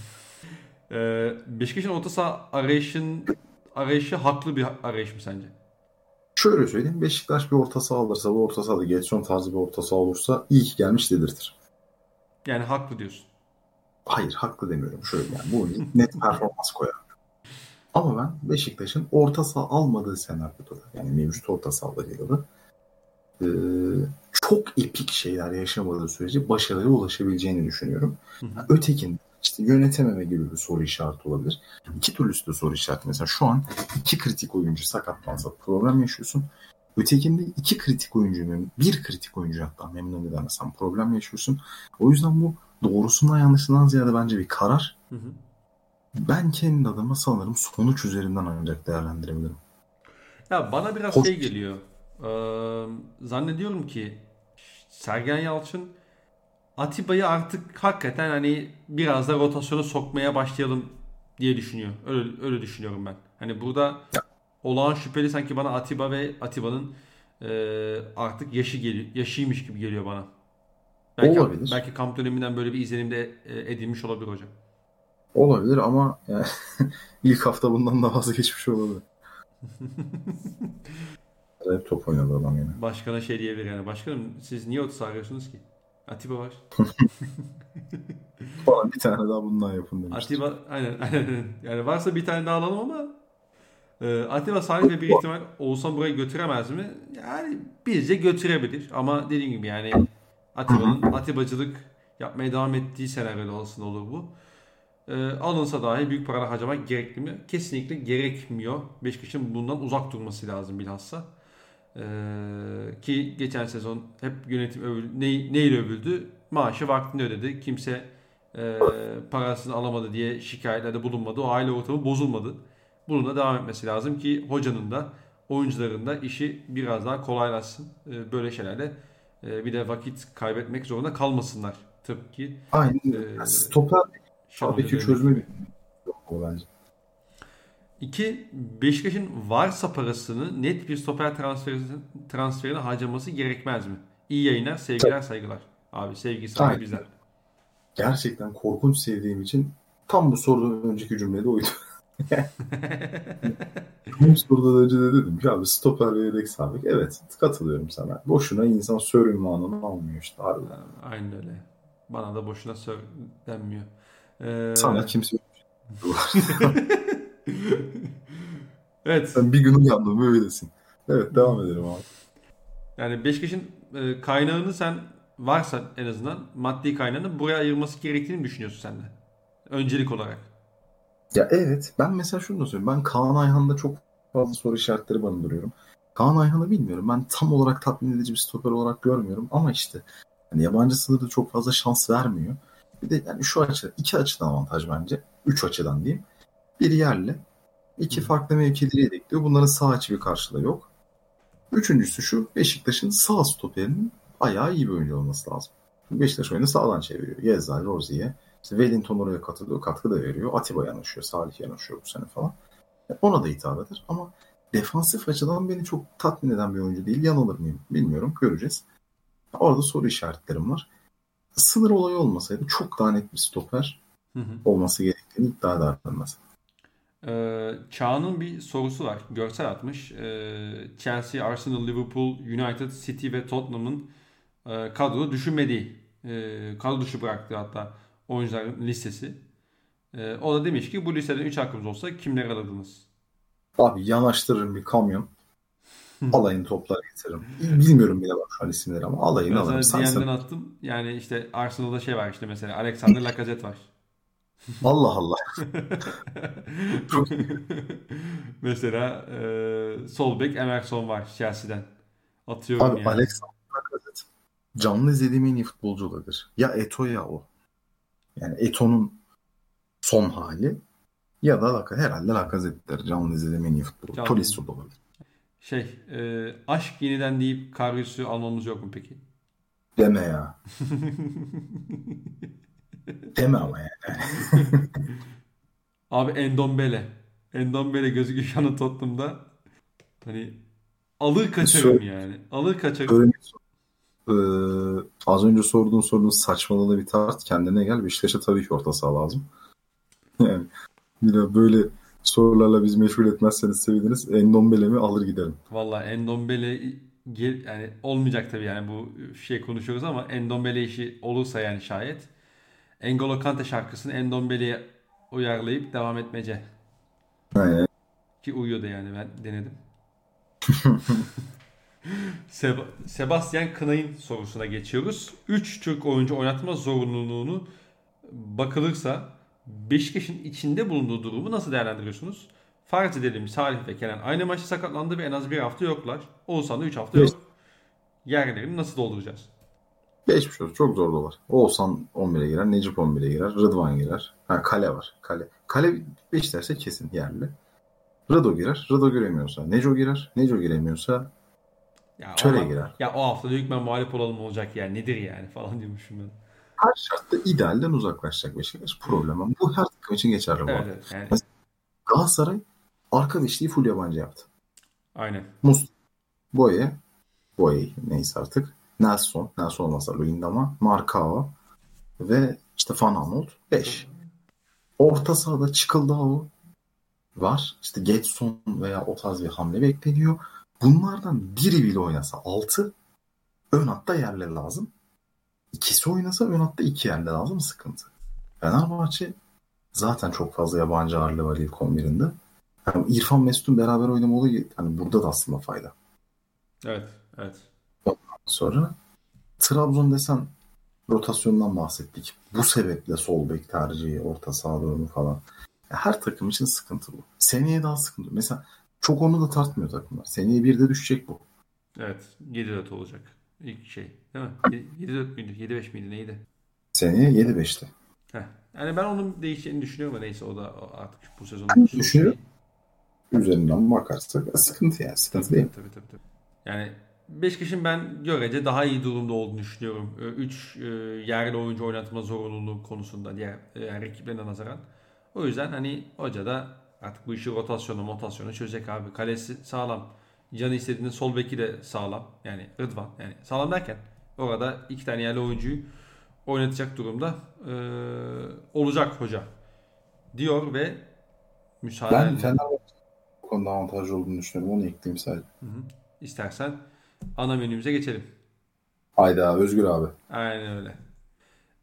Speaker 1: Ee, Beşiktaş'ın orta saha arayışın, arayışı haklı bir arayış mı sence?
Speaker 2: Şöyle söyleyeyim. Beşiktaş bir orta saha alırsa bu orta sahada Getson tarzı bir orta saha olursa iyi ki gelmiş dedirtir.
Speaker 1: Yani haklı diyorsun.
Speaker 2: Hayır haklı demiyorum. Şöyle yani bu net performans koyar. Ama ben Beşiktaş'ın orta saha almadığı senaryoda yani mevcut orta sahalarıyla e, çok epik şeyler yaşamadığı sürece başarıya ulaşabileceğini düşünüyorum. Hı. Ötekinde işte yönetememe gibi bir soru işareti olabilir. İki türlüsü de soru işareti. Mesela şu an iki kritik oyuncu sakatlansa problem yaşıyorsun. Ötekinde iki kritik oyuncu, bir kritik oyuncu hatta memnun edemezsen problem yaşıyorsun. O yüzden bu doğrusundan yanlışından ziyade bence bir karar. Hı hı. Ben kendi adıma sanırım sonuç üzerinden ancak değerlendirebilirim.
Speaker 1: Ya bana biraz Hoş... şey geliyor. Ee, zannediyorum ki Sergen Yalçın Atiba'yı artık hakikaten hani biraz da rotasyona sokmaya başlayalım diye düşünüyor. Öyle, öyle düşünüyorum ben. Hani burada olağan şüpheli sanki bana Atiba ve Atiba'nın e, artık yaşı geliyor, yaşıymış gibi geliyor bana. Belki, olabilir. Belki kamp döneminden böyle bir izlenim de e, edilmiş olabilir hocam.
Speaker 2: Olabilir ama yani, (laughs) ilk hafta bundan da vazgeçmiş olabilir. (laughs) Hep top oynadı adam yani.
Speaker 1: Başkana şey diyebilir yani. Başkanım siz niye 30 arıyorsunuz ki? Atiba var. (laughs)
Speaker 2: Falan bir tane daha bundan yapın demiş.
Speaker 1: Atiba aynen, aynen. Yani varsa bir tane daha alalım ama e, Atiba Salih ve bir ihtimal Oğuzhan burayı götüremez mi? Yani bizce götürebilir. Ama dediğim gibi yani Atiba'nın Atibacılık yapmaya devam ettiği senaryoda aslında olur bu. E, alınsa dahi büyük paralar harcamak gerekli mi? Kesinlikle gerekmiyor. Beşiktaş'ın bundan uzak durması lazım bilhassa. Ee, ki geçen sezon hep yönetim övül, ne, neyle övüldü? Maaşı vaktinde ödedi. Kimse e, parasını alamadı diye şikayetlerde bulunmadı. O aile ortamı bozulmadı. Bunun da devam etmesi lazım ki hocanın da oyuncuların da işi biraz daha kolaylaşsın. E, böyle şeylerle e, bir de vakit kaybetmek zorunda kalmasınlar. Tıpkı.
Speaker 2: Aynen. E, Stoper tabii çözme bir bence.
Speaker 1: İki, Beşiktaş'ın varsa parasını net bir stoper transferi, transferine harcaması gerekmez mi? İyi yayınlar, sevgiler, saygılar. Abi sevgi saygı bizler.
Speaker 2: Gerçekten korkunç sevdiğim için tam bu sorudan önceki cümlede oydu. (laughs) bu sorudan önce de dedim ki abi stoper ve yedek sabit. Evet katılıyorum sana. Boşuna insan sör ünvanını almıyor işte harbiden.
Speaker 1: Aynen öyle. Bana da boşuna sör denmiyor.
Speaker 2: Ee... Sana kimse (laughs)
Speaker 1: evet.
Speaker 2: Sen bir gün uyandım öylesin. Evet devam edelim abi.
Speaker 1: Yani Beşiktaş'ın e, kaynağını sen varsa en azından maddi kaynağını buraya ayırması gerektiğini düşünüyorsun sen de. Öncelik olarak.
Speaker 2: Ya evet. Ben mesela şunu da söyleyeyim. Ben Kaan Ayhan'da çok fazla soru işaretleri barındırıyorum. Kaan Ayhan'ı bilmiyorum. Ben tam olarak tatmin edici bir stoper olarak görmüyorum ama işte yani yabancı sınırda çok fazla şans vermiyor. Bir de yani şu açıdan, iki açıdan avantaj bence. Üç açıdan diyeyim. Bir yerli. iki farklı mevkileri yedekliyor. Bunların sağ açı bir karşılığı yok. Üçüncüsü şu. Beşiktaş'ın sağ stoperinin ayağı iyi bir oyuncu olması lazım. Beşiktaş oyunu sağdan çeviriyor. Gezal, Rozi'ye. İşte Wellington oraya katılıyor. Katkı da veriyor. Atiba yanaşıyor. Salih yanaşıyor bu sene falan. Ona da hitap eder. Ama defansif açıdan beni çok tatmin eden bir oyuncu değil. Yanılır mıyım bilmiyorum. Göreceğiz. Orada soru işaretlerim var. Sınır olayı olmasaydı çok daha net bir stoper hı hı. olması gerektiğini iddia ederdim mesela.
Speaker 1: Ee, Çağ'ın bir sorusu var. Görsel atmış. Ee, Chelsea, Arsenal, Liverpool, United, City ve Tottenham'ın e, kadro düşünmediği, e, kadro dışı bıraktığı hatta oyuncuların listesi. E, o da demiş ki bu listeden 3 hakkımız olsa kimleri alırdınız?
Speaker 2: Abi yanaştırırım bir kamyon. Alayın topları getiririm. Bilmiyorum bile bak şu an isimleri ama alayını ben alırım.
Speaker 1: Sen DM'den attım. Yani işte Arsenal'da şey var işte mesela Alexander Lacazette var. (laughs)
Speaker 2: Allah Allah. (laughs)
Speaker 1: mesela e, sol bek Emerson var Chelsea'den. Atıyorum Abi yani.
Speaker 2: Alexander Lacazette canlı izlediğim en iyi futbolcu olabilir. Ya Eto ya o. Yani Eto'nun son hali ya da herhalde Lacazette'dir. Canlı izlediğim en iyi futbolcu. Tolisso da olabilir.
Speaker 1: Şey, e, aşk yeniden deyip Karius'u almamız yok mu peki?
Speaker 2: Deme ya. Deme ama yani. (laughs)
Speaker 1: Abi Endombele. Endombele gözü şu an Tottenham'da. Hani alır kaçarım yani. Alır kaçarım.
Speaker 2: Ee, az önce sorduğun sorunun saçmalığını bir tart. Kendine gel. Beşiktaş'a tabii ki orta saha lazım. (laughs) Yani böyle sorularla biz meşgul etmezseniz seviniriz. Endombele alır giderim.
Speaker 1: Valla Endombele yani olmayacak tabii yani bu şey konuşuyoruz ama Endombele işi olursa yani şayet Engolo Kante şarkısını Endombele'ye uyarlayıp devam etmece.
Speaker 2: Aynen.
Speaker 1: Ki uyuyordu yani ben denedim. (laughs) Seb- Sebastian Kınay'ın sorusuna geçiyoruz. 3 Türk oyuncu oynatma zorunluluğunu bakılırsa Beşiktaş'ın içinde bulunduğu durumu nasıl değerlendiriyorsunuz? Farz edelim Salih ve Kenan aynı maçta sakatlandı ve en az bir hafta yoklar. Oğuzhan da 3 hafta yok. Yerlerini nasıl dolduracağız?
Speaker 2: Geçmiş olsun. Çok zor dolar. Oğuzhan 11'e girer, Necip 11'e girer, Rıdvan girer. Ha, kale var. Kale. Kale Beşiktaş'ta kesin yerli. Rıdo girer. Rıdo giremiyorsa Neco girer. Neco giremiyorsa ya Töre girer.
Speaker 1: Ya o hafta hükmen muhalif olalım olacak yani nedir yani falan diyormuşum ben
Speaker 2: her şartta idealden uzaklaşacak Beşiktaş. Problem ama bu her takım için geçerli bu.
Speaker 1: Evet, evet, yani.
Speaker 2: Galatasaray arka full yabancı yaptı.
Speaker 1: Aynen.
Speaker 2: Mus Boye Boye neyse artık. Nelson. Nelson olmasa Luyendama. Markao ve işte Van Aanholt 5. Orta sahada Çıkıldao var. İşte Getson veya o tarz bir hamle bekleniyor. Bunlardan biri bile oynasa 6 ön hatta yerleri lazım ikisi oynasa ön hatta iki yerde lazım sıkıntı. Fenerbahçe zaten çok fazla yabancı ağırlığı var ilk 11'inde. Yani İrfan Mesut'un beraber oynamalı hani burada da aslında fayda.
Speaker 1: Evet, evet.
Speaker 2: Ondan sonra Trabzon desen rotasyondan bahsettik. Bu sebeple sol bek tercihi, orta saha durumu falan. Her takım için sıkıntı bu. Seneye daha sıkıntı. Mesela çok onu da tartmıyor takımlar. Seneye bir de düşecek bu.
Speaker 1: Evet. 7-4 olacak. İlk şey. Değil mi? 7-4 müydü? 7-5 miydi? Neydi?
Speaker 2: Seneye 7-5'ti.
Speaker 1: Heh. Yani ben onun değişeceğini düşünüyorum ama neyse o da artık bu sezon.
Speaker 2: Düşünüyorum. Üzerinden bakarsak sıkıntı yani. Sıkıntı değil.
Speaker 1: Tabii tabii tabii. Yani Beşiktaş'ın ben görece daha iyi durumda olduğunu düşünüyorum. 3 e, yerli oyuncu oynatma zorunluluğu konusunda diğer e, yani rakiplerine nazaran. O yüzden hani hoca da artık bu işi rotasyonu motasyonu çözecek abi. Kalesi sağlam. Canı istediğinde sol beki de sağlam. Yani Rıdvan. Yani sağlam derken orada iki tane yerli oyuncuyu oynatacak durumda e, olacak hoca. Diyor ve
Speaker 2: müsaade. Ben Fenerbahçe konuda avantajlı olduğunu düşünüyorum. Onu ekleyeyim sadece. Hı hı.
Speaker 1: İstersen ana menümüze geçelim.
Speaker 2: Hayda Özgür abi.
Speaker 1: Aynen öyle.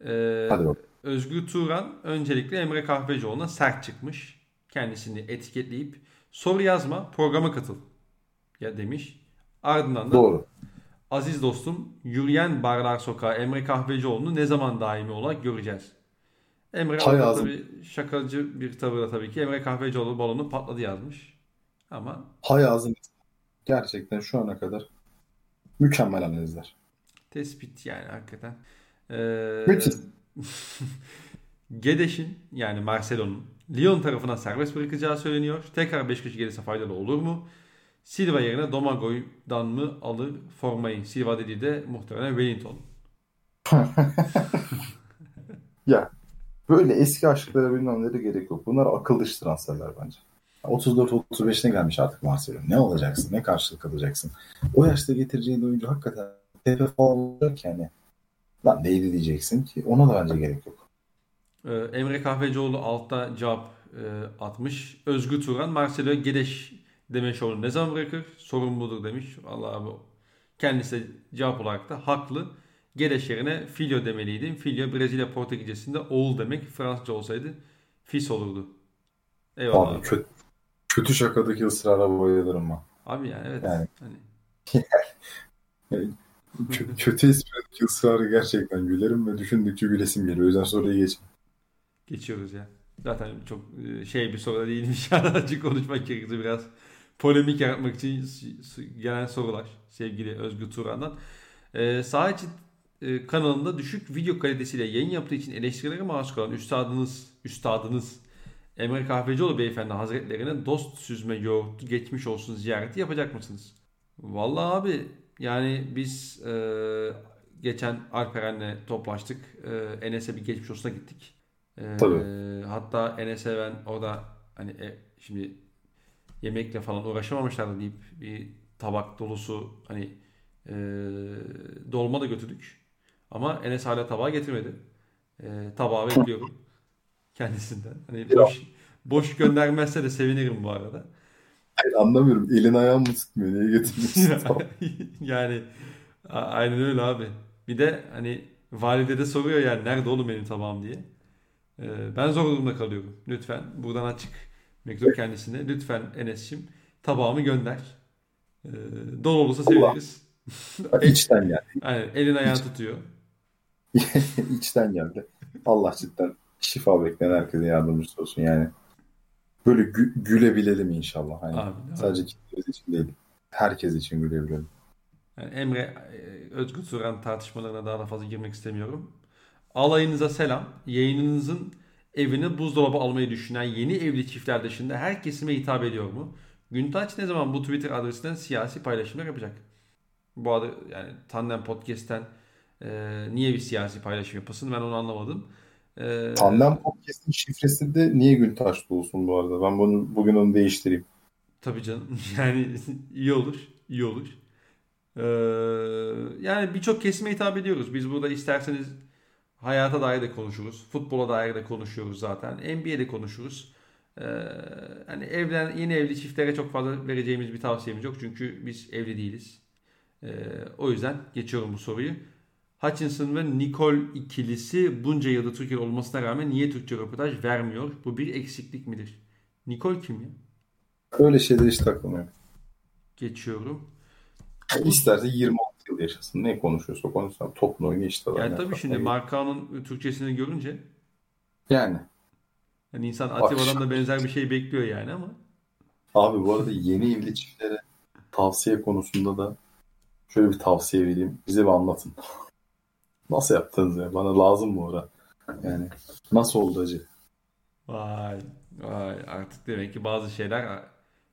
Speaker 1: Ee, Hadi bakalım. Özgür Turan öncelikle Emre Kahvecioğlu'na sert çıkmış. Kendisini etiketleyip soru yazma programa katıl ya demiş. Ardından da
Speaker 2: Doğru.
Speaker 1: Aziz dostum yürüyen barlar sokağı Emre Kahvecioğlu'nu ne zaman daimi olarak göreceğiz? Emre tabii şakacı bir tavırla tabii ki Emre Kahvecioğlu balonu patladı yazmış. Ama
Speaker 2: Hayazın gerçekten şu ana kadar mükemmel analizler.
Speaker 1: tespit yani hakikaten. Ee,
Speaker 2: Müthiş. (laughs)
Speaker 1: Gedeş'in yani Marcelo'nun Lyon tarafından serbest bırakacağı söyleniyor. Tekrar Beşiktaş'a gelirse faydalı olur mu? Silva yerine Domagoy'dan mı alır formayı? Silva dediği de muhtemelen Wellington. (laughs)
Speaker 2: Ya böyle eski aşklara bilmem ne gerek yok. Bunlar akıl dışı transferler bence. 34-35'ine gelmiş artık Marcelo. Ne olacaksın? Ne karşılık alacaksın? O yaşta getireceğin oyuncu hakikaten TP falan olacak yani. Lan neydi diyeceksin ki? Ona da bence gerek yok.
Speaker 1: Ee, Emre Kahvecioğlu altta cevap e, atmış. Özgür Turan Marcelo Gedeş demiş onu ne zaman bırakır? Sorun budur demiş. Allah abi kendisi de cevap olarak da haklı. Gedeş yerine Filho demeliydim. Filho Brezilya Portekizcesinde oğul demek. Fransızca olsaydı fis olurdu. Eyvallah
Speaker 2: Abi
Speaker 1: abi.
Speaker 2: kötü, kötü şakadaki ısrara bayılırım ben.
Speaker 1: Abi yani evet.
Speaker 2: Yani.
Speaker 1: Hani (laughs)
Speaker 2: Kö- kötü esprideki ısrarı gerçekten gülerim ve düşündükçe gülesim geliyor. O yüzden soruyu geç.
Speaker 1: geçiyoruz ya. Zaten çok e, şey bir soru değilmiş. (laughs) Açık konuşmak gerekirse biraz polemik yaratmak için gelen sorular sevgili Özgür Turan'dan. Ee, Saha içi e, kanalında düşük video kalitesiyle yayın yaptığı için eleştirilere maruz kalan üstadınız, üstadınız Emre Kahvecioğlu beyefendi hazretlerine dost süzme yoğurtlu geçmiş olsun ziyareti yapacak mısınız? Vallahi abi yani biz e, geçen Alperen'le toplaştık. E, Enes'e bir geçmiş olsuna gittik. E,
Speaker 2: Tabii.
Speaker 1: hatta Enes'e ben orada hani e, şimdi yemekle falan uğraşamamışlardı deyip bir tabak dolusu hani e, dolma da götürdük. Ama Enes hala tabağı getirmedi. E, tabağı bekliyorum kendisinden. Hani boş boş göndermezse de sevinirim bu arada.
Speaker 2: Hayır, anlamıyorum. Elin ayağın mı sıkmıyor? Niye getirmiyorsun? (laughs)
Speaker 1: Yani a- aynen öyle abi. Bir de hani valide de soruyor yani nerede oğlum benim tabağım diye. Ee, ben zor durumda kalıyorum. Lütfen buradan açık mektup kendisine. Lütfen Enes'cim tabağımı gönder. Ee, dolu olursa seviniriz. (laughs)
Speaker 2: İçten geldi.
Speaker 1: Aynen elin ayağını tutuyor. (laughs)
Speaker 2: İçten geldi. Allah cidden şifa bekleyen herkese yardımcısı olsun yani. Böyle gü- gülebilelim inşallah. Hani
Speaker 1: Abi,
Speaker 2: sadece kendimiz için değil. Herkes için gülebilelim.
Speaker 1: Yani Emre e, Özgür Turan tartışmalarına daha da fazla girmek istemiyorum. Alayınıza selam. Yayınınızın evine buzdolabı almayı düşünen yeni evli çiftler dışında her kesime hitap ediyor mu? Güntaç ne zaman bu Twitter adresinden siyasi paylaşımlar yapacak? Bu arada yani Tandem Podcast'ten e, niye bir siyasi paylaşım yapasın ben onu anlamadım. E,
Speaker 2: Tandem Podcast'in şifresi de niye Güntaş'ta olsun bu arada? Ben bunu bugün onu değiştireyim.
Speaker 1: Tabii canım. (laughs) Yani iyi olur. iyi olur. Ee, yani birçok kesime hitap ediyoruz. Biz burada isterseniz hayata dair de konuşuruz. Futbola dair de konuşuyoruz zaten. NBA'de konuşuruz. Ee, hani evlen yeni evli çiftlere çok fazla vereceğimiz bir tavsiyemiz yok. Çünkü biz evli değiliz. Ee, o yüzden geçiyorum bu soruyu. Hutchinson ve Nicole ikilisi bunca yılda Türkiye olmasına rağmen niye Türkçe röportaj vermiyor? Bu bir eksiklik midir? Nicole kim ya?
Speaker 2: Öyle şeyler hiç takılmıyorum.
Speaker 1: Geçiyorum.
Speaker 2: İsterse 26 yıl yaşasın. Ne konuşuyorsa konuşsun. Topla oynuyor işte.
Speaker 1: Yani
Speaker 2: ya.
Speaker 1: tabii şimdi Markao'nun Türkçesini görünce
Speaker 2: Yani.
Speaker 1: hani insan Atiba'dan da benzer bir şey bekliyor yani ama
Speaker 2: Abi bu arada yeni evli çiftlere tavsiye konusunda da şöyle bir tavsiye vereyim. Bize bir anlatın. (laughs) Nasıl yaptınız ya? Bana lazım mı ora? Yani nasıl oldu acı?
Speaker 1: vay vay artık demek ki bazı şeyler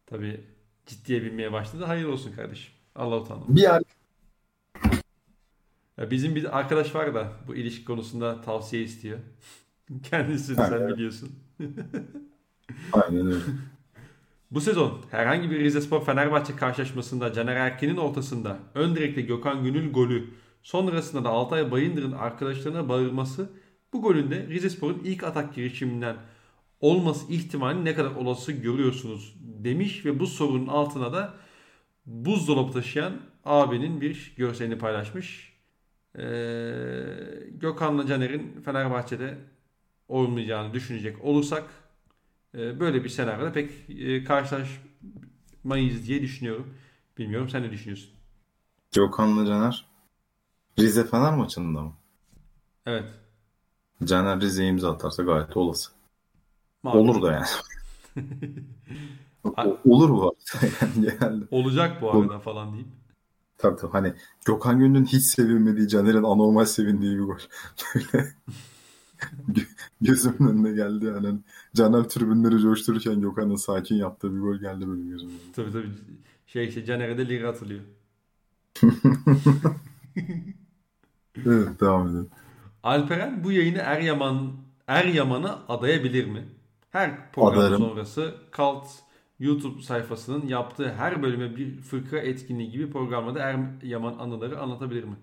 Speaker 1: tabii ciddiye binmeye başladı. Hayırlı olsun kardeşim. Allah utandım.
Speaker 2: Bir ar-
Speaker 1: Ya bizim bir arkadaş var da bu ilişki konusunda tavsiye istiyor. (laughs) Kendisi de
Speaker 2: Ha,
Speaker 1: sen biliyorsun. (laughs)
Speaker 2: Aynen öyle.
Speaker 1: Bu sezon herhangi bir Rizespor Fenerbahçe karşılaşmasında Caner Erkin'in ortasında ön direkte Gökhan Gönül golü sonrasında da Altay Bayındır'ın arkadaşlarına bağırması bu golün de Rizespor'un ilk atak girişiminden olması ihtimali ne kadar olası görüyorsunuz demiş ve bu sorunun altına da buzdolabı taşıyan abinin bir görselini paylaşmış. Ee, Gökhan'la Caner'in Fenerbahçe'de olmayacağını düşünecek olursak e, böyle bir senaryoda pek e, karşılaşmayız diye düşünüyorum. Bilmiyorum sen ne düşünüyorsun?
Speaker 2: Gökhan'la Caner Rize Fener maçında mı?
Speaker 1: Evet.
Speaker 2: Caner Rize'ye imza atarsa gayet olası.
Speaker 1: Makul.
Speaker 2: Olur da yani. (laughs) O- olur bu arada (laughs) yani genelde.
Speaker 1: Olacak bu
Speaker 2: Olur.
Speaker 1: arada falan deyip.
Speaker 2: Tabii tabii hani Gökhan Gönül'ün hiç sevilmediği Caner'in anormal sevindiği bir gol. Böyle (laughs) gö- gözümün önüne geldi yani. Hani Caner tribünleri coştururken Gökhan'ın sakin yaptığı bir gol geldi böyle gözümün önüne.
Speaker 1: Tabii tabii. Şey işte Caner'e de lira atılıyor. (laughs)
Speaker 2: Evet devam edelim.
Speaker 1: Alperen bu yayını Eryaman Eryaman'a adayabilir mi? Her program
Speaker 2: Adarım.
Speaker 1: sonrası Kalt YouTube sayfasının yaptığı her bölüme bir fıkra etkinliği gibi programda Eryaman anıları anlatabilir mi?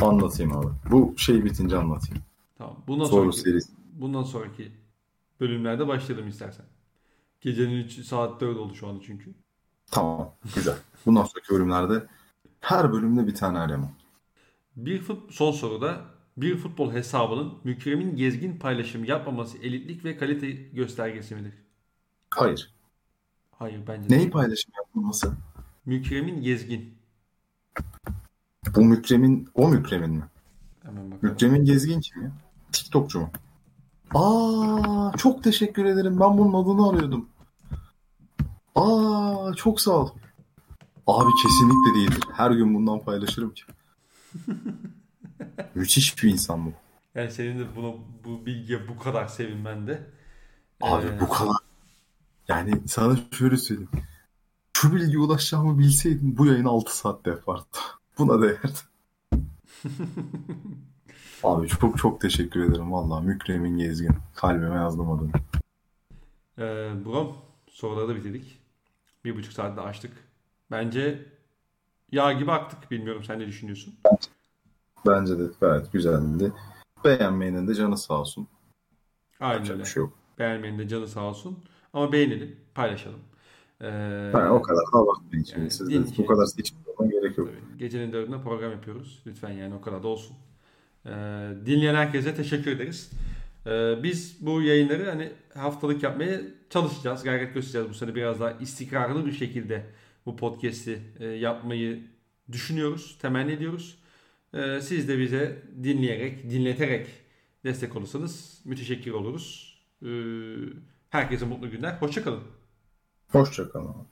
Speaker 2: Anlatayım abi. Bu şey bitince anlatayım.
Speaker 1: Tamam. Bundan
Speaker 2: Soru
Speaker 1: sonraki,
Speaker 2: serisi.
Speaker 1: bundan sonraki bölümlerde başlayalım istersen. Gecenin 3 saat 4 oldu şu anda çünkü.
Speaker 2: Tamam. Güzel. Bundan sonraki bölümlerde her bölümde bir tane eleman.
Speaker 1: Bir fut, son soruda bir futbol hesabının Mükremin gezgin paylaşım yapmaması elitlik ve kalite göstergesi midir?
Speaker 2: Hayır.
Speaker 1: Hayır bence.
Speaker 2: Neyi paylaşım yapılması?
Speaker 1: Mükremin gezgin.
Speaker 2: Bu Mükremin, o Mükremin mi?
Speaker 1: Hemen bakalım.
Speaker 2: Mükremin Gezgin kim ya? TikTokçu mu? Aa, çok teşekkür ederim. Ben bunun adını arıyordum. Aa, çok sağ ol. Abi kesinlikle değildir. Her gün bundan paylaşırım ki. (laughs) Müthiş bir insan bu.
Speaker 1: Yani senin de buna, bu bilgiye bu kadar sevinmen de.
Speaker 2: Abi
Speaker 1: Ee,
Speaker 2: bu kadar. Yani sana şöyle söyleyeyim. Şu bilgiye ulaşacağımı bilseydim bu yayını 6 saatte yapardım. (laughs) Buna değerdi. (laughs) Abi çok çok teşekkür ederim vallahi Mükremin Gezgin. Kalbime yazdım adını.
Speaker 1: Ee, Brom soruları da bitirdik. Bir buçuk saatte açtık. Bence yağ gibi aktık. Bilmiyorum sen ne düşünüyorsun?
Speaker 2: Bence de gayet güzeldi. Beğenmeyenin de canı sağ olsun.
Speaker 1: Aynen öyle.
Speaker 2: şey yok.
Speaker 1: Beğenmeyin de canı sağ olsun. Ama beğenelim, paylaşalım. Ee,
Speaker 2: Yani o kadar da abartmayın şimdi.
Speaker 1: Yani
Speaker 2: Siz bu kadar seçim yapmaya gerek yok.
Speaker 1: tabii, gecenin dördünde program yapıyoruz. Lütfen yani o kadar da olsun. Ee, dinleyen herkese teşekkür ederiz. Ee, biz bu yayınları hani haftalık yapmaya çalışacağız. Gayret göstereceğiz. Bu sene biraz daha istikrarlı bir şekilde bu podcast'i e, yapmayı düşünüyoruz. Temenni ediyoruz. Ee, siz de bize dinleyerek, dinleterek destek olursanız müteşekkir oluruz. Ee, herkese mutlu günler. Hoşçakalın.
Speaker 2: Hoşçakalın.